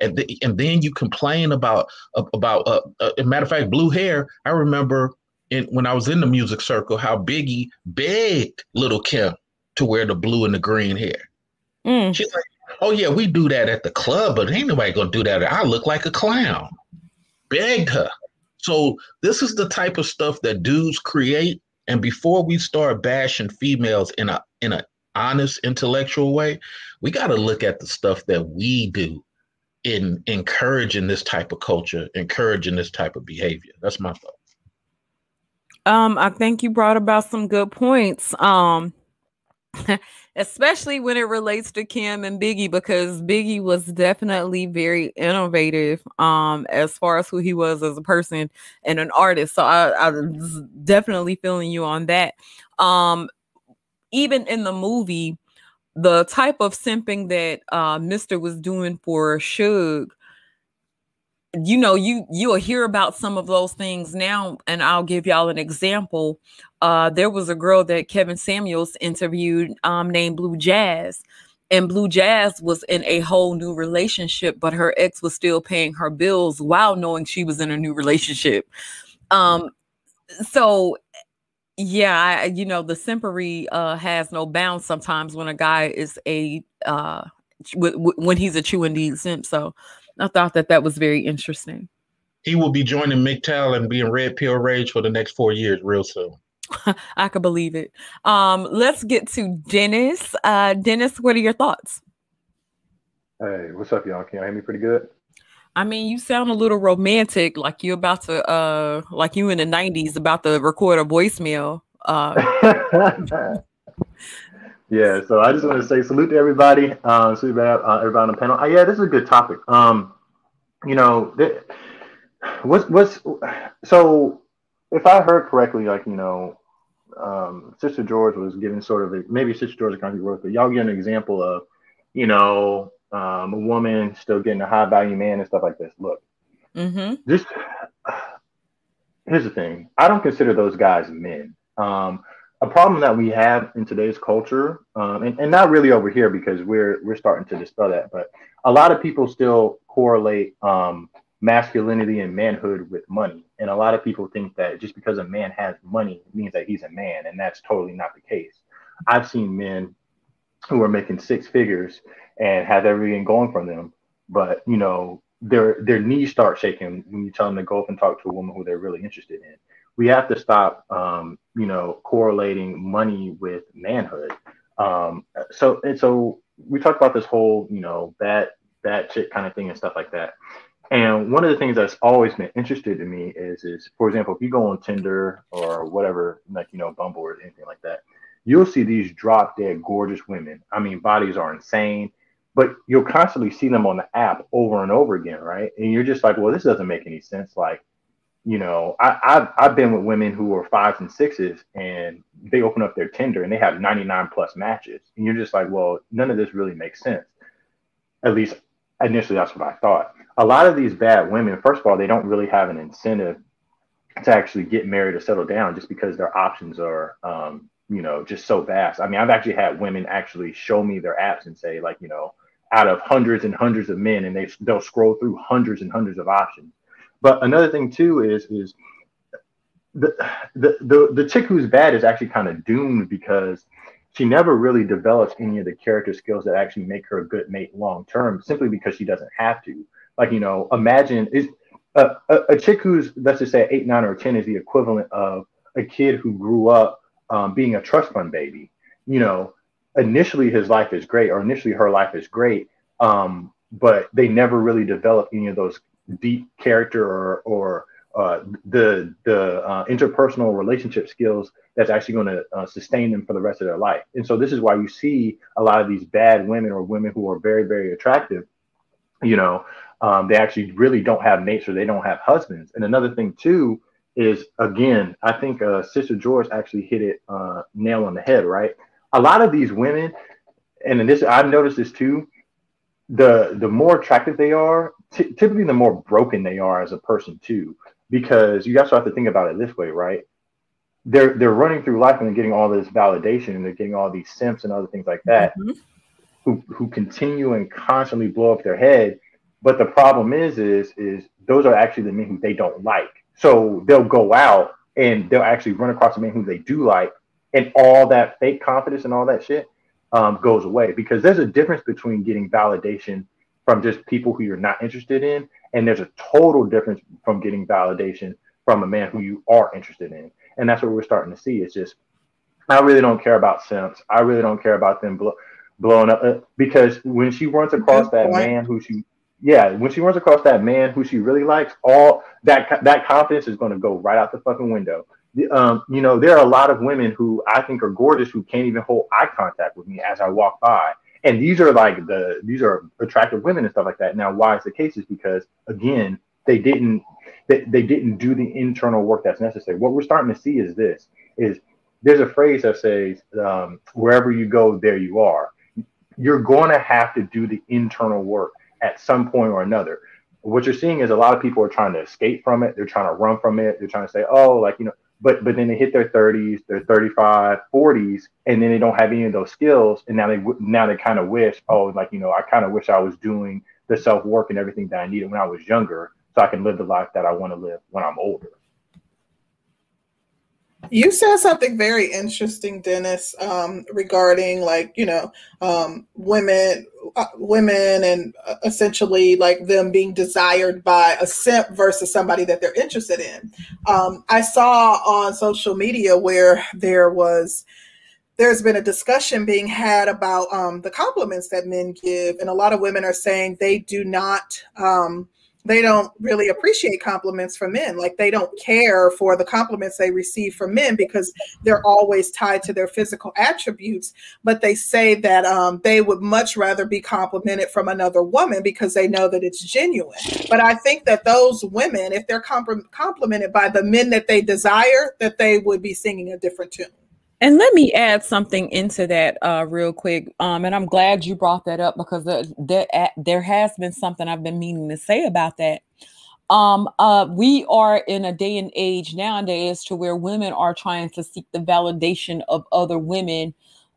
and th- and then you complain about about uh, uh, matter of fact, blue hair. I remember in, when I was in the music circle how Biggie begged Little Kim to wear the blue and the green hair. Mm. She's like, "Oh yeah, we do that at the club, but ain't nobody gonna do that. I look like a clown." Begged her. So this is the type of stuff that dudes create. And before we start bashing females in a in a honest intellectual way, we got to look at the stuff that we do in encouraging this type of culture, encouraging this type of behavior. That's my thought. Um, I think you brought about some good points. Um, especially when it relates to Kim and Biggie, because Biggie was definitely very innovative um as far as who he was as a person and an artist. So I, I was definitely feeling you on that. Um, even in the movie, the type of simping that uh, Mister was doing for Shug, you know, you you'll hear about some of those things now, and I'll give y'all an example. Uh, there was a girl that Kevin Samuels interviewed um, named Blue Jazz, and Blue Jazz was in a whole new relationship, but her ex was still paying her bills while knowing she was in a new relationship. Um, so yeah, I, you know, the simpery uh, has no bounds sometimes when a guy is a uh, w- w- when he's a true indeed simp. So I thought that that was very interesting. He will be joining MGTOW and being Red Pill Rage for the next four years, real soon. I could believe it. Um, let's get to Dennis. Uh, Dennis, what are your thoughts? Hey, what's up, y'all? Can you hear me pretty good? I mean, you sound a little romantic, like you're about to, uh, like you in the '90s about to record a voicemail. Uh, yeah, so I just want to say salute to everybody, uh, salute to uh, everybody on the panel. Uh, yeah, this is a good topic. Um, you know, th- what's what's so if I heard correctly, like you know, um, Sister George was giving sort of a, maybe Sister George can't be worth, but y'all give an example of, you know, um, a woman still getting a high value man and stuff like this. Look, mm-hmm. just here's the thing: I don't consider those guys men. Um, a problem that we have in today's culture, um, and, and not really over here because we're we're starting to dispel that, but a lot of people still correlate um, masculinity and manhood with money. And a lot of people think that just because a man has money means that he's a man, and that's totally not the case. I've seen men who are making six figures and have everything going for them, but you know their their knees start shaking when you tell them to go up and talk to a woman who they're really interested in. We have to stop, um, you know, correlating money with manhood. Um, so and so we talked about this whole, you know, bad bad chick kind of thing and stuff like that. And one of the things that's always been interested to me is, is for example, if you go on Tinder or whatever, like you know, Bumble or anything like that, you'll see these drop dead gorgeous women. I mean, bodies are insane, but you'll constantly see them on the app over and over again, right? And you're just like, well, this doesn't make any sense. Like, you know, I, I've I've been with women who are fives and sixes, and they open up their Tinder and they have 99 plus matches, and you're just like, well, none of this really makes sense. At least initially, that's what I thought a lot of these bad women, first of all, they don't really have an incentive to actually get married or settle down just because their options are, um, you know, just so vast. I mean, I've actually had women actually show me their apps and say, like, you know, out of hundreds and hundreds of men, and they they'll scroll through hundreds and hundreds of options. But another thing too is is the the the, the chick who's bad is actually kind of doomed because she never really develops any of the character skills that actually make her a good mate long term, simply because she doesn't have to. Like you know imagine is a, a, a, chick who's let's just say eight nine or 10 is the equivalent of a kid who grew up um, being a trust fund baby. You know initially his life is great or initially her life is great um, but they never really develop any of those deep character or, or uh, the the uh, interpersonal relationship skills that's actually going to uh, sustain them for the rest of their life. And so this is why you see a lot of these bad women or women who are very very attractive, you know, um, they actually really don't have mates or they don't have husbands. And another thing too is again, I think uh, Sister George actually hit it uh, nail on the head. Right, a lot of these women, and this I've noticed this too. The the more attractive they are, t- typically the more broken they are as a person too. Because you also have to think about it this way, right? They're they're running through life and they're getting all this validation and they're getting all these simps and other things like that, mm-hmm. who who continue and constantly blow up their head but the problem is, is, is those are actually the men who they don't like. So they'll go out and they'll actually run across the men who they do like, and all that fake confidence and all that shit um, goes away because there's a difference between getting validation from just people who you're not interested in, and there's a total difference from getting validation from a man who you are interested in, and that's what we're starting to see. It's just I really don't care about simps. I really don't care about them blow, blowing up uh, because when she runs across that man who she yeah, when she runs across that man who she really likes, all that that confidence is going to go right out the fucking window. Um, you know, there are a lot of women who I think are gorgeous who can't even hold eye contact with me as I walk by. And these are like the these are attractive women and stuff like that. Now, why is the case is because again, they didn't they, they didn't do the internal work that's necessary. What we're starting to see is this is there's a phrase that says um, wherever you go, there you are. You're going to have to do the internal work at some point or another. What you're seeing is a lot of people are trying to escape from it. They're trying to run from it. They're trying to say, oh, like, you know, but but then they hit their 30s, their 35, 40s, and then they don't have any of those skills. And now they now they kind of wish, oh, like, you know, I kind of wish I was doing the self work and everything that I needed when I was younger so I can live the life that I want to live when I'm older. You said something very interesting, Dennis, um, regarding like you know um, women uh, women and uh, essentially like them being desired by a simp versus somebody that they're interested in. Um, I saw on social media where there was there's been a discussion being had about um, the compliments that men give, and a lot of women are saying they do not um, they don't really appreciate compliments from men. Like they don't care for the compliments they receive from men because they're always tied to their physical attributes. But they say that um, they would much rather be complimented from another woman because they know that it's genuine. But I think that those women, if they're comp- complimented by the men that they desire, that they would be singing a different tune. And let me add something into that uh, real quick. Um, and I'm glad you brought that up because there, there, there has been something I've been meaning to say about that. Um, uh, we are in a day and age nowadays to where women are trying to seek the validation of other women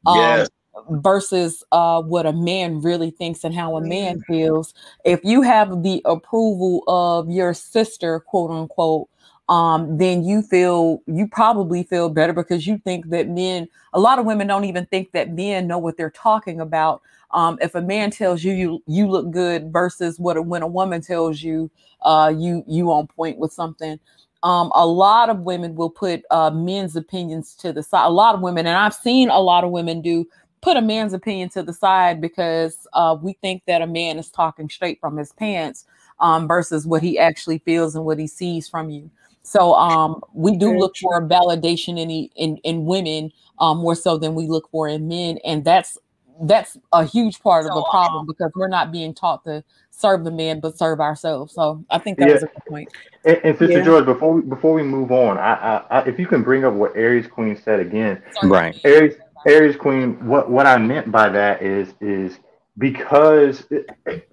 um, yes. versus uh, what a man really thinks and how a man mm-hmm. feels. If you have the approval of your sister, quote unquote, um, then you feel you probably feel better because you think that men, a lot of women don't even think that men know what they're talking about. Um, if a man tells you you you look good versus what a, when a woman tells you uh, you you on point with something, um, a lot of women will put uh, men's opinions to the side. A lot of women, and I've seen a lot of women do put a man's opinion to the side because uh, we think that a man is talking straight from his pants um, versus what he actually feels and what he sees from you. So um, we do look for validation in in in women um, more so than we look for in men, and that's that's a huge part of the problem because we're not being taught to serve the men but serve ourselves. So I think that yeah. was a good point. And, and Sister yeah. George, before we, before we move on, I, I, I, if you can bring up what Aries Queen said again, right? Aries Aries Queen, what what I meant by that is is because it,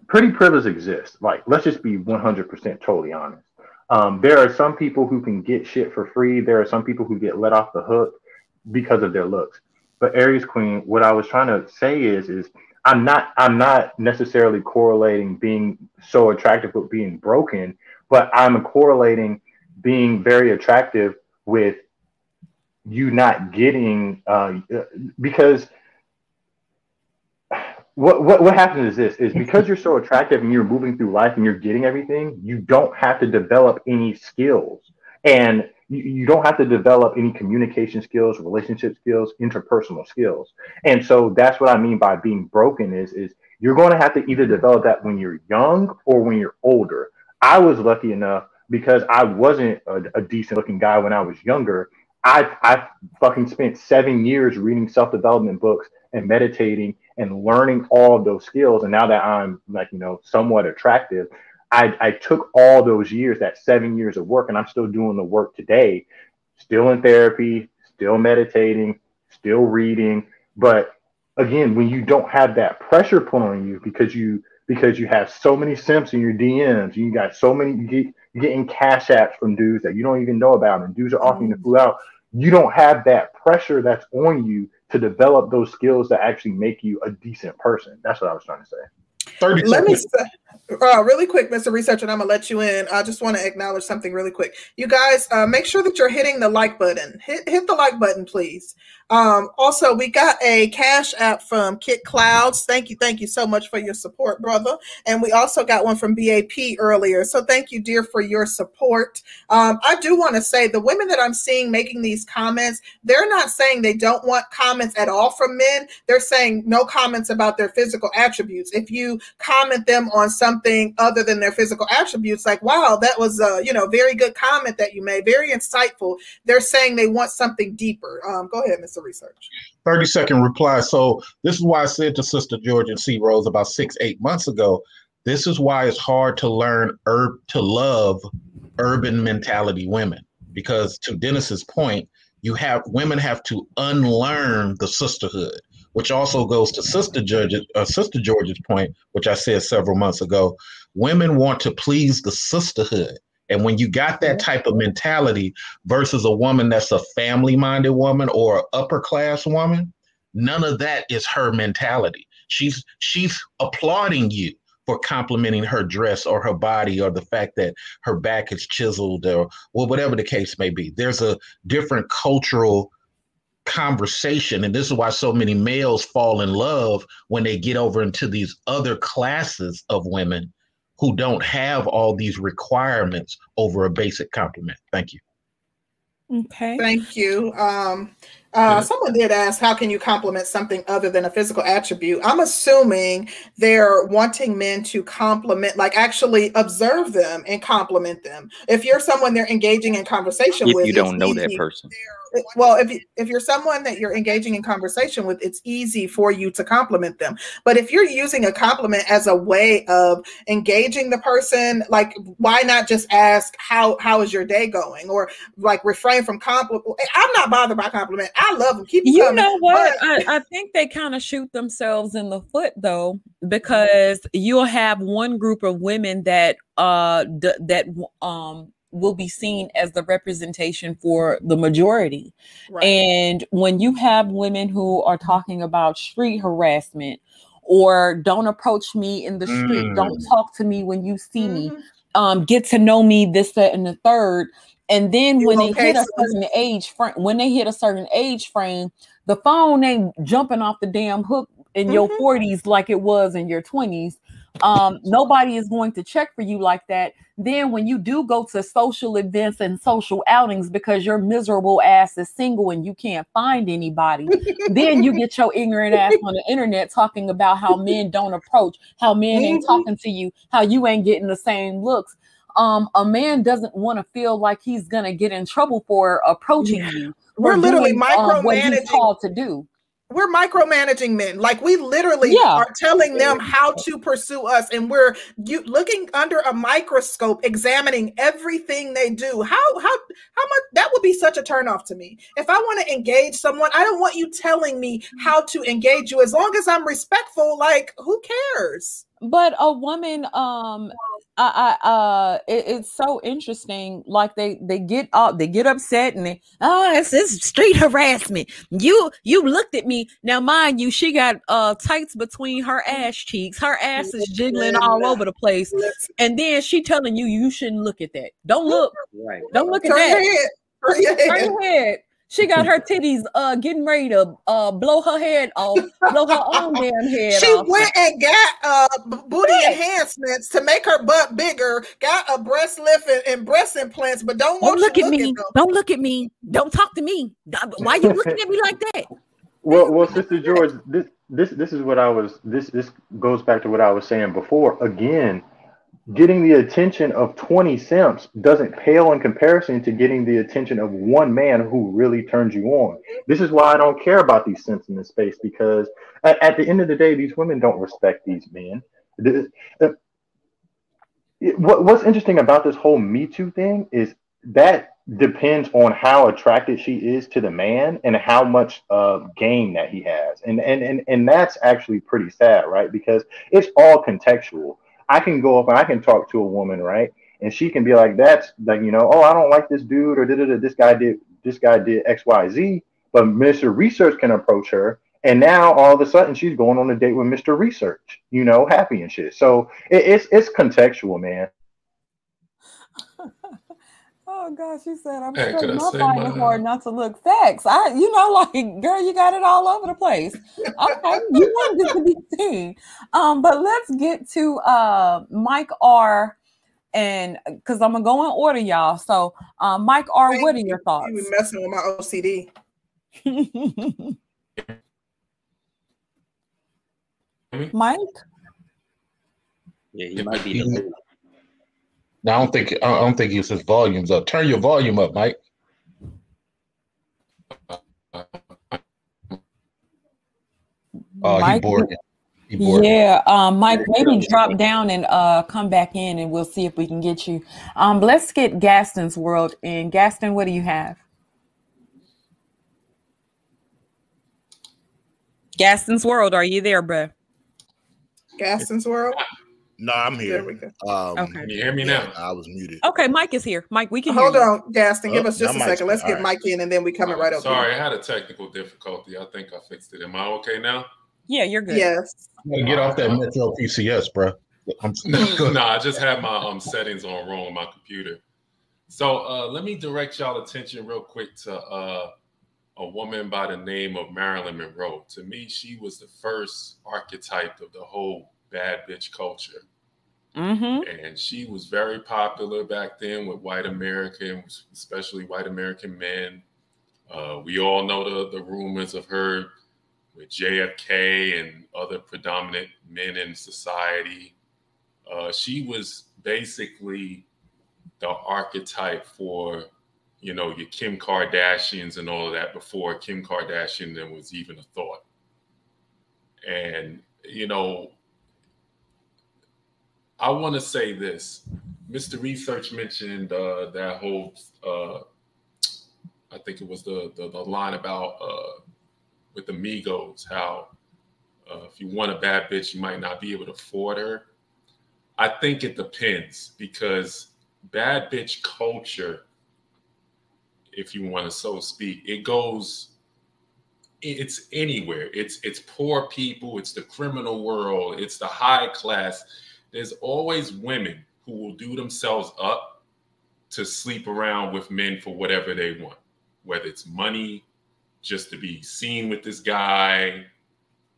pretty privilege exists. Like let's just be one hundred percent totally honest um, there are some people who can get shit for free. There are some people who get let off the hook because of their looks. But Aries Queen, what I was trying to say is, is I'm not I'm not necessarily correlating being so attractive with being broken, but I'm correlating being very attractive with you not getting uh, because what, what what happens is this is because you're so attractive and you're moving through life and you're getting everything you don't have to develop any skills. And you, you don't have to develop any communication skills relationship skills interpersonal skills. And so that's what i mean by being broken is is you're going to have to either develop that when you're young or when you're older. I was lucky enough because i wasn't a, a decent looking guy when i was younger i i fucking spent seven years reading self-development books and meditating and learning all of those skills. And now that I'm like, you know, somewhat attractive, I, I took all those years, that seven years of work, and I'm still doing the work today, still in therapy, still meditating, still reading. But again, when you don't have that pressure put on you because you because you have so many simps in your DMs, you got so many you get you're getting cash apps from dudes that you don't even know about, and dudes are offering mm-hmm. to pull out. You don't have that pressure that's on you to develop those skills that actually make you a decent person. That's what I was trying to say. 30 Let me say, uh, really quick, Mr. Researcher, and I'm gonna let you in. I just want to acknowledge something really quick. You guys, uh, make sure that you're hitting the like button. Hit hit the like button, please. Um, also, we got a cash app from Kit Clouds. Thank you, thank you so much for your support, brother. And we also got one from BAP earlier. So thank you, dear, for your support. Um, I do want to say the women that I'm seeing making these comments, they're not saying they don't want comments at all from men. They're saying no comments about their physical attributes. If you comment them on something other than their physical attributes, like, wow, that was a you know very good comment that you made, very insightful. They're saying they want something deeper. Um, go ahead, the research. 30 second reply. So this is why I said to Sister George and C Rose about six, eight months ago, this is why it's hard to learn herb to love urban mentality women. Because to Dennis's point, you have women have to unlearn the sisterhood, which also goes to Sister George's uh, Sister George's point, which I said several months ago. Women want to please the sisterhood. And when you got that type of mentality versus a woman that's a family minded woman or an upper class woman, none of that is her mentality. She's she's applauding you for complimenting her dress or her body or the fact that her back is chiseled or well, whatever the case may be. There's a different cultural conversation, and this is why so many males fall in love when they get over into these other classes of women who don't have all these requirements over a basic compliment. Thank you. Okay. Thank you. Um, uh, someone did ask, how can you compliment something other than a physical attribute? I'm assuming they're wanting men to compliment, like actually observe them and compliment them. If you're someone they're engaging in conversation if with, you don't know easy. that person. Well, if if you're someone that you're engaging in conversation with, it's easy for you to compliment them. But if you're using a compliment as a way of engaging the person, like why not just ask how how is your day going, or like refrain from compliment? I'm not bothered by compliment. I love them. Keep them You coming. know what? But- I, I think they kind of shoot themselves in the foot though, because you'll have one group of women that uh d- that um will be seen as the representation for the majority. Right. And when you have women who are talking about street harassment or don't approach me in the street, don't Mm. talk to me when you see me, Mhm. um, get to know me, this, that, and the third. And then You when they hit a certain age frame, when they hit a certain age frame, the phone ain't jumping off the damn hook in your Mhm. 40s like it was in your 20s. Um, nobody is going to check for you like that. Then when you do go to social events and social outings because your miserable ass is single and you can't find anybody, then you get your ignorant ass on the internet talking about how men don't approach, how men ain't Mhm. talking to you, how you ain't getting the same looks. Um, a man doesn't want to feel like he's gonna get in trouble for approaching Yeah. you. We're literally doing, um, what he's micromanaging called to do. We're micromanaging men. Like we literally Yeah. are telling them how to pursue us and we're you looking under a microscope examining everything they do. How how how much that would be such a turnoff to me. If i want to engage someone i don't want you telling me how to engage you. As long as i'm respectful like who cares? But a woman um I, I uh it, it's so interesting like they they get up they get upset and they oh it's this street harassment. You you looked at me. Now mind you she got uh tights between her ass cheeks. Her ass is jiggling all over the place. And then she telling you you shouldn't look at that. Don't look. Right. don't look at turn your that. head. Turn your Turn head. your head. She got her titties uh getting ready to uh blow her head off, blow her own damn head She off. went and got uh b- booty enhancements to make her butt bigger, got a breast lift and, and breast implants, but don't Don't look at looking me. though. Don't look at me. Don't talk to me. Why you looking at me like that? Well, well, Sister George, this this this is what I was. This this goes back to what I was saying before. Again, getting the attention of twenty simps doesn't pale in comparison to getting the attention of one man who really turns you on. This is why I don't care about these simps in this space because at, at the end of the day, these women don't respect these men. It- what, what's interesting about this whole Me Too thing is that depends on how attracted she is to the man and how much uh, game that he has and, and and and that's actually pretty sad right because it's all contextual i can go up and i can talk to a woman right? And she can be like that's like you know oh i don't like this dude or this guy did this guy did xyz but mr research can approach her and now all of a sudden she's going on a date with mr research you know happy and shit. So it, it's it's contextual man Oh gosh, she said I'm Hey, could straight I not finding it my- hard not to look facts. I you know, like girl, you got it all over the place. Okay, you wanted it to be seen. Um, but let's get to uh Mike R and because I'm gonna go in order, y'all. So um Mike R, Thank what are your thoughts? You messing with my OCD. Mike? Yeah, he might be. The, No, I don't think I don't think he says volumes up. Turn your volume up, Mike. Oh, he bored. He bored. Yeah, um, Mike, maybe drop down and uh come back in and we'll see if we can get you. Um, let's get Gaston's world in. Gaston, what do you have? Gaston's world, are you there, bruh? Gaston's World. No, I'm There here. we go. Um, Okay. Can you hear me now? I was muted. Okay, Mike is here. Mike, we can Hold hear you. on, Gaston. Give Oh, us just a that mic's second. Let's get All Mike in and then we coming right up. Sorry, I had a technical difficulty. I think I fixed it. Am I okay now? Yeah, you're good. Yes. You gotta get off that Metro PCS, bro. I'm no, I just had my um settings on wrong on my computer. So uh let me direct y'all attention real quick to uh a woman by the name of Marilyn Monroe. To me, she was the first archetype of the whole bad bitch culture. Mm-hmm. And she was very popular back then with white Americans, especially white American men. Uh, we all know the, the rumors of her with JFK and other predominant men in society. Uh, she was basically the archetype for, you know, your Kim Kardashians and all of that before Kim Kardashian then was even a thought. And, you know, I want to say this. Mr. Research mentioned uh, that whole, uh, I think it was the, the, the line about uh, with the Migos, how uh, if you want a bad bitch, you might not be able to afford her. I think it depends because bad bitch culture, if you want to so speak, it goes it's anywhere. It's it's poor people, it's the criminal world, it's the high class. There's always women who will do themselves up to sleep around with men for whatever they want, whether it's money, just to be seen with this guy,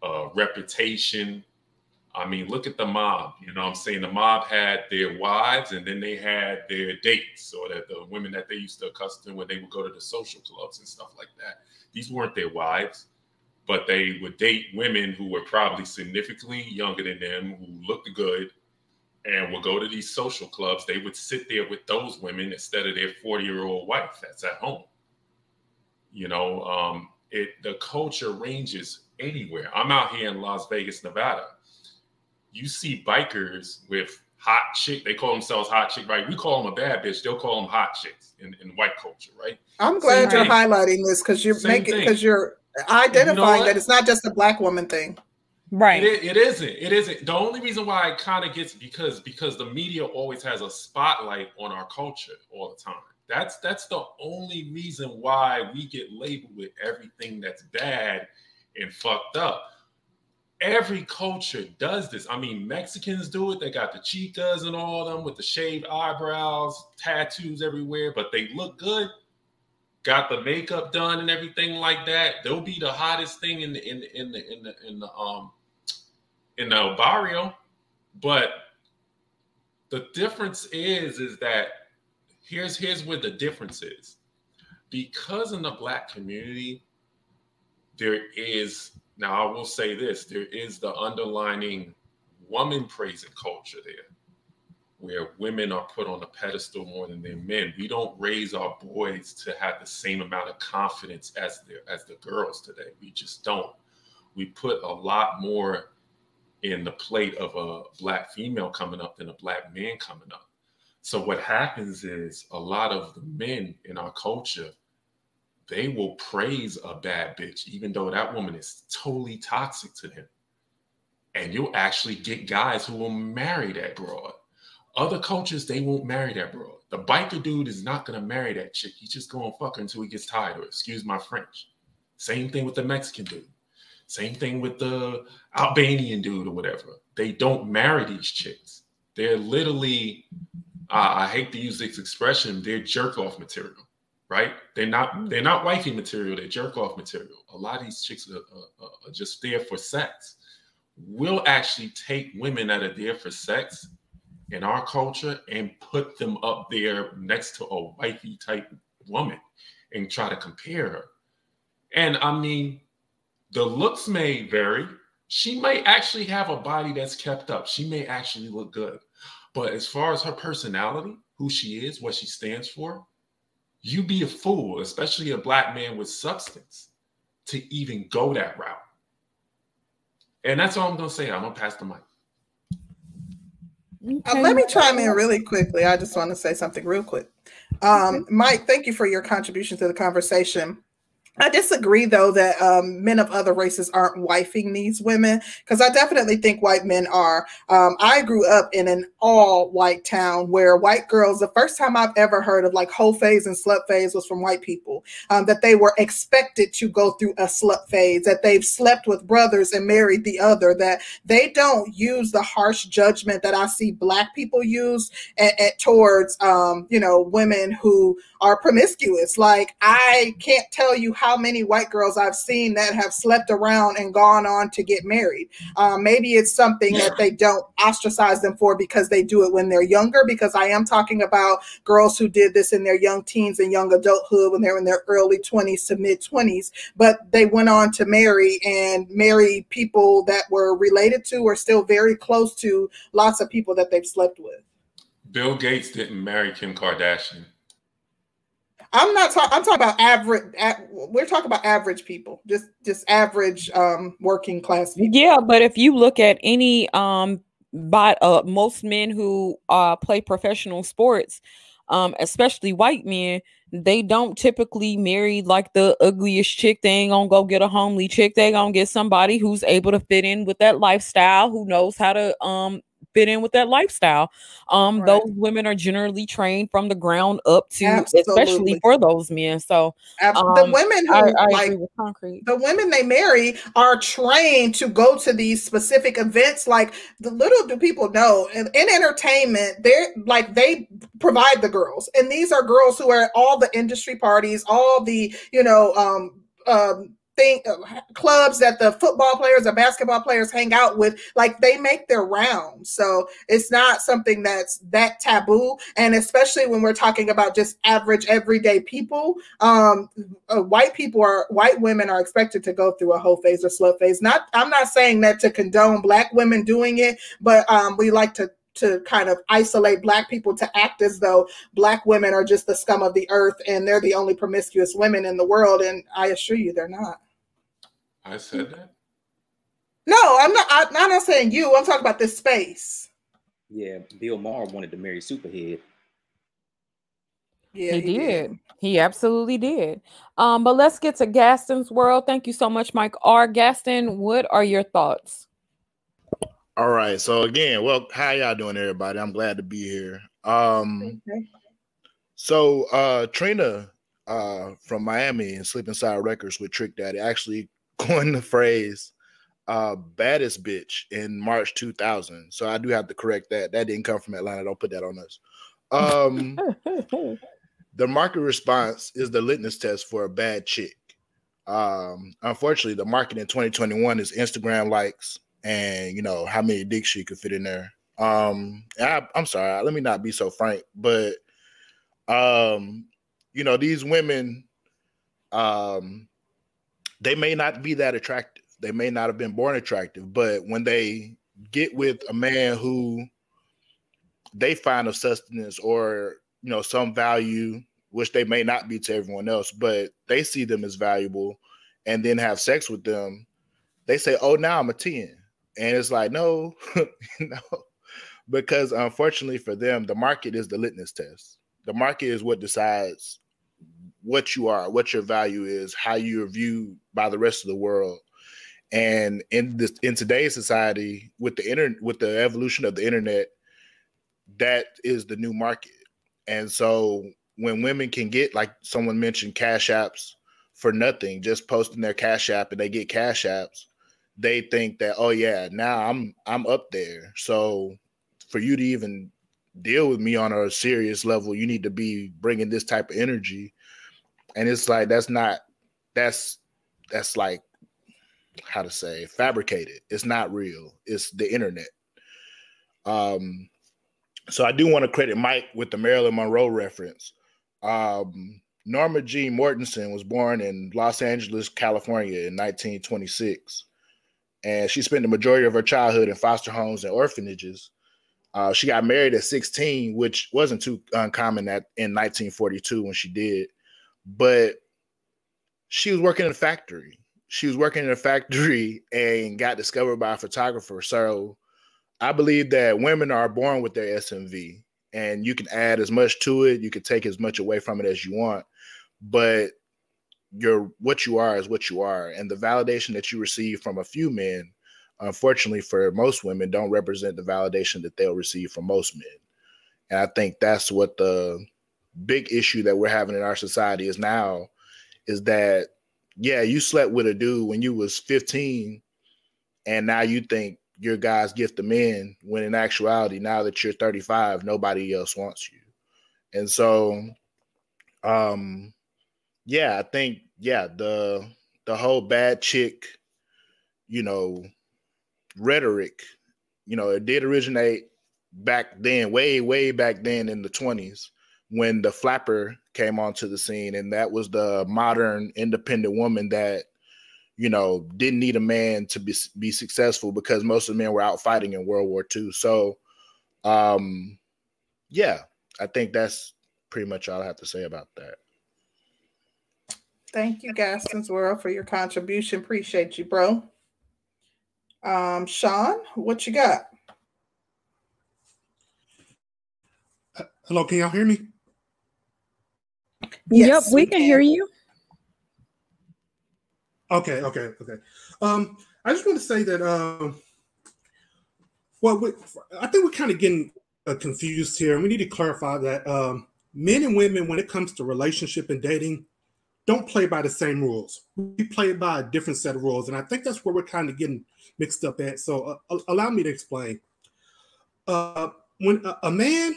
uh, reputation. I mean, look at the mob. You know I'm saying? The mob had their wives and then they had their dates, or that the women that they used to accustom when they would go to the social clubs and stuff like that. These weren't their wives, but they would date women who were probably significantly younger than them, who looked good, and would go to these social clubs. They would sit there with those women instead of their 40 year old wife that's at home. You know, um, it the culture ranges anywhere. I'm out here in Las Vegas, Nevada you see bikers with hot chick. They call themselves hot chick, right? We call them a bad bitch. They'll call them hot chicks in, in white culture, right? I'm glad Same you're thing. highlighting this because you're Same making because you're identifying you know that it's not just a black woman thing. Right. It, it isn't. It isn't. The only reason why it kind of gets because because the media always has a spotlight on our culture all the time. That's that's the only reason why we get labeled with everything that's bad and fucked up every culture does this. I mean, Mexicans do it. They got the chicas and all of them with the shaved eyebrows, tattoos everywhere, but they look good. Got the makeup done and everything like that. They'll be the hottest thing in the in the in the in the, in the um in the barrio. But the difference is is that here's here's where the difference is. Because in the black community, there is now, I will say this there is the underlining woman praising culture there, where women are put on a pedestal more than their men. We don't raise our boys to have the same amount of confidence as the, as the girls today. We just don't. We put a lot more in the plate of a black female coming up than a black man coming up. So what happens is a lot of the men in our culture they will praise a bad bitch, even though that woman is totally toxic to them. And you'll actually get guys who will marry that broad. Other cultures, they won't marry that broad. The biker dude is not gonna marry that chick. He's just gonna fuck her until he gets tired, or excuse my French. Same thing with the Mexican dude. Same thing with the Albanian dude or whatever. They don't marry these chicks. They're literally, uh, I hate to use this expression, they're jerk off material right? They're not mm. they're not wifey material. They're jerk off material. A lot of these chicks are, are, are, just there for sex. We'll actually take women that are there for sex in our culture and put them up there next to a wifey type woman and try to compare her. And I mean, the looks may vary. She may actually have a body that's kept up. She may actually look good. But as far as her personality, who she is, what she stands for, you be a fool, especially a black man with substance, to even go that route. And that's all I'm gonna say. I'm gonna pass the mic. Okay. Uh, let me chime in really quickly. I just want to say something real quick. Um, Mike, thank you for your contribution to the conversation. I disagree, though, that um, men of other races aren't wifing these women because I definitely think white men are. Um, I grew up in an all white town where white girls, the first time I've ever heard of like whole phase and slut phase was from white people, um, that they were expected to go through a slut phase, that they've slept with brothers and married the other, that they don't use the harsh judgment that I see black people use at, at towards, um, you know, women who are promiscuous. Like, I can't tell you how how many white girls I've seen that have slept around and gone on to get married. Um, maybe it's something that they don't ostracize them for because they do it when they're younger. Because I am talking about girls who did this in their young teens and young adulthood when they're in their early 20s to mid 20s, but they went on to marry and marry people that were related to or still very close to lots of people that they've slept with. Bill Gates didn't marry Kim Kardashian. I'm not talking. I'm talking about average. we're talking about average people, just just average um, working class people. Yeah, but if you look at any um, uh, most men who uh, play professional sports, um, especially white men, they don't typically marry like the ugliest chick. They ain't gonna go get a homely chick. They gonna get somebody who's able to fit in with that lifestyle, who knows how to um fit in with that lifestyle. Um, right. those women are generally trained from the ground up to, Absolutely. especially for those men. So um, the women who I, I like concrete, the women they marry are trained to go to these specific events. Like the little do people know in, in entertainment, they're like they provide the girls, and these are girls who are at all the industry parties, all the you know um um thing uh, clubs that the football players or basketball players hang out with like they make their rounds. So it's not something that's that taboo. And especially when we're talking about just average everyday people um uh, white people are white women are expected to go through a whole phase or slow phase. Not i'm not saying that to condone black women doing it but um we like to to kind of isolate black people to act as though black women are just the scum of the earth and they're the only promiscuous women in the world. And i assure you they're not I said that. No, I'm not. I, am not saying you. I'm talking about this space. Yeah, Bill Maher wanted to marry Superhead. Yeah, he, he did. did. He absolutely did. Um, but let's get to Gaston's world. Thank you so much, Mike R. Gaston, what are your thoughts? All right. So again, well, how y'all doing, everybody? I'm glad to be here. Um, okay. so uh Trina uh from Miami and Slip-N-Slide Records with Trick Daddy actually coined the phrase uh baddest bitch in March 2000. So I do have to correct that. That didn't come from Atlanta. Don't put that on us. Um the market response is the litmus test for a bad chick. Um unfortunately, the market in 2021 is Instagram likes and you know how many dicks she could fit in there. Um I, I'm sorry, let me not be so frank, but um you know these women um they may not be that attractive. They may not have been born attractive, but when they get with a man who they find of sustenance or you know some value, which they may not be to everyone else, but they see them as valuable, and then have sex with them, they say, "Oh, now I'm a ten," and it's like, no, no, because unfortunately for them, the market is the litmus test. The market is what decides what you are, what your value is, how you're viewed by the rest of the world. And in this in today's society, with the internet, with the evolution of the internet, that is the new market. And so when women can get, like someone mentioned, cash apps for nothing, just posting their cash app and they get cash apps, they think that, oh yeah, now I'm I'm up there. So for you to even deal with me on a serious level, you need to be bringing this type of energy and it's like that's not that's that's like how to say fabricated. It's not real. It's the internet. Um so i do want to credit mike with the marilyn monroe reference. Um norma jean mortensen was born in los angeles california in 1926 and she spent the majority of her childhood in foster homes and orphanages. Uh, she got married at 16 which wasn't too uncommon at in 1942 when she did but she was working in a factory. She was working in a factory and got discovered by a photographer. So I believe that women are born with their SMV and you can add as much to it, you can take as much away from it as you want, but you're what you are is what you are. And the validation that you receive from a few men, unfortunately for most women, don't represent the validation that they'll receive from most men. And I think that's what the big issue that we're having in our society is now is that yeah, you slept with a dude when you was 15 and now you think you're God's gift to men when in actuality now that you're 35 nobody else wants you. And so um yeah, I think yeah the the whole bad chick, you know, rhetoric, you know, it did originate back then, way way back then in the twenties when the flapper came onto the scene, and that was the modern independent woman that you know didn't need a man to be be successful because most of the men were out fighting in World War II. So, um, yeah, I think that's pretty much all I have to say about that. Thank you, Gaston's World, for your contribution. Appreciate you, bro. Um, Sean, what you got? Hello, can y'all hear me? Yes, yep, we, we can, can hear you. Okay, okay, okay. Um, I just want to say that um, well, we, I think we're kind of getting uh, confused here, and we need to clarify that um, men and women, when it comes to relationship and dating, don't play by the same rules. We play by a different set of rules, and I think that's where we're kind of getting mixed up at. So, uh, allow me to explain. Uh, when a, a man,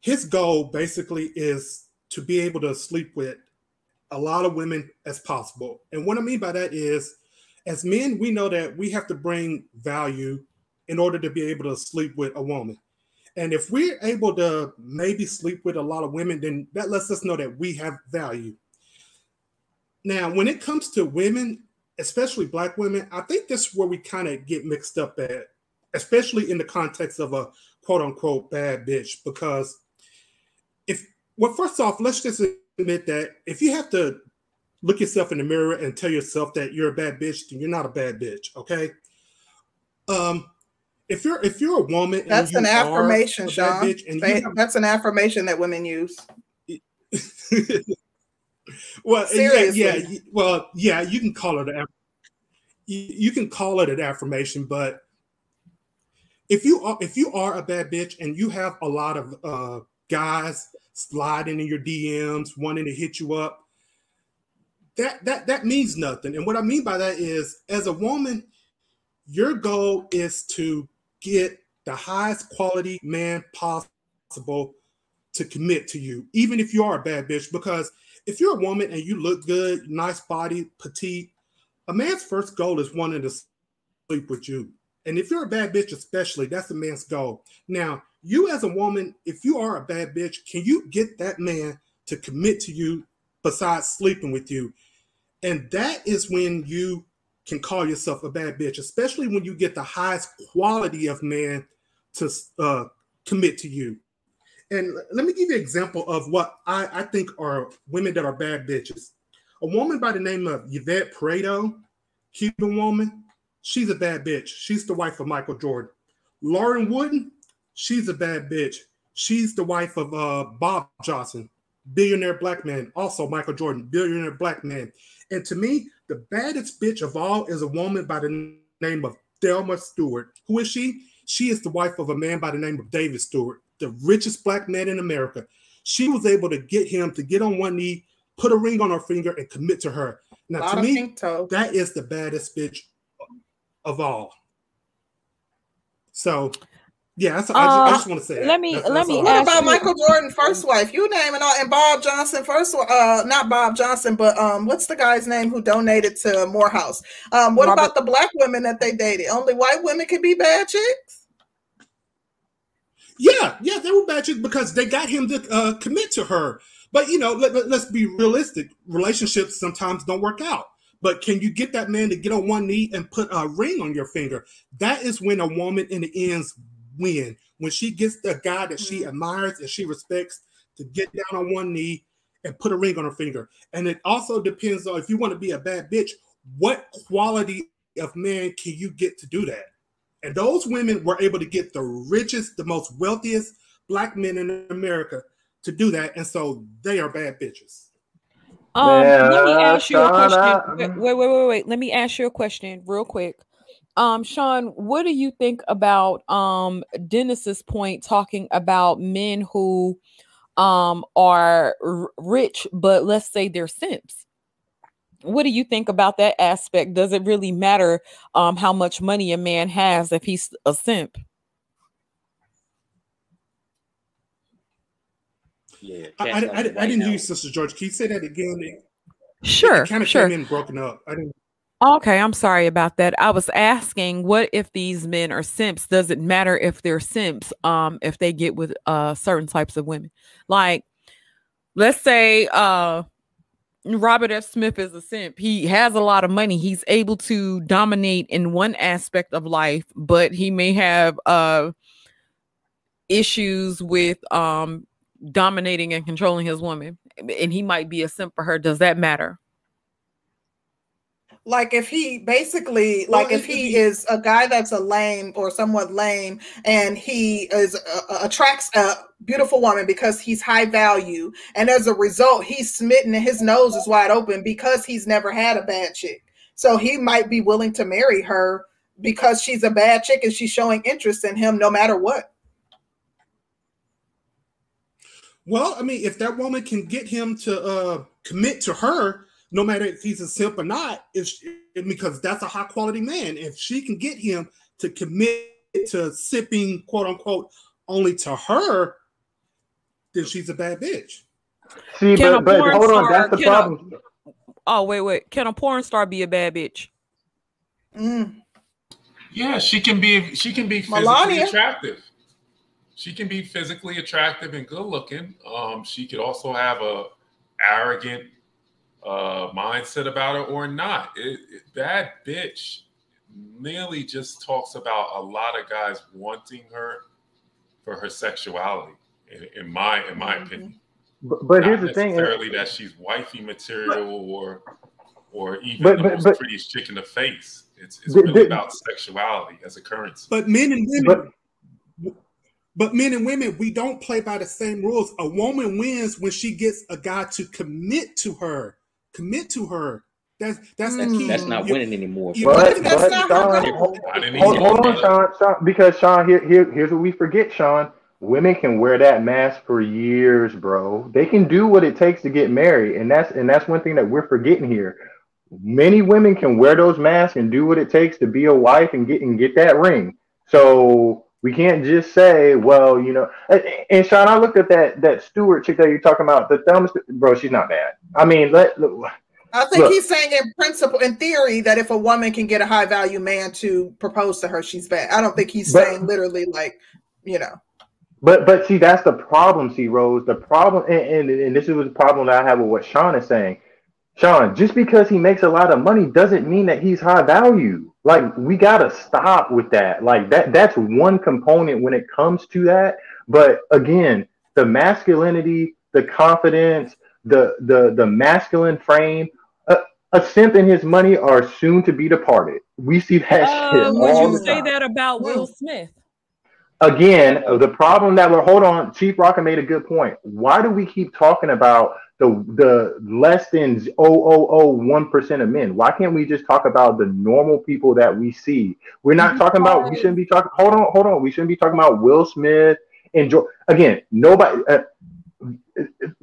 his goal basically is to be able to sleep with a lot of women as possible. And what I mean by that is, as men, we know that we have to bring value in order to be able to sleep with a woman. And if we're able to maybe sleep with a lot of women, then that lets us know that we have value. Now, when it comes to women, especially black women, I think this is where we kind of get mixed up at, especially in the context of a quote unquote bad bitch. Because if, well, first off, let's just admit that if you have to look yourself in the mirror and tell yourself that you're a bad bitch, then you're not a bad bitch. Okay. Um, if you're if you're a woman, that's an affirmation, Sean. Bitch and they, you, that's an affirmation that women use. well, Seriously. yeah, yeah, well, yeah, you can call it an you, you can call it an affirmation, but if you are if you are a bad bitch and you have a lot of uh, guys sliding in your DMs, wanting to hit you up, that that that means nothing. And what I mean by that is, as a woman, your goal is to get the highest quality man possible to commit to you, even if you are a bad bitch. Because if you're a woman and you look good, nice body, petite, a man's first goal is wanting to sleep with you. And if you're a bad bitch, especially, that's a man's goal. Now, you as a woman, if you are a bad bitch, can you get that man to commit to you besides sleeping with you? And that is when you can call yourself a bad bitch, especially when you get the highest quality of man to uh, commit to you. And let me give you an example of what I, I think are women that are bad bitches. A woman by the name of Yvette Prado, Cuban woman, she's a bad bitch. She's the wife of Michael Jordan. Lauren Wooden, She's a bad bitch. She's the wife of uh, Bob Johnson, billionaire black man. Also, Michael Jordan, billionaire black man. And to me, the baddest bitch of all is a woman by the name of Thelma Steward. Who is she? She is the wife of a man by the name of David Steward, the richest black man in America. She was able to get him to get on one knee, put a ring on her finger, and commit to her. Now, to me, that is the baddest bitch of all. So yeah, that's, uh, I, just, I, just, want to say. That. Let me that's, let that's me. What about you. Michael Jordan, first wife? You name it all, and Bob Johnson, first. Uh, not Bob Johnson, but um, what's the guy's name who donated to Morehouse? Um, what Robert. about the black women that they dated? Only white women can be bad chicks. Yeah, yeah, they were bad chicks because they got him to uh, commit to her. But you know, let, us be realistic. Relationships sometimes don't work out. But can you get that man to get on one knee and put a ring on your finger? That is when a woman in the ends win. When she gets the guy that she mm-hmm. admires and she respects to get down on one knee and put a ring on her finger. And it also depends on if you want to be a bad bitch, what quality of man can you get to do that? And those women were able to get the richest, the most wealthiest black men in America to do that. And so they are bad bitches. Um, let me ask you a question. Wait, wait, wait, wait. Let me ask you a question real quick. Um, Sean, what do you think about um Dennis's point talking about men who um are r- rich, but let's say they're simps? What do you think about that aspect? Does it really matter um how much money a man has if he's a simp? Yeah, I, I, I, I, didn't hear you, Sister George. Can you say that again? Sure, kind of sure. came in broken up. I didn't. Okay, I'm sorry about that. I was asking what if these men are simps? Does it matter if they're simps um if they get with uh certain types of women? Like let's say uh Robert F. Smith is a simp. He has a lot of money. He's able to dominate in one aspect of life, but he may have uh issues with um dominating and controlling his woman and he might be a simp for her. Does that matter? Like if he basically well, like if he is a guy that's a lame or somewhat lame and he is uh, attracts a beautiful woman because he's high value and as a result he's smitten and his nose is wide open because he's never had a bad chick. So he might be willing to marry her because she's a bad chick and she's showing interest in him no matter what. Well i mean if that woman can get him to uh commit to her no matter if he's a simp or not, if because that's a high quality man. If she can get him to commit to sipping, quote unquote, only to her, then she's a bad bitch. See, can but, but hold star, on, that's the problem. A, oh wait, wait. Can a porn star be a bad bitch? Mm. Yeah, she can be. She can be physically Melania. attractive. She can be physically attractive and good looking. Um, she could also have a arrogant uh, mindset about it or not. It, it, bad bitch merely just talks about a lot of guys wanting her for her sexuality. In, in my in my mm-hmm. opinion. But, but here's the thing: necessarily that she's wifey material or or even but, the but, most but, prettiest chick in the face. It's, it's really about sexuality as a currency. But men and women. But men and women, we don't play by the same rules. A woman wins when she gets a guy to commit to her commit to her. That's that's the mm. key. That's not winning anymore. You, but, that's but not Sean, hold, hold, on, Sean, Sean, because Sean, here, here, here's what we forget, Sean. Women can wear that mask for years, bro. They can do what it takes to get married, and that's and that's one thing that we're forgetting here. Many women can wear those masks and do what it takes to be a wife and get and get that ring. So we can't just say, well, you know. And Sean, I looked at that that Steward chick that you're talking about. The thumbs, bro, she's not bad. I mean, let. I think look. he's saying in principle, in theory, that if a woman can get a high value man to propose to her, she's bad. I don't think he's but, saying literally like, you know. But but see, that's the problem. See, Rose, the problem, and, and, and this is the problem that I have with what Sean is saying. Sean, just because he makes a lot of money doesn't mean that he's high value. Like we gotta stop with that. Like that that's one component when it comes to that. But again, the masculinity, the confidence, the the the masculine frame, a, a simp and his money are soon to be departed. We see that uh, shit. Would you the say time. that about Will Smith? Again, the problem that we're hold on, Chief Rocka made a good point. Why do we keep talking about the the less than 0.001% of men. Why can't we just talk about the normal people that we see? We're not talking about we shouldn't be talking hold on, hold on. We shouldn't be talking about Will Smith and jo- again, nobody uh,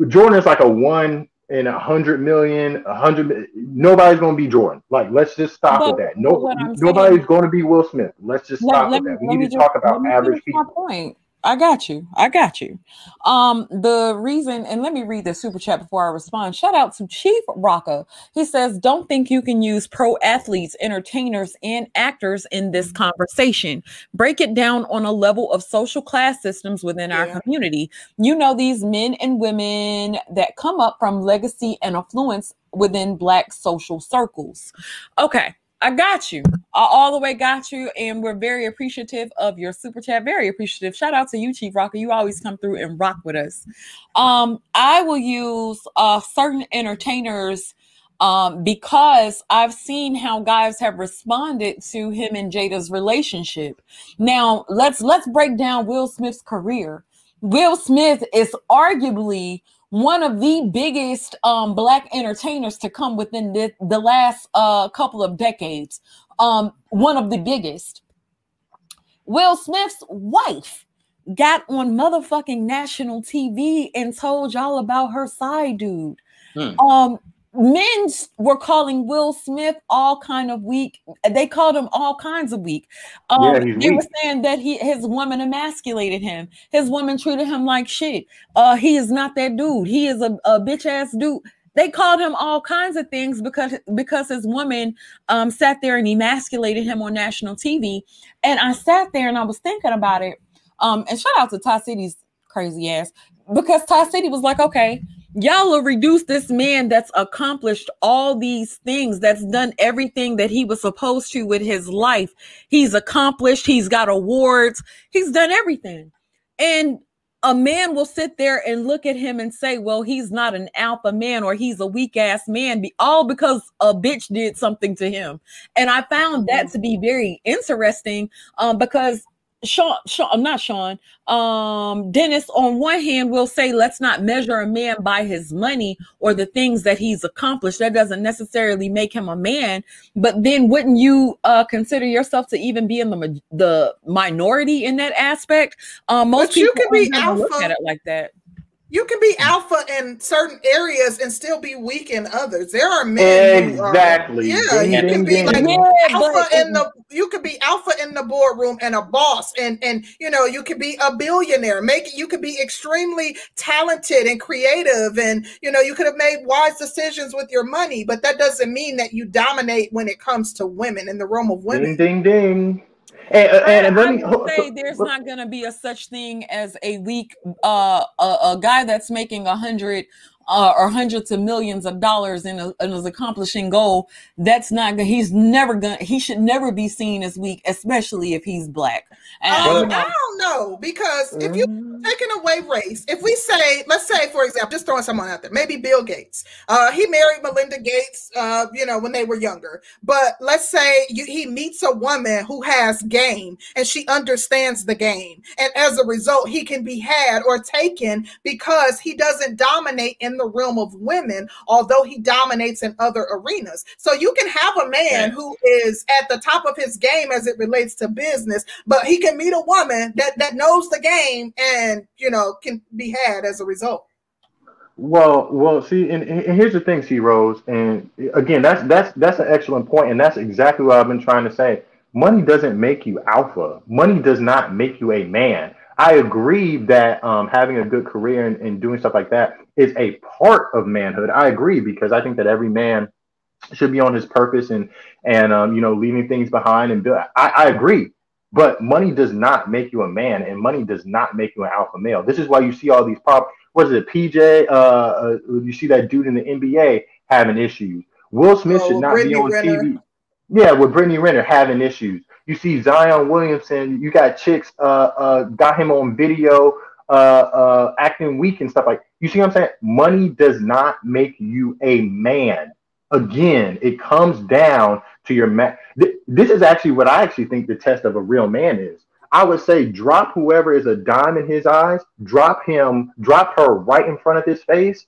Jordan is like a 1 in a hundred million, a hundred. Nobody's going to be Jordan. Like, let's just stop but, with that. No, nobody's going to be Will Smith. Let's just stop let, with let that. We need to just, talk about average people. point. I got you. I got you. Um, the reason, and let me read the super chat before I respond. Shout out to Chief Rocka. He says, Don't think you can use pro athletes, entertainers, and actors in this mm-hmm. conversation. Break it down on a level of social class systems within yeah. our community. You know, these men and women that come up from legacy and affluence within Black social circles. Okay. I got you. I all the way got you. And we're very appreciative of your super chat. Very appreciative. Shout out to you, Chief Rocka. You always come through and rock with us. Um, I will use uh certain entertainers um because I've seen how guys have responded to him and Jada's relationship. Now let's let's break down Will Smith's career. Will Smith is arguably one of the biggest um, black entertainers to come within the, the last uh, couple of decades. Um, one of the biggest. Will Smith's wife got on motherfucking national TV and told y'all about her side dude. Hmm. Um, men were calling Will Smith all kind of weak. They called him all kinds of weak. Um, yeah, they weak. were saying that he his woman emasculated him. His woman treated him like shit. Uh, he is not that dude. He is a, a bitch ass dude. they called him all kinds of things because because his woman um, sat there and emasculated him on national TV. And I sat there and I was thinking about it. Um, and shout out to Ty City's crazy ass because Ty City was like, okay, y'all will reduce this man that's accomplished all these things, that's done everything that he was supposed to with his life. He's accomplished, he's got awards, he's done everything. And a man will sit there and look at him and say, well, he's not an alpha man or he's a weak ass man, be all because a bitch did something to him. And I found that to be very interesting um, because Sean, Sean, I'm not Sean. Um, Dennis, on one hand, will say, let's not measure a man by his money or the things that he's accomplished. That doesn't necessarily make him a man. But then, wouldn't you uh, consider yourself to even be in the the minority in that aspect? Um, most but people you can be alpha. look at it like that you can be alpha in certain areas and still be weak in others. There are men exactly. Are, yeah, you can be like yeah, alpha in the you could be alpha in the boardroom and a boss and and you know you could be a billionaire. Make you could be extremely talented and creative and you know you could have made wise decisions with your money, but that doesn't mean that you dominate when it comes to women in the realm of women. Ding ding ding. And, and, and let me say there's not going to be a such thing as a weak uh a, a guy that's making a hundred uh, or hundreds of millions of dollars in, a, in his accomplishing goal, that's not good. He's never gonna. He should never be seen as weak, especially if he's black. And um, I don't know because mm-hmm. if you mm-hmm. taking away race, if we say, let's say, for example, just throwing someone out there, maybe Bill Gates. Uh, he married Melinda Gates, uh, you know, when they were younger. But let's say you, he meets a woman who has game and she understands the game, and as a result, he can be had or taken because he doesn't dominate in the realm of women, although he dominates in other arenas. So you can have a man who is at the top of his game as it relates to business, but he can meet a woman that, that knows the game and, you know, can be had as a result. Well, well, see, and, and here's the thing, C Rose, and again, that's that's that's an excellent point, and that's exactly what I've been trying to say. Money doesn't make you alpha. Money does not make you a man. I agree that um, having a good career and, and doing stuff like that is a part of manhood. I agree because I think that every man should be on his purpose and and um, you know leaving things behind and build. I, I agree, but money does not make you a man, and money does not make you an alpha male. This is why you see all these problems. What is it, PJ? Uh, uh, you see that dude in the NBA having issues. Will Smith oh, should not Brittany be on Renner. TV. Yeah, with Brittany Renner having issues. You see Zion Williamson. You got chicks uh, uh, got him on video uh, uh, acting weak and stuff like. You see what I'm saying? Money does not make you a man. Again, it comes down to your man. Th- this is actually what I actually think the test of a real man is. I would say drop whoever is a dime in his eyes, drop him, drop her right in front of his face,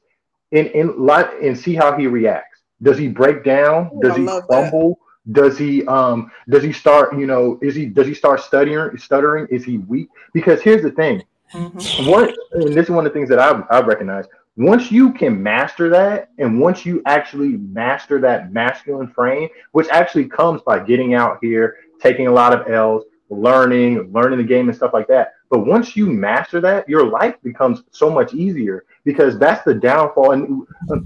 and in and see how he reacts. Does he break down? Does he crumble? That. Does he um does he start, you know, is he does he start stuttering stuttering? Is he weak? Because here's the thing. Mm-hmm. One and this is one of the things that I've I've recognized. Once you can master that, and once you actually master that masculine frame, which actually comes by getting out here, taking a lot of L's, learning, learning the game and stuff like that. But once you master that, your life becomes so much easier because that's the downfall. And uh,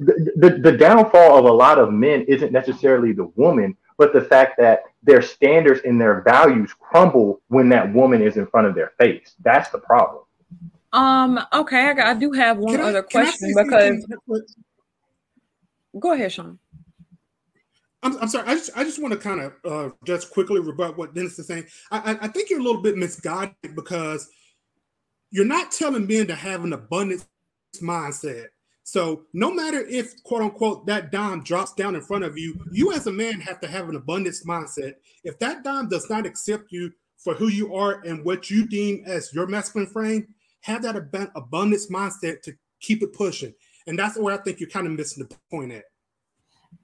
the, the, the downfall of a lot of men isn't necessarily the woman, but the fact that their standards and their values crumble when that woman is in front of their face. That's the problem. Um. Okay, I, got, I do have one can other I, question because. Go ahead, Sean. I'm, I'm sorry. I just I just want to kind of uh, just quickly rebut what Dennis is saying. I, I think you're a little bit misguided because you're not telling men to have an abundance mindset. So no matter if quote unquote that dime drops down in front of you, you as a man have to have an abundance mindset. If that dime does not accept you for who you are and what you deem as your masculine frame, have that ab- abundance mindset to keep it pushing. And that's where I think you're kind of missing the point at.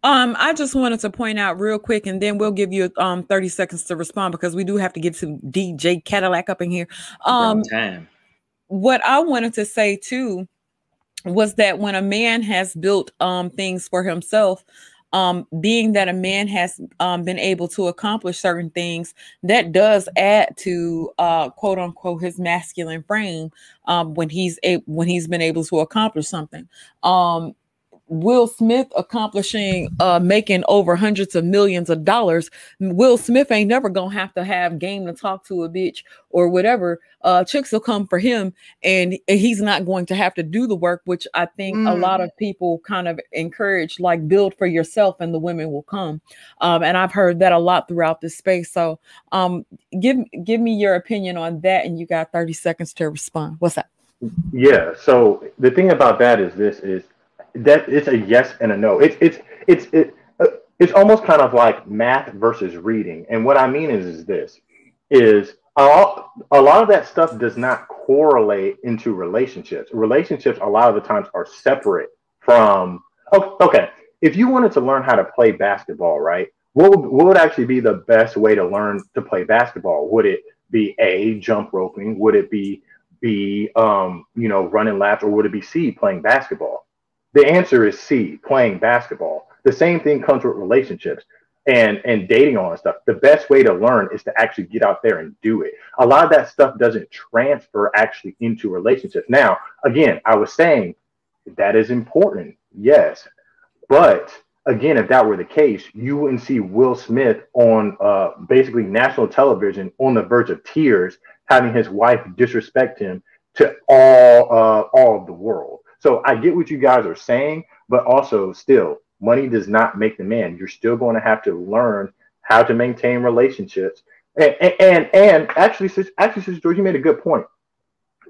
Um, I just wanted to point out real quick, and then we'll give you um 30 seconds to respond because we do have to get to DJ Cadillac up in here. Um, time. What I wanted to say too was that when a man has built um things for himself, um, being that a man has um, been able to accomplish certain things, that does add to uh, quote unquote his masculine frame um, when he's a- when he's been able to accomplish something. Um, Will Smith accomplishing uh making over hundreds of millions of dollars, Will Smith ain't never gonna have to have game to talk to a bitch or whatever. Uh chicks will come for him and he's not going to have to do the work, which I think mm. a lot of people kind of encourage, like build for yourself and the women will come. Um, and I've heard that a lot throughout this space. So um give give me your opinion on that, and you got 30 seconds to respond. What's that? Yeah. So the thing about that is this is that it's a yes and a no. It's it's it's it, uh, it's almost kind of like math versus reading. And what I mean is is this is a a lot of that stuff does not correlate into relationships. Relationships a lot of the times are separate from okay, if you wanted to learn how to play basketball, right? What would, what would actually be the best way to learn to play basketball? Would it be A, jump roping? Would it be B, um, you know, running laps? Or would it be C, playing basketball? The answer is C, playing basketball. The same thing comes with relationships and and dating all that stuff. The best way to learn is to actually get out there and do it. A lot of that stuff doesn't transfer actually into relationships. Now, again, I was saying that is important, yes, but again, if that were the case, you wouldn't see Will Smith on uh, basically national television on the verge of tears, having his wife disrespect him to all uh, all of the world. So I get what you guys are saying, but also still, money does not make the man. You're still going to have to learn how to maintain relationships. And and and, actually, actually, Sister George, you made a good point.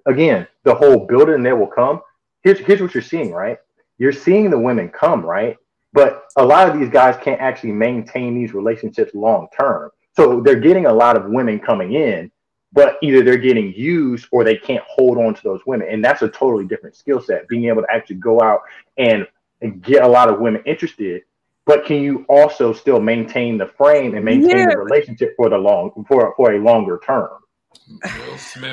Again, the whole building they will come. Here's here's what you're seeing, right? You're seeing the women come, right? But a lot of these guys can't actually maintain these relationships long term. So they're getting a lot of women coming in, but either they're getting used or they can't hold on to those women. And that's a totally different skill set, being able to actually go out and, and get a lot of women interested. But can you also still maintain the frame and maintain yeah. the relationship for the long for for a longer term?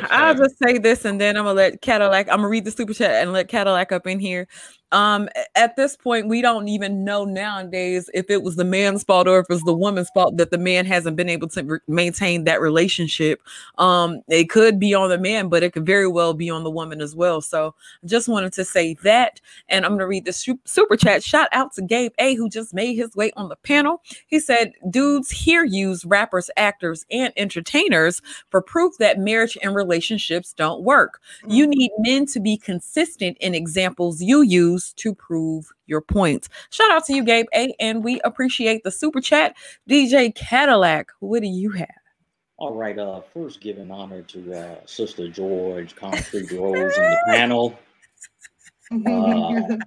I'll just say this and then I'm gonna let Cadillac. I'm gonna read the super chat and let Cadillac up in here um at this point we don't even know nowadays if it was the man's fault or if it's the woman's fault that the man hasn't been able to re- maintain that relationship. Um it could be on the man but it could very well be on the woman as well. So I just wanted to say that and i'm going to read the super chat. Shout out to gabe a who just made his way on the panel. He said dudes here use rappers actors and entertainers for proof that marriage and relationships don't work. You mm-hmm. need men to be consistent in examples you use use to prove your points. Shout out to you, Gabe A, and we appreciate the super chat. DJ Cadillac, what do you have? All right. Uh, first, giving honor to uh, Sister George, Concrete Rose, and the panel. Uh,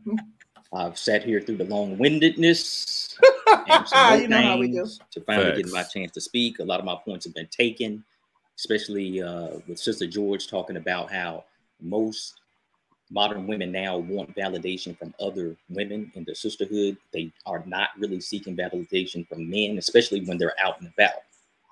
I've sat here through the long-windedness and you know things to finally Thanks. get my chance to speak. A lot of my points have been taken, especially uh, with Sister George talking about how most modern women now want validation from other women in the sisterhood. They are not really seeking validation from men, especially when they're out and about.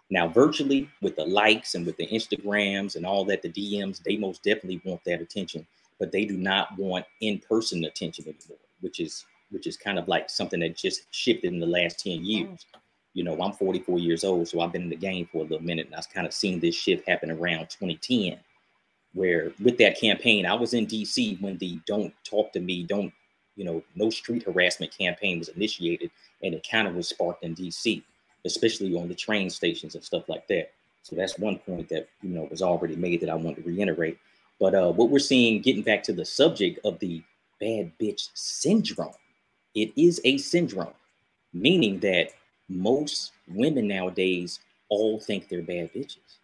Now, virtually with the likes and with the Instagrams and all that, the DMs, they most definitely want that attention, but they do not want in-person attention anymore, which is which is kind of like something that just shifted in the last 10 mm. years. You know, I'm 44 years old, so I've been in the game for a little minute, and I've kind of seen this shift happen around 2010 where with that campaign, I was in DC when the don't talk to me, don't, you know, no street harassment campaign was initiated. And it kind of was sparked in DC, especially on the train stations and stuff like that. So that's one point that, you know, was already made that I want to reiterate. But uh, what we're seeing, getting back to the subject of the bad bitch syndrome, it is a syndrome, meaning that most women nowadays all think they're bad bitches.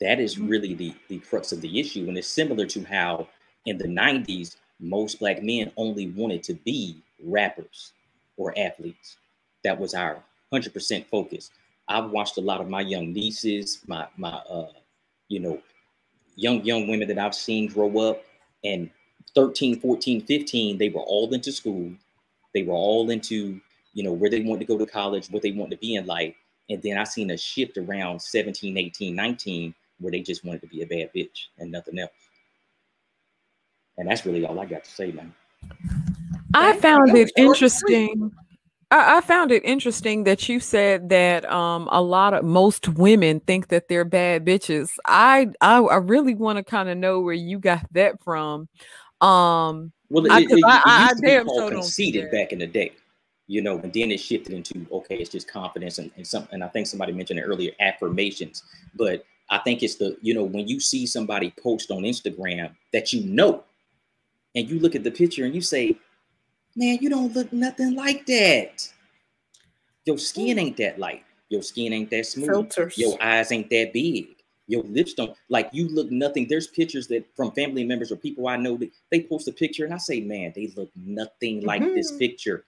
That is mm-hmm. really the, the crux of the issue. And it's similar to how in the 90s, most black men only wanted to be rappers or athletes. That was our 100% focus. I've watched a lot of my young nieces, my, my, uh, you know, young, young women that I've seen grow up and 13, 14, 15, they were all into school. They were all into, you know, where they wanted to go to college, what they wanted to be in life. And then I seen a shift around 17, 18, 19, where they just wanted to be a bad bitch and nothing else. And that's really all I got to say, man. I found it interesting. I, I, found it interesting that you said that um, a lot of most women think that they're bad bitches. I I, I really want to kind of know where you got that from. Um, Well, I- it, it, it, I- I- I used to be damn called sure conceited back in the day, you know, and then it shifted into okay, it's just confidence and, and some. And I think somebody mentioned it earlier, affirmations. But I think it's the you know when you see somebody post on Instagram that you know, and you look at the picture and you say, "Man, you don't look nothing like that. Your skin ain't that light. Your skin ain't that smooth. Filters. Your eyes ain't that big." Your lips don't like you look nothing. There's pictures that from family members or people I know that they post a picture and I say, man, they look nothing like this Mhm. picture.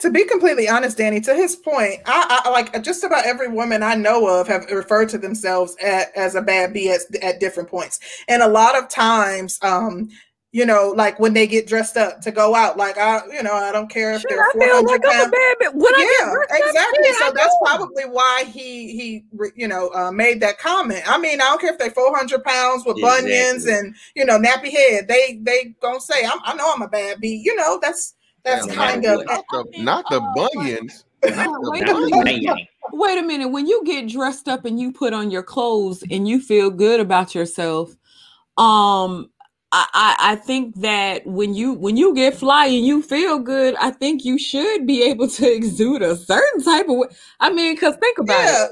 To be completely honest, Danny, to his point, I, I like just about every woman I know of have referred to themselves at, as a bad B at, at different points. And a lot of times, um, you know, like when they get dressed up to go out, like I, you know, I don't care if Shit, they're I four feel hundred like I'm a pounds. bad bitch. When I get Yeah, up, exactly. shit, I So that's know. probably why he he you know uh, made that comment. I mean, I don't care if they're four hundred pounds with bunions and you know nappy head. They they gonna say, I'm, I know I'm a bad B. You know, that's that's No kind matter of. Not the, not the bunions. Wait a minute. Wait a minute. When you get dressed up and you put on your clothes and you feel good about yourself, um, I, I I think that when you when you get fly and you feel good, I think you should be able to exude a certain type of. I mean, because think about yeah. it.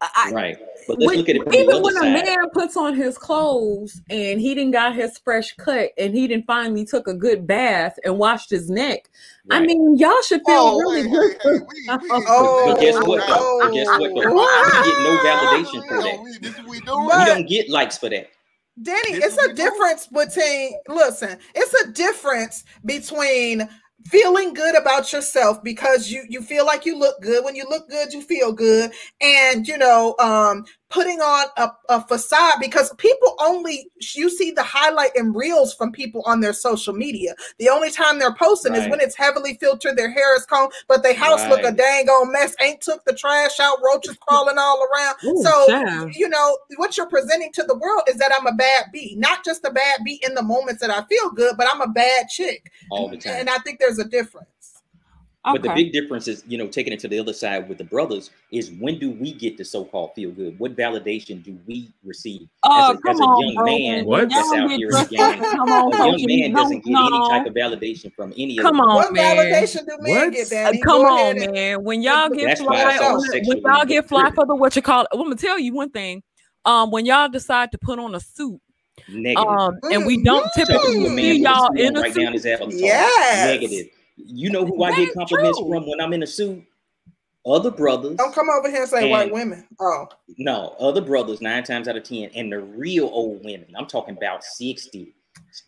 I, Right. But let's when, look at it from the even other when a side. man puts on his clothes and he didn't got his fresh cut and he didn't finally took a good bath and washed his neck, I mean, y'all should feel Oh, really hey, good. hey, for hey, we, we, Oh, But guess what though? But guess what though? oh. We get no validation for that. we, this is we doing. We But- don't get likes for that. Danny, This it's a what we difference between listen, it's a difference between feeling good about yourself because you you feel like you look good. When you look good, you feel good. And you know, um putting on a, a facade because people only you see the highlight and reels from people on their social media. The only time they're posting is when it's heavily filtered, their hair is combed, but their house look a Right. dang old mess, ain't took the trash out, roaches crawling all around. Ooh, so child. you know what you're presenting to the world is that I'm a bad bee, not just a bad bee in the moments that I feel good, but I'm a bad chick. all the time. And I think there's a difference. But the big difference is, you know, taking it to the other side with the brothers is when do we get the so-called feel good? What validation do we receive Oh, as a, come as a on, young bro. man What? that's out here in the game? Come on, A young man No, doesn't get any type of validation from any of Come the on, what man. validation do men What? get, Uh, come on, ahead and man. When y'all get That's fly, it's on the, when y'all get fly driven. for the what you call it, I'm gonna tell you one thing. Um, when y'all decide to put on a suit, Negative. um, and we don't Mhm. Typically man see y'all in on a right down suit, his avatar. Yes. Negative. You know who I get compliments true. from when I'm in a suit? Other brothers. Don't come over here and say white women. Oh, No, other brothers, nine times out of 10, and the real old women. I'm talking about 60,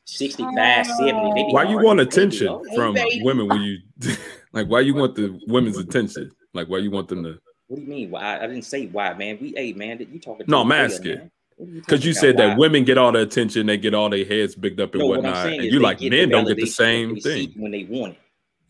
65, uh, 70. They Why you want attention "Oh, hey, from baby." women when you like? Why you want the women's attention? Like, why you want them to? What do you mean? Why? I didn't say why, man. We, hey, man, you talking to No, a I'm asking. man. What are Because you talking said about? that Why? women get all the attention, they get all their heads bigged up and No, what I'm whatnot, saying and you like men don't get the same that they seek thing. when they want it.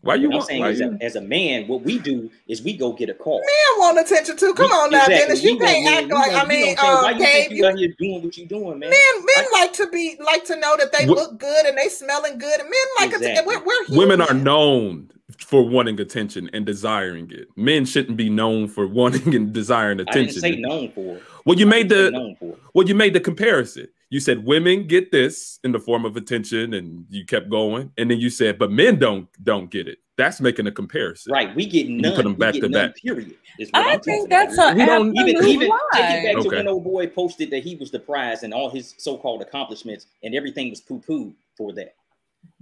Why you What I'm want? saying Why is, you? that as a man, what we do is we go get a call. men want attention too. Come We- on now, exactly. Dennis. You We can't act we like I mean, you know what I'm saying? uh, why you Gabe. think You, you out here doing what you doing, man? men men I- like to be like to know that they Wo- look good and they smelling good, and men like Exactly. it. We're, we're Women are known for wanting attention and desiring it. Men shouldn't be known for wanting and desiring I didn't attention. say known for. Well, you I made the known for. well, you made the comparison. You said women get this in the form of attention, and you kept going, and then you said, but men don't don't get it. That's making a comparison. Right, we get none. put 'em we back to none, back. Period. I I'm think talking that's about. an We don't absolute even even take it back to when old boy posted that he was the prize and all his so-called accomplishments and everything was poo-poo for that.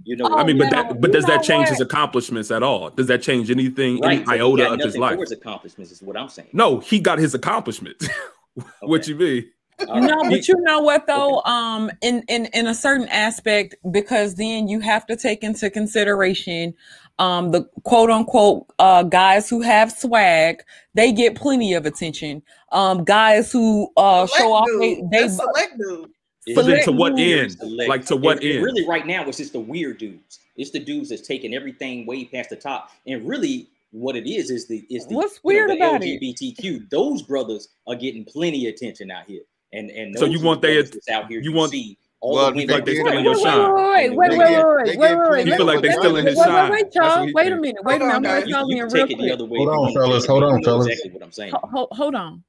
You know, Oh, I mean, but now, that but does that change what? his accomplishments at all? Does that change anything, right? any but he iota got of his life? for his accomplishments is what I'm saying. No, he got his accomplishments. what you mean? All right. No, but you know what though? Um, in in in a certain aspect, because then you have to take into consideration, um, the quote unquote uh guys who have swag, they get plenty of attention. Um, guys who uh Select show off they dude. they That's select dude. But then Select to what dudes. end? select. Like to what And- and end? Really, right now, it's just the weird dudes. It's the dudes that's taking everything way past the top. And really, what it is is the is the What's you know, weird the about it? LGBTQ. Those brothers are getting plenty of attention out here. And and So you want the they- out here. you You want- see all Well, the like they that stealing are your wait, shine. wait, wait, wait, wait, wait, get- wait, wait, get wait, wait, plenty He wait. feel like they Wait, stealing wait, his shine. wait, That's what y'all. Wait a minute, wait a minute. I'm gonna tell You, you you real take it the quick. Hold on, fellas. Hold on, fellas. Exactly what I'm saying. Ho- ho- hold on.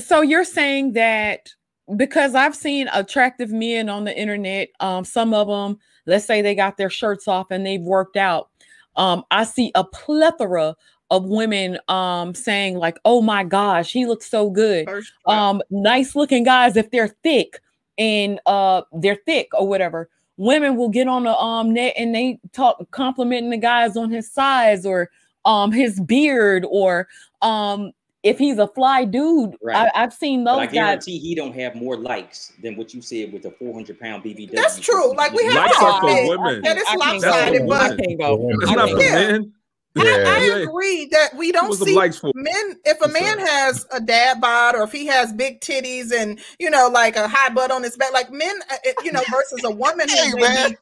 So you're saying that because I've seen attractive men on the internet, um, some of them let's say they got their shirts off and they've worked out. Um, I see a plethora of women um saying like oh my gosh he looks so good um nice looking guys if they're thick and uh they're thick or whatever women will get on the um net and they talk complimenting the guys on his size or um his beard or um if he's a fly dude, Right. I, I've seen those But I guys. guarantee he don't have more likes than what you said with the 400 pound BBW. That's true. Like we have Likes are for women. I That's lopsided, for but women. can't go. It's not for Yeah. men. I, Yeah. I Yeah. agree that we don't see likes for? men. If a What's man up? has a dad bod, or if he has big titties and you know, like a high butt on his back, like men, uh, you know, versus a woman Hey, who may man. be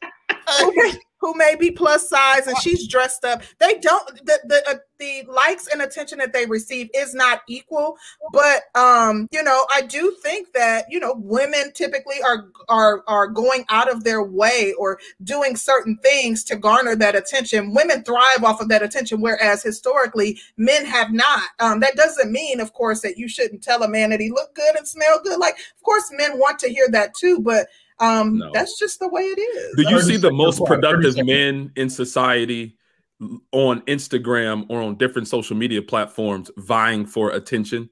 who may, who may be plus size and she's dressed up. They don't the the uh, the likes and attention that they receive is not equal. But um, you know, I do think that you know women typically are are are going out of their way or doing certain things to garner that attention. Women thrive off of that attention, whereas historically men have not. Um, that doesn't mean, of course, that you shouldn't tell a man that he look good and smell good. Like, of course, men want to hear that too, but um, No. that's just the way it is. Do you see the most productive men in society on Instagram or on different social media platforms vying for attention?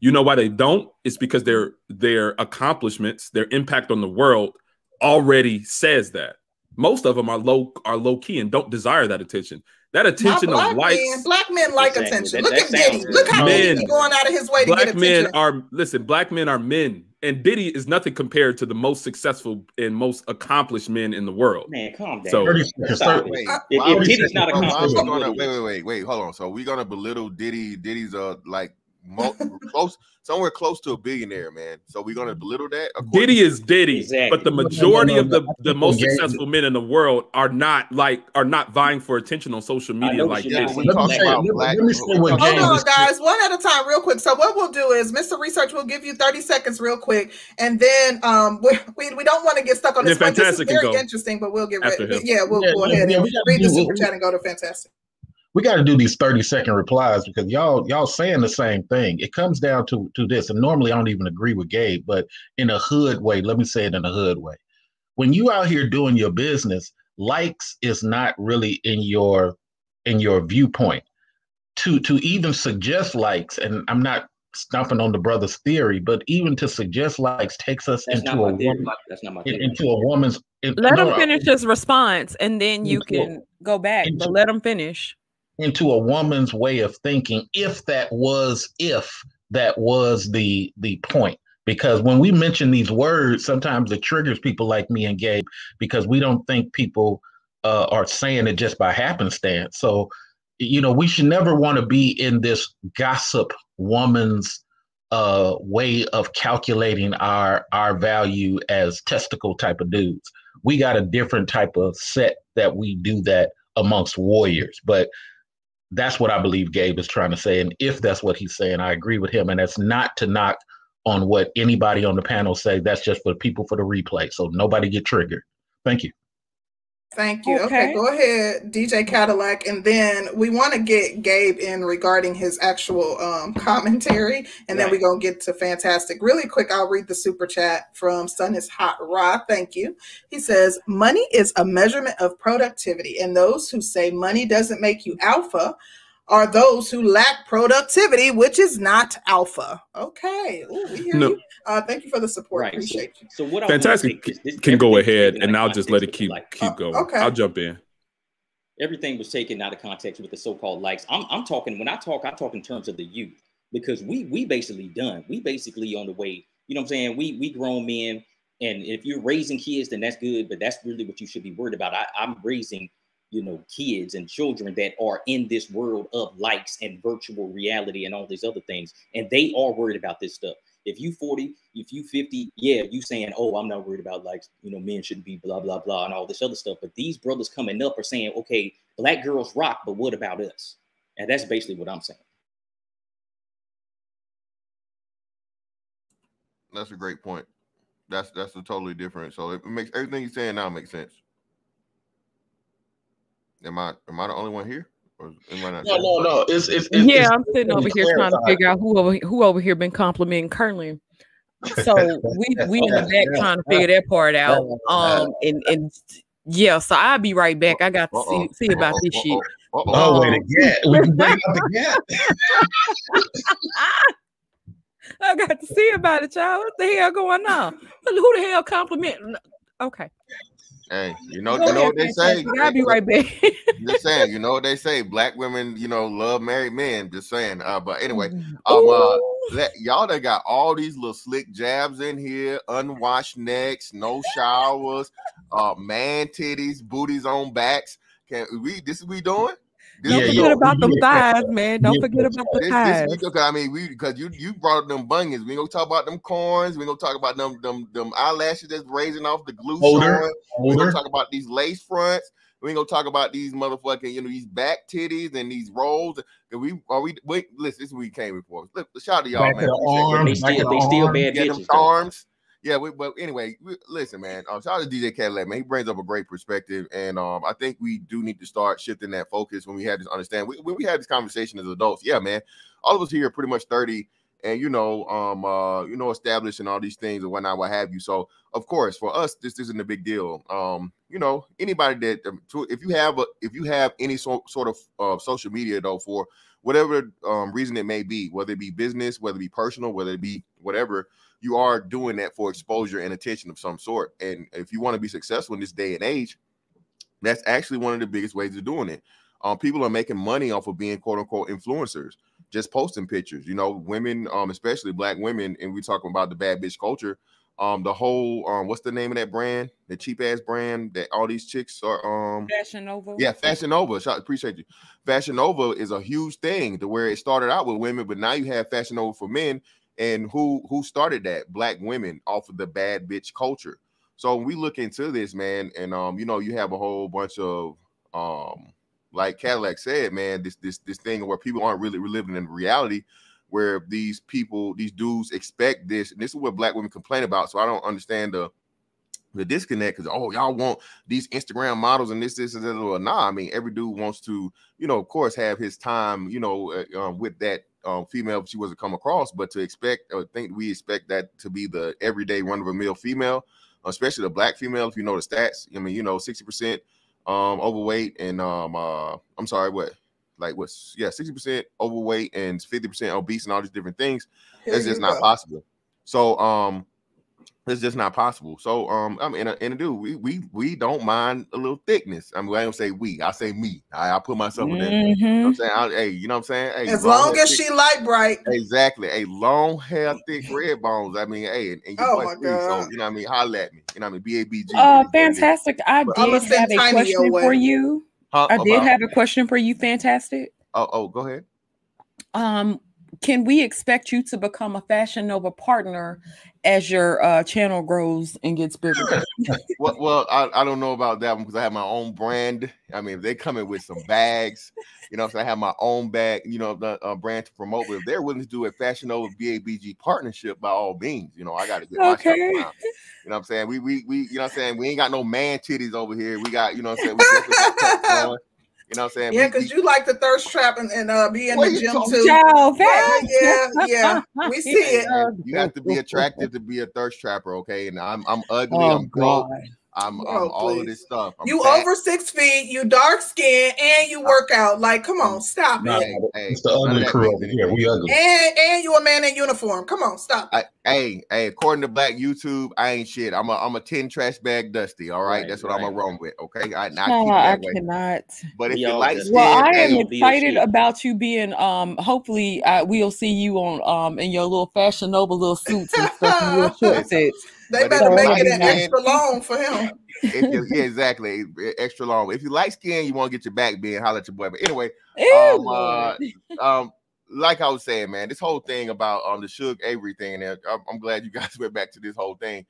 You know why they don't? It's because their their accomplishments, their impact on the world already says that. Most of them are low are low key and don't desire that attention. That attention black of likes. men. Black men like Exactly. attention. That- Look that at Diddy. sounds Look how good. Diddy going out of his way to get attention. Black men are listen. Black men are men, and Diddy is nothing compared to the most successful and most accomplished men in the world. Man, calm down. So- 30 seconds. Stop 30. Wait, If, if Diddy's not accomplished, gonna, wait, wait, wait, wait. Hold on. So we gonna belittle Diddy? Diddy's uh like mo- close, somewhere close to a billionaire, man. So we're gonna belittle that? Diddy is Diddy, Exactly. but the No, no, no, majority no, of the, the most successful men in the world are not like are not vying for attention on social media like what Yeah, you're but Diddy. we Let me talking say- about let- let me say what Hold on, guys. One at a time, real quick. So what we'll do is, Mr. Research will give you 30 seconds, real quick, and then um, we, we, we don't want to get stuck on this then point. This is very interesting, but we'll get after ready. him. Yeah, we'll Yeah, go yeah, ahead yeah, and we gotta read the super chat and go to Fantastic. We got to do these 30 second replies because y'all y'all saying the same thing. It comes down to to this and normally i don't even agree with gabe but in a hood way let me say it in a hood way. When you out here doing your business likes is not really in your in your viewpoint. To to even suggest likes and i'm not stomping on the brother's theory but even to suggest likes takes us That's into not a my woman That's not my into a woman's in- Let no, him no, finish his response and then you Into a- can go back, but let him finish. Into a woman's way of thinking if that was if that was the the point. Because when we mention these words sometimes it triggers people like me and gabe because we don't think people uh, are saying it just by happenstance. So you know we should never want to be in this gossip woman's uh way of calculating our our value as testicle type of dudes. We got a different type of set that we do that amongst warriors. But that's what I believe Gabe is trying to say. And if that's what he's saying, I agree with him. And that's not to knock on what anybody on the panel say. That's just for people for the replay. So nobody get triggered. Thank you. Thank you. Okay. Okay. go ahead, DJ Cadillac, and then we want to get Gabe in regarding his actual um, commentary, and then we're gonna get to fantastic. Really quick, I'll read the super chat from Sun is Hot Raw. Thank you. He says, "Money is a measurement of productivity, and those who say money doesn't make you alpha." Are those who lack productivity, which is not alpha. Okay. Ooh, we hear No. you. Uh, thank you for the support. Right. So, Appreciate you. so what I Fantastic say this- can go ahead, and I'll just let it keep like- keep Uh, going. okay. I'll jump in. everything was taken out of context with the so-called likes. I'm, I'm talking when I talk, I talk in terms of the youth because we we basically done. We basically on the way. You know what I'm saying? We we grown men, and if you're raising kids, then that's good. But that's really what you should be worried about. I, I'm raising, you know, kids and children that are in this world of likes and virtual reality and all these other things, and they are worried about this stuff. If you 40, if you 50, yeah, you saying, oh, I'm not worried about likes, you know, men shouldn't be blah, blah, blah, and all this other stuff. But these brothers coming up are saying, okay, black girls rock, but what about us? And that's basically what I'm saying. That's a great point. That's that's a totally different. So it makes everything you're saying now makes sense. Am I am I the only one here? Or am I not? No, no, no. It's it's, it's yeah, it's I'm sitting over here trying to figure out who over who over here been complimenting Curly. So we we in the back trying to figure that part out. Um and and Yeah, so I'll be right back. I got to see, see about this shit. Oh, wait, again. We can bring up the gap. I got to see about it, y'all. What the hell going on? Who the hell compliment? Okay. Hey, you know, you know what they say. I'll be right back. just saying, you know what they say. Black women, you know, love married men. Just saying. Uh, but anyway, um, uh, let, y'all that got all these little slick jabs in here, unwashed necks, no showers, uh, man titties, booties on backs. Can we? This is we doing? Don't yeah, forget yeah. about them thighs, man. Don't yeah. forget about the this, thighs. This, I mean, we because you you brought up them bunions. We gonna talk about them corns. We gonna talk about them them them eyelashes that's raising off the glue. Older, We gonna talk about these lace fronts. We ain't gonna talk about these motherfucking, you know, these back titties and these rolls. And We are we wait, listen, this is what we came before. Look, shout out to y'all, back man. Arms, they still, they still bad bitches. Arms yeah, we, but anyway, we, listen, man. Um, shout out to DJ Cadillac, man. He brings up a great perspective, and um, I think we do need to start shifting that focus when we have this understand. We, when we have this conversation as adults, yeah, man. All of us here are pretty much thirty, and you know, um, uh, you know, establishing all these things and whatnot, what have you. So, of course, for us, this isn't a big deal. Um, you know, anybody that um, if you have a if you have any so, sort of uh, social media though for whatever um, reason it may be, whether it be business, whether it be personal, whether it be whatever you are doing that for exposure and attention of some sort. And if you want to be successful in this day and age, that's actually one of the biggest ways of doing it. Um, people are making money off of being quote unquote influencers, just posting pictures. You know, women, um, especially black women, and we talking about the bad bitch culture. Um, the whole um, what's the name of that brand? The cheap ass brand that all these chicks are um Fashion Nova. Yeah, Fashion Nova. Appreciate you. Fashion Nova is a huge thing to where it started out with women, but now you have Fashion Nova for men, and who who started that? Black women off of the bad bitch culture. So when we look into this, man, and um, you know, you have a whole bunch of um, like Cadillac said, man, this this this thing where people aren't really living in reality, where these people, these dudes expect this, and this is what black women complain about. So I don't understand the the disconnect because oh y'all want these Instagram models and this this and that. Well, nah, I mean every dude wants to you know of course have his time you know uh, um, with that um, female she wasn't come across, but to expect or think we expect that to be the everyday run of a mill female, especially the black female. If you know the stats, I mean you know sixty percent um overweight and um uh I'm sorry what like what's yeah 60% overweight and 50% obese and all these different things. It's just not possible. So um it's just not possible. So, um, I mean, in a dude, we we we don't mind a little thickness. I mean, I don't say we, I say me. I, I put myself in there. Mm-hmm. You know I'm saying, I, hey, you know what I'm saying? Hey, as long, as thick, she light bright, exactly. A long hair, thick red bones. I mean, hey, and, and oh my god, so you know what I mean? Holla at me. You know what I mean? B A B G. Uh, fantastic. I did have a question for you. Huh? I did have a question for you. Fantastic. Oh, oh, go ahead. Um, can we expect you to become a Fashion Nova partner as your uh, channel grows and gets bigger? well, well I, I don't know about that one because I have my own brand. I mean, if they come in with some bags, you know, so I have my own bag, you know, the uh, brand to promote. But if they're willing to do a Fashion Nova BABG partnership, by all means, you know, I got to get okay. my stuff around. You know what I'm saying? We, we, we, you know what I'm saying? We ain't got no man titties over here. We got, you know what I'm saying? We you know what I'm saying? Yeah, because you like the thirst trap and, and uh, be in the gym too. Child, yeah, yeah, yeah. We see it. You have to be attractive to be a thirst trapper, okay? And I'm I'm ugly, oh, I'm broke. I'm, oh, I'm all of this stuff. I'm you fat. over six feet, you dark skin, and you work out. Like, come on, stop it. Hey, it's the ugly crew over here. We ugly. And and you a man in uniform. Come on, stop. I, hey, hey, according to Black YouTube, I ain't shit. I'm a I'm a 10 trash bag dusty. All right. right That's what right. I'm gonna run with. Okay. I, not no, I way. cannot. But if you like well, I am excited about you being um hopefully uh, we'll see you on um in your little fashion Nova little suits and stuff and your short sets. They but better make it an extra long for him. You, yeah, exactly. Extra long. If you like skin, you want to get your back being holler at your boy. But anyway, um, uh, um, like I was saying, man, this whole thing about um the Shug Avery thing, and I'm, I'm glad you guys went back to this whole thing.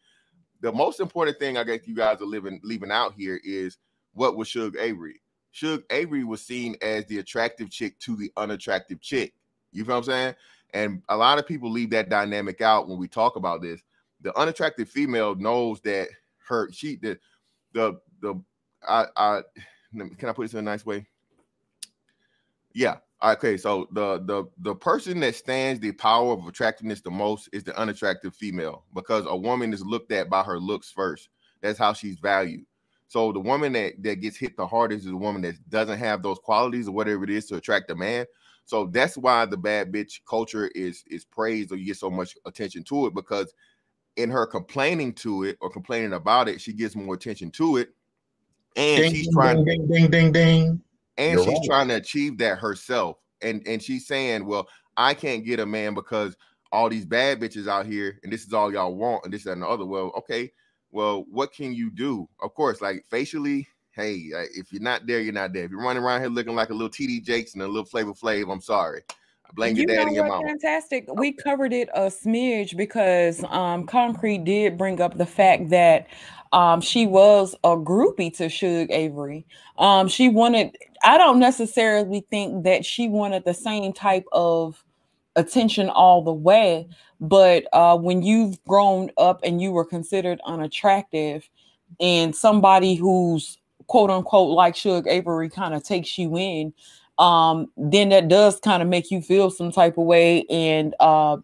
The most important thing I guess you guys are living leaving out here is what was Shug Avery. Shug Avery was seen as the attractive chick to the unattractive chick. You feel what I'm saying? And a lot of people leave that dynamic out when we talk about this the unattractive female knows that her she the the the I I can I put this in a nice way? Yeah. Okay, so the the the person that stands the power of attractiveness the most is the unattractive female because a woman is looked at by her looks first. That's how she's valued. So the woman that that gets hit the hardest is the woman that doesn't have those qualities or whatever it is to attract a man. So that's why the bad bitch culture is is praised or you get so much attention to it because in her complaining to it or complaining about it, she gets more attention to it. And Ding, she's ding, trying ding, ding, ding, ding. and You're she's right. trying to achieve that herself. And and she's saying, Well, I can't get a man because all these bad bitches out here, and this is all y'all want, and this that, and the other. Well, okay, well, what can you do? Of course, like facially, hey, if you're not there, you're not there. If you're running around here looking like a little TD Jakes and a little Flavor Flav, I'm sorry. I blame You your dad know and your mama. Fantastic. We covered it a smidge because um, Concrete did bring up the fact that um, she was a groupie to Shug Avery. Um, she wanted. I don't necessarily think that she wanted the same type of attention all the way, but uh, when you've grown up and you were considered unattractive, and somebody who's quote unquote like Shug Avery kind of takes you in, um, then that does kind of make you feel some type of way and uh,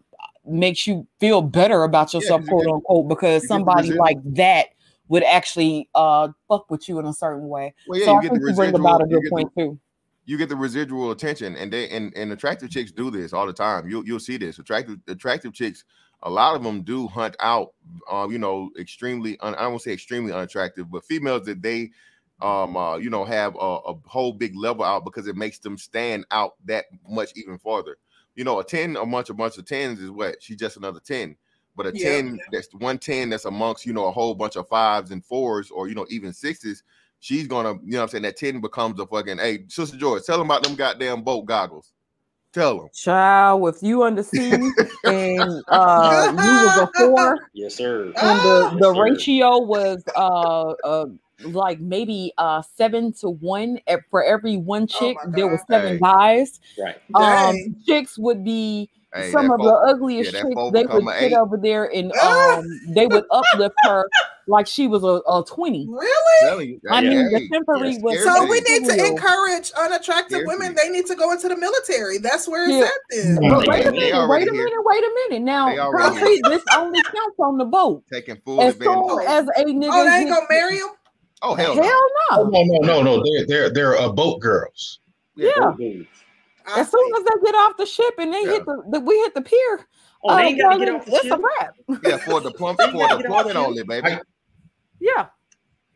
makes you feel better about yourself, you quote unquote, because you get the somebody like that would actually uh, fuck with you in a certain way. Well, yeah, so you I get think the you bring residual. about a good point the, too. you get the residual attention, and they and, and attractive chicks do this all the time. You'll you'll see this. Attractive attractive chicks, a lot of them do hunt out, um, you know, extremely. Un, I won't say extremely unattractive, but females that they, um, uh, you know, have a, a whole big level out because it makes them stand out that much even farther. You know, a ten amongst a bunch of tens is what? She's just another ten. But a Yeah. 10 that's one 10 that's amongst, you know, a whole bunch of fives and fours or, you know, even sixes, she's gonna, you know what I'm saying? That 10 becomes a fucking, hey, Sister George, tell them about them goddamn boat goggles. Tell them. Child, if you under sea and uh, you was a four, Yes, sir. and Ah, the, the Yes, sir. ratio was uh, uh like maybe uh seven to one for every one chick Oh there were seven Hey. guys Right. um Dang. chicks would be Hey, some that of the ugliest yeah, chicks they would a sit eight. over there and um they would uplift her like she was a, a 20 Really? telling you, i hey, mean the temporary yes, was So Scarcity. we need to real. encourage unattractive Scarcity. women. They need to go into the military. That's where it's Yeah. at then. Yeah. but wait a minute, wait a here. minute, wait a minute. Now, They already concrete, this only counts on the boat. taking full As advantage. soon as a nigga Oh, they ain't gonna marry him? Oh, hell, hell no. Oh, no. no, no, no, no. They're they're they're uh, boat girls. Yeah. Both dudes. I As soon as they get off the ship and they Yeah. hit the, the we hit the pier, Oh, uh, they ain't got to get darling, off the it's a wrap. Yeah, for the plump, for the get plumbing only, baby. I- Yeah.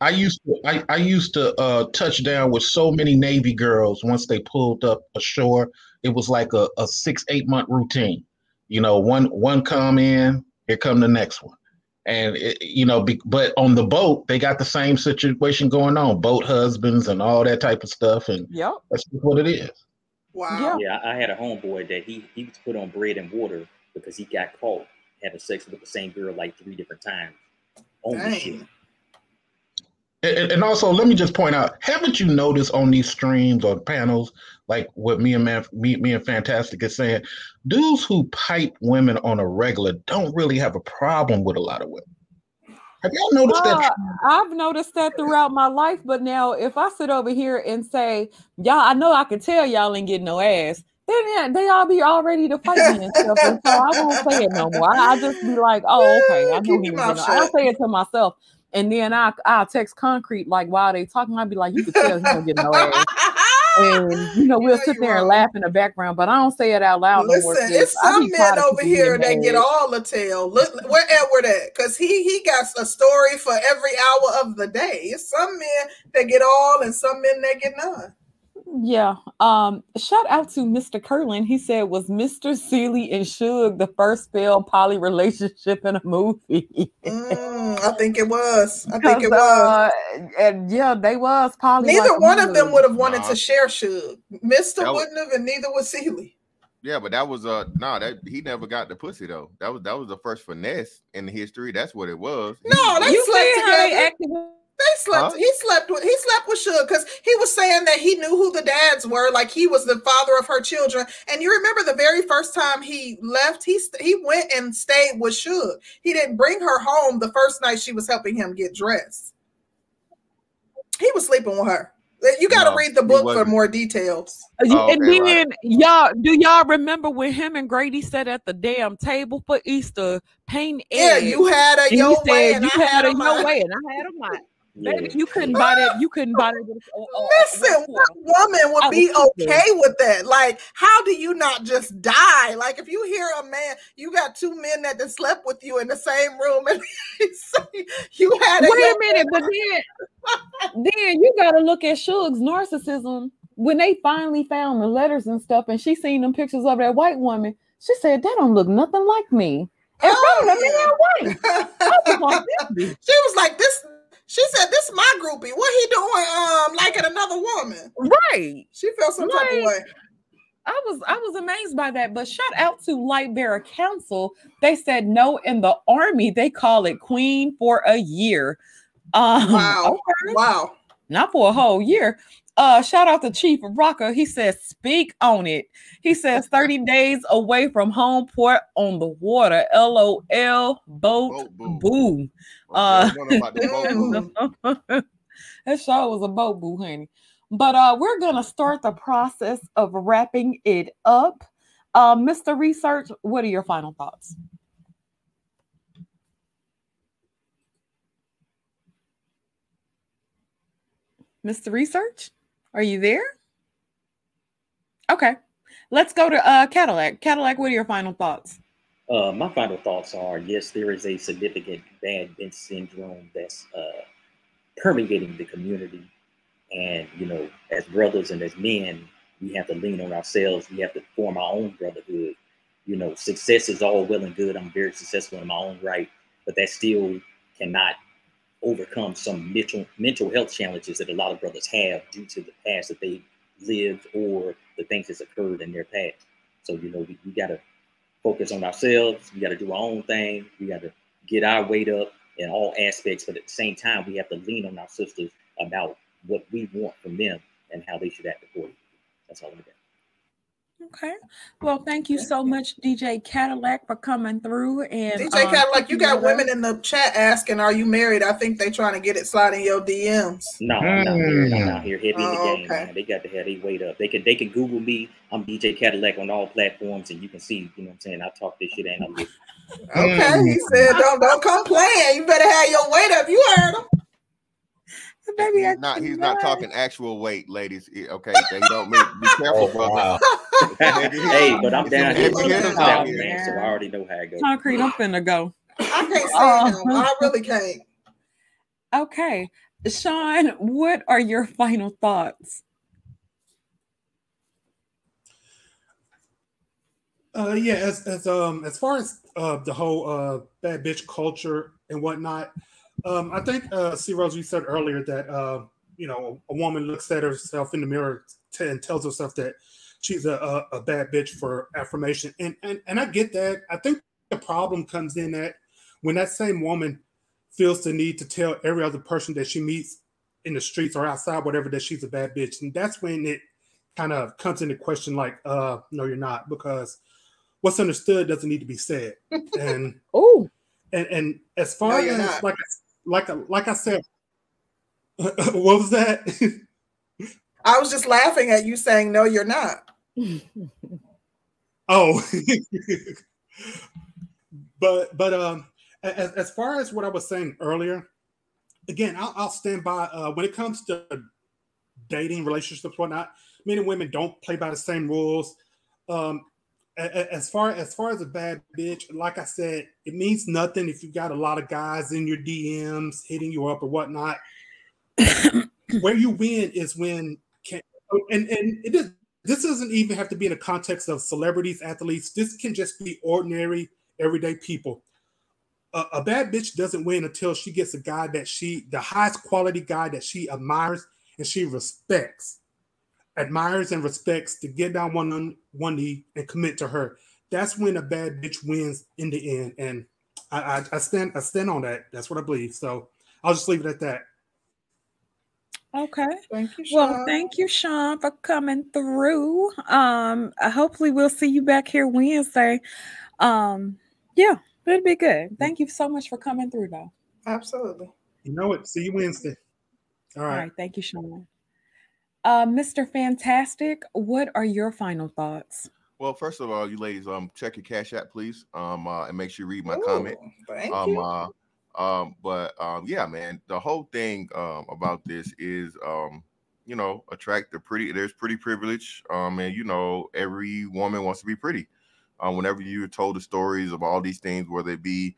I used to I, I used to uh, touch down with so many Navy girls once they pulled up ashore. It was like a, a six eight month routine. You know, one one come in, here come the next one, and it, you know, be, but on the boat they got the same situation going on, boat husbands and all that type of stuff, and Yep. that's just what it is. Wow. Yeah, I had a homeboy that he he was put on bread and water because he got caught having sex with the same girl like three different times on the ship. Dang. And, also, let me just point out: haven't you noticed on these streams or panels, like what me and man, me, me and Fantastic is saying, dudes who pipe women on a regular don't really have a problem with a lot of women. Have y'all noticed Uh, that? I've noticed that throughout my life, but now if I sit over here and say, "Y'all, I know I can tell y'all ain't getting no ass," then yeah, they all be all ready to fight me and stuff, and so I won't say it no more. I, I just be like, "Oh, okay, I knew he was mouth getting." I say it to myself, and then I I text concrete like while they talking, I'd be like, "You can tell he don't get no ass." And you know, we'll know sit you there and laugh in the background, but I don't say it out loud no more. Listen, it's some men over here that get all the tail. Look where Edward at, because he he got a story for every hour of the day. It's some men that get all and some men that get none. Yeah. Um, shout out to Mr. Curlin. He said, was Mr. Celie and Shug the first failed poly relationship in a movie? Mm, I think it was. I think it was. uh, and yeah, they was poly. Neither like a one of them would have wanted Nah. to share Shug. Mister That was- wouldn't have, and neither would Celie. Yeah, but that was uh nah that he never got the pussy though. That was that was the first finesse in history. That's what it was. No, they You slept see how they together. Acted? They slept. Huh? He slept with. He slept with Shug because he was saying that he knew who the dads were. Like he was the father of her children. And you remember the very first time he left, he st- he went and stayed with Shug. He didn't bring her home the first night she was helping him get dressed. He was sleeping with her. Eh, you got to No, read the book for more details. Uh, you- Oh, and then right. y'all do y'all remember when him and Grady sat at the damn table for Easter painting Yeah, eggs? you had a and he your way, said and you I had had a a your way and I had a mine. Baby, you couldn't buy that. You couldn't buy that. With, uh, uh, Listen, what woman would be okay with that? Like, how do you not just die? Like, if you hear a man, you got two men that just slept with you in the same room, and you had. Wait a minute, but then, then you got to look at Shug's narcissism when they finally found the letters and stuff, and she seen them pictures of that white woman. She said, "That don't look nothing like me." In front of the man white. she was like, "This she said, "This is my groupie. What he doing? Um, liking another woman?" Right. She felt some type of way. I was I was amazed by that. But shout out to Light Bearer Council. They said no in the army. They call it Queen for a year. Um, wow. Okay. Wow. Not for a whole year. Uh, shout out to Chief Rocka. He says, speak on it. He says 30 days away from home port on the water. LOL boat, boat boo. Uh, that show was a boat boo, honey. But uh, we're gonna start the process of wrapping it up. Uh, Mr. Research, what are your final thoughts? Mr. Research, are you there? Okay, let's go to uh, Cadillac. Cadillac, what are your final thoughts? Uh, my final thoughts are yes, there is a significant bad bitch syndrome that's uh, permeating the community. And, you know, as brothers and as men, we have to lean on ourselves. We have to form our own brotherhood. You know, success is all well and good. I'm very successful in my own right, but that still cannot overcome some mental mental health challenges that a lot of brothers have due to the past that they lived or the things that's occurred in their past. So, you know, we, we got to focus on ourselves. We got to do our own thing. We got to get our weight up in all aspects. But at the same time, we have to lean on our sisters about what we want from them and how they should act accordingly. That's all I'm got. Okay. Well, thank you so much, DJ Cadillac, for coming through. And DJ um, Cadillac, you got women in the chat asking, "Are you married?" I think they trying to get it sliding your DMs. No, I'm not married. I'm out here heavy oh, in the oh, game. Okay. Man. They got to have their weight up. They can they can Google me. I'm DJ Cadillac on all platforms, and you can see. You know what I'm saying? I talk this shit and I live. okay, he said, "Don't don't come playing. You better have your weight up." You heard him. Baby, he's not he's not talking actual weight, ladies. Okay, they don't make be careful, oh, brother. Wow. hey, but I'm down here. South, man, so I already know how it goes. Concrete, I'm finna go. I can't say uh, no. I really can't. Okay. Sean, what are your final thoughts? Uh yeah, as as um as far as uh the whole uh bad bitch culture and whatnot, um, I think, uh, C. Rose, you said earlier that, uh, you know, a woman looks at herself in the mirror t- and tells herself that she's a, a, a, bad bitch for affirmation. And, and, and I get that. I think the problem comes in that when that same woman feels the need to tell every other person that she meets in the streets or outside, whatever, that she's a bad bitch. And that's when it kind of comes into question like, uh, no, you're not, because what's understood doesn't need to be said. And, oh, and, and as far no, as not. like like like I said, what was that? I was just laughing at you saying no, you're not. oh, but but um, as, as far as what I was saying earlier, again, I'll, I'll stand by uh, when it comes to dating, relationships, whatnot. Men and women don't play by the same rules. Um, as far as far as a bad bitch, like I said, it means nothing if you got a lot of guys in your DMs hitting you up or whatnot. Where you win is when can and and it is this doesn't even have to be in the context of celebrities, athletes. This can just be ordinary, everyday people. A, a bad bitch doesn't win until she gets a guy that she, the highest quality guy that she admires and she respects admires and respects to get down one on one knee and commit to her. That's when a bad bitch wins in the end. And I, I, I stand I stand on that. That's what I believe. So I'll just leave it at that. Okay. Thank you, Sean. Well, thank you, Sean, for coming through. Um, hopefully we'll see you back here Wednesday. Um, yeah, it'd be good. Thank you so much for coming through, though. Absolutely. You know what? See you Wednesday. All right. All right. Thank you, Sean. Uh, Mr. Fantastic, what are your final thoughts? Well, first of all, you ladies, um, check your cash app, please, um, uh, and make sure you read my Ooh, comment. Thank um, you. Uh, Um, but um, yeah, man, the whole thing um, about this is, um, you know, attract the pretty. There's pretty privilege, um, and you know, every woman wants to be pretty. Um, whenever you're told the stories of all these things, whether it be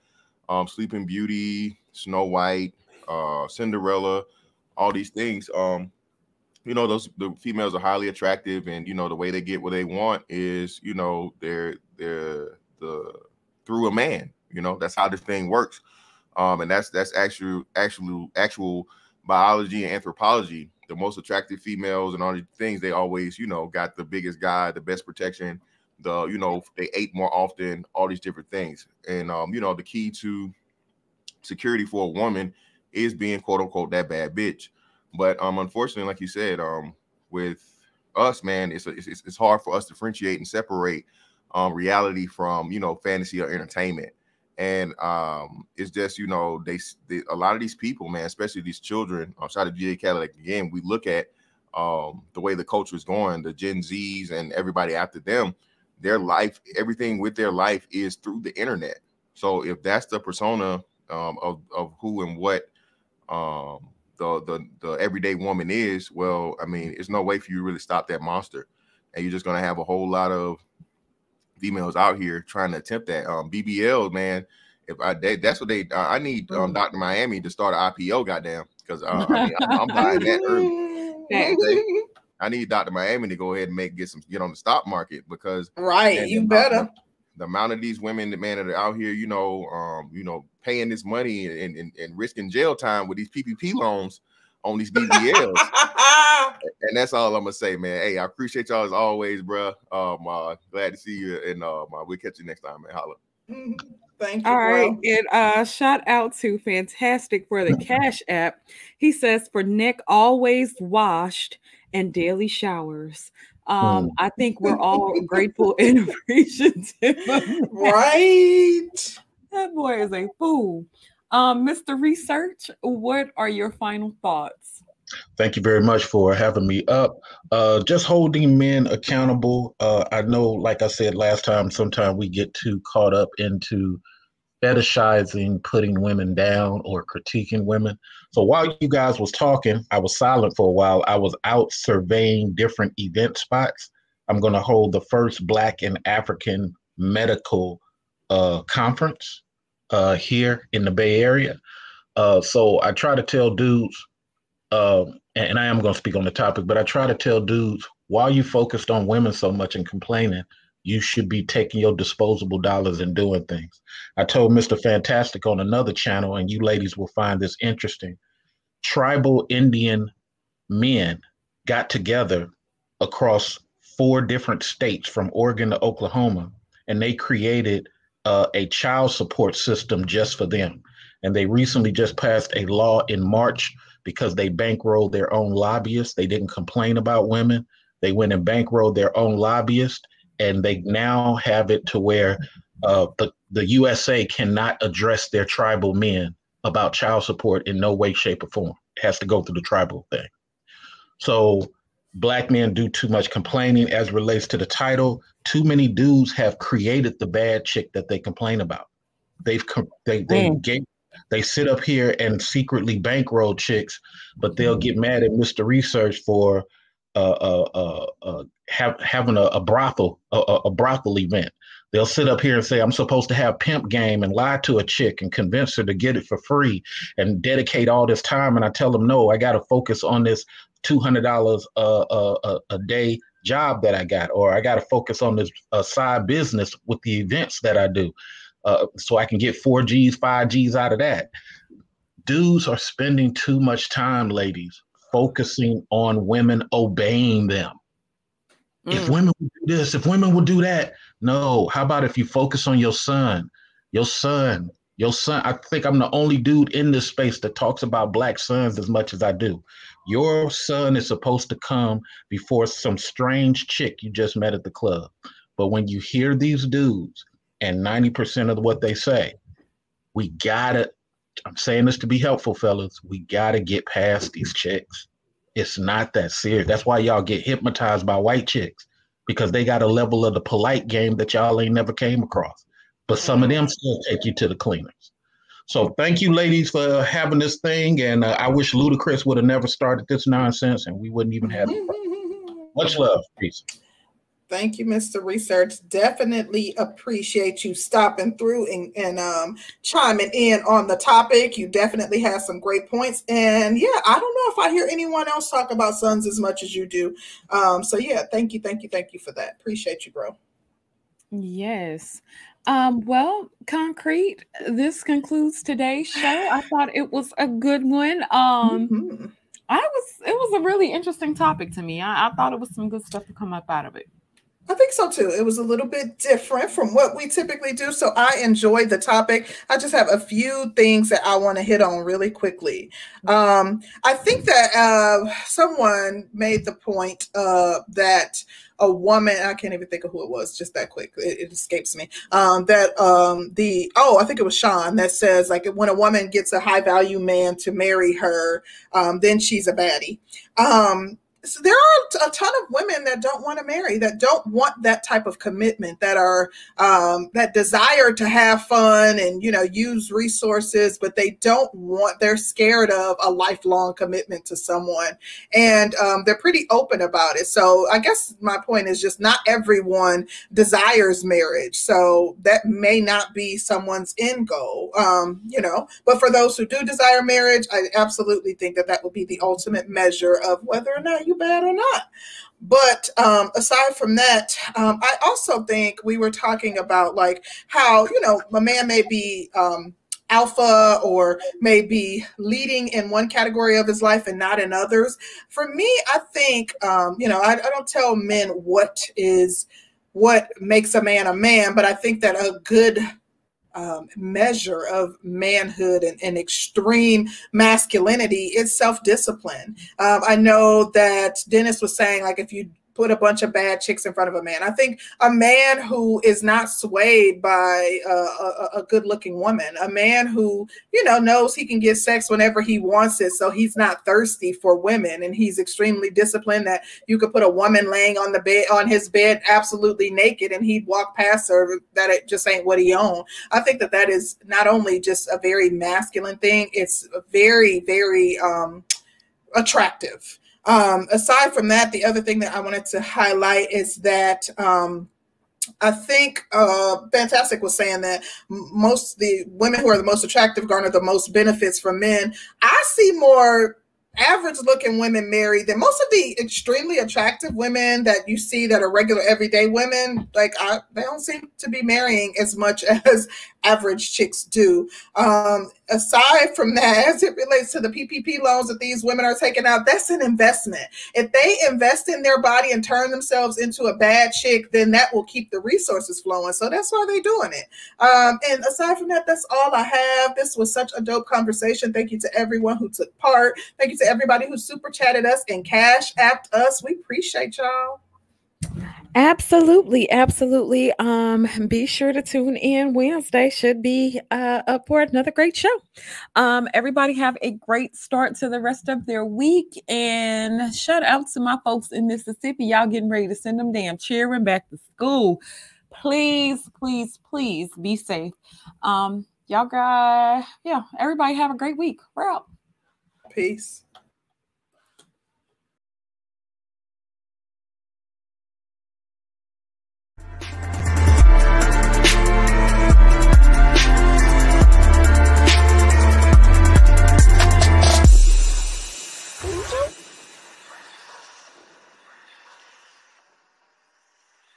um, Sleeping Beauty, Snow White, uh, Cinderella, all these things, um, you know, those the females are highly attractive, and you know, the way they get what they want is, you know, they're they're the through a man. You know, that's how this thing works. Um, and that's that's actual actual actual biology and anthropology. The most attractive females and all these things, they always, you know, got the biggest guy, the best protection, the you know, they ate more often, all these different things. And um, you know, the key to security for a woman is being quote unquote that bad bitch. But um, unfortunately, like you said, um, with us, man, it's, a, it's it's hard for us to differentiate and separate um reality from you know fantasy or entertainment and um, it's just you know they, they, a lot of these people, man, especially these children. Outside of DJ Cadillac again, we look at um, the way the culture is going, the Gen Zs and everybody after them. Their life, everything with their life is through the internet. So if that's the persona um, of of who and what um, the the the everyday woman is, well, I mean, it's no way for you to really stop that monster, and you're just gonna have a whole lot of females out here trying to attempt that. Um, BBL, man, if I they, that's what they, uh, I need um, mm. Dr. Miami to start an IPO, goddamn, because uh, I mean, I'm, I'm, buying that early. I need Dr. Miami to go ahead and make get some get on the stock market because right, man, you better. The amount of these women, the man that are out here, you know, um, you know, paying this money and, and, and risking jail time with these PPP loans on these BBLs. and that's all I'm gonna say, man. Hey, I appreciate y'all as always, bro. Um, uh, glad to see you, and uh, we'll catch you next time, man. Holla. Thank you. All bro. right, and uh, shout out to Fantastic for the Cash App. He says for Nick, always washed and daily showers. Um, I think we're all grateful and appreciative. Right. That boy is a fool. Um, Mr. Research, what are your final thoughts? Thank you very much for having me up. Uh, just holding men accountable. Uh, I know, like I said last time, sometimes we get too caught up into fetishizing putting women down or critiquing women. So while you guys was talking, I was silent for a while. I was out surveying different event spots. I'm going to hold the first Black and African medical uh, conference uh, here in the Bay Area. Uh, so I try to tell dudes, uh, and I am going to speak on the topic, but I try to tell dudes while you focused on women so much and complaining, you should be taking your disposable dollars and doing things. I told Mr. Fantastic on another channel, and you ladies will find this interesting. Tribal Indian men got together across four different states from Oregon to Oklahoma, and they created uh, a child support system just for them. And they recently just passed a law in March because they bankrolled their own lobbyists. They didn't complain about women. They went and bankrolled their own lobbyists, and they now have it to where uh, the, the USA cannot address their tribal men about child support in no way, shape, or form. It has to go through the tribal thing. So black men do too much complaining as relates to the title. Too many dudes have created the bad chick that they complain about. They've they they mm. get, they sit up here and secretly bankroll chicks, but they'll get mad at Mr. Research for uh, uh, uh, uh have, having a, a brothel a, a brothel event. They'll sit up here and say, I'm supposed to have pimp game and lie to a chick and convince her to get it for free and dedicate all this time. And I tell them, no, I got to focus on this $200 a, a, a day job that I got, or I got to focus on this uh, side business with the events that I do, uh, so I can get four Gs, five Gs out of that. Dudes are spending too much time, ladies, focusing on women obeying them. Mm. If women would do this, if women would do that, no. How about if you focus on your son? Your son your son, I think I'm the only dude in this space that talks about black sons as much as I do. Your son is supposed to come before some strange chick you just met at the club. But when you hear these dudes and 90% of what they say, we gotta, I'm saying this to be helpful, fellas, we gotta get past these chicks. It's not that serious. That's why y'all get hypnotized by white chicks because they got a level of the polite game that y'all ain't never came across but some of them mm-hmm. still take you to the cleaners. So thank you, ladies, for having this thing. And uh, I wish Ludacris would have never started this nonsense, and we wouldn't even have. Much love. Peace. Thank you, Mr. Research. Definitely appreciate you stopping through and, and um, chiming in on the topic. You definitely have some great points. And yeah, I don't know if I hear anyone else talk about sons as much as you do. Um, so yeah, thank you, thank you, thank you for that. Appreciate you, bro. Yes. Um, well, concrete, this concludes today's show. I thought it was a good one. Um, mm-hmm. I was it was a really interesting topic to me. I, I thought it was some good stuff to come up out of it. I think so too. It was a little bit different from what we typically do. So I enjoyed the topic. I just have a few things that I want to hit on really quickly. Um, I think that uh, someone made the point uh, that a woman, I can't even think of who it was just that quick. It, it escapes me. Um, that um, the, oh, I think it was Sean that says, like, when a woman gets a high value man to marry her, um, then she's a baddie. Um, so there are a ton of women that don't want to marry that don't want that type of commitment that are um, that desire to have fun and you know use resources but they don't want they're scared of a lifelong commitment to someone. And um, they're pretty open about it. So i guess my point is just not everyone desires marriage. So that may not be someone's end goal um, you know but for those who do desire marriage i absolutely think that that would be the ultimate measure of whether or not you you bad or not. But um, aside from that, um, I also think we were talking about like how, you know, a man may be um, alpha or maybe leading in one category of his life and not in others. For me, I think, um, you know, I, I don't tell men what is what makes a man a man, but I think that a good um, measure of manhood and, and, extreme masculinity is self-discipline. Um, I know that Dennis was saying like if you put a bunch of bad chicks in front of a man. I think a man who is not swayed by a, a, a good looking woman, a man who, you know, knows he can get sex whenever he wants it. So he's not thirsty for women and he's extremely disciplined that you could put a woman laying on the bed, on his bed, absolutely naked and he'd walk past her. That it just ain't what he owned. I think that that is not only just a very masculine thing, it's very, very, um, attractive um, aside from that, the other thing that I wanted to highlight is that um, I think uh, Fantastic was saying that most the women who are the most attractive garner the most benefits from men. I see more average looking women married than most of the extremely attractive women that you see that are regular everyday women like I, they don't seem to be marrying as much as average chicks do um, aside from that, as it relates to the PPP loans that these women are taking out, that's an investment. If they invest in their body and turn themselves into a bad chick, then that will keep the resources flowing. So that's why they're doing it. Um, and aside from that, that's all I have. This was such a dope conversation. Thank you to everyone who took part. Thank you to everybody who super chatted us and cash apped us. We appreciate y'all. Absolutely, absolutely. Um, be sure to tune in Wednesday. Should be uh, up for another great show. Um, everybody have a great start to the rest of their week, and shout out to my folks in Mississippi. Y'all getting ready to send them damn cheering back to school. Please, please, please be safe. Um, y'all got yeah, everybody have a great week. We're out. Peace.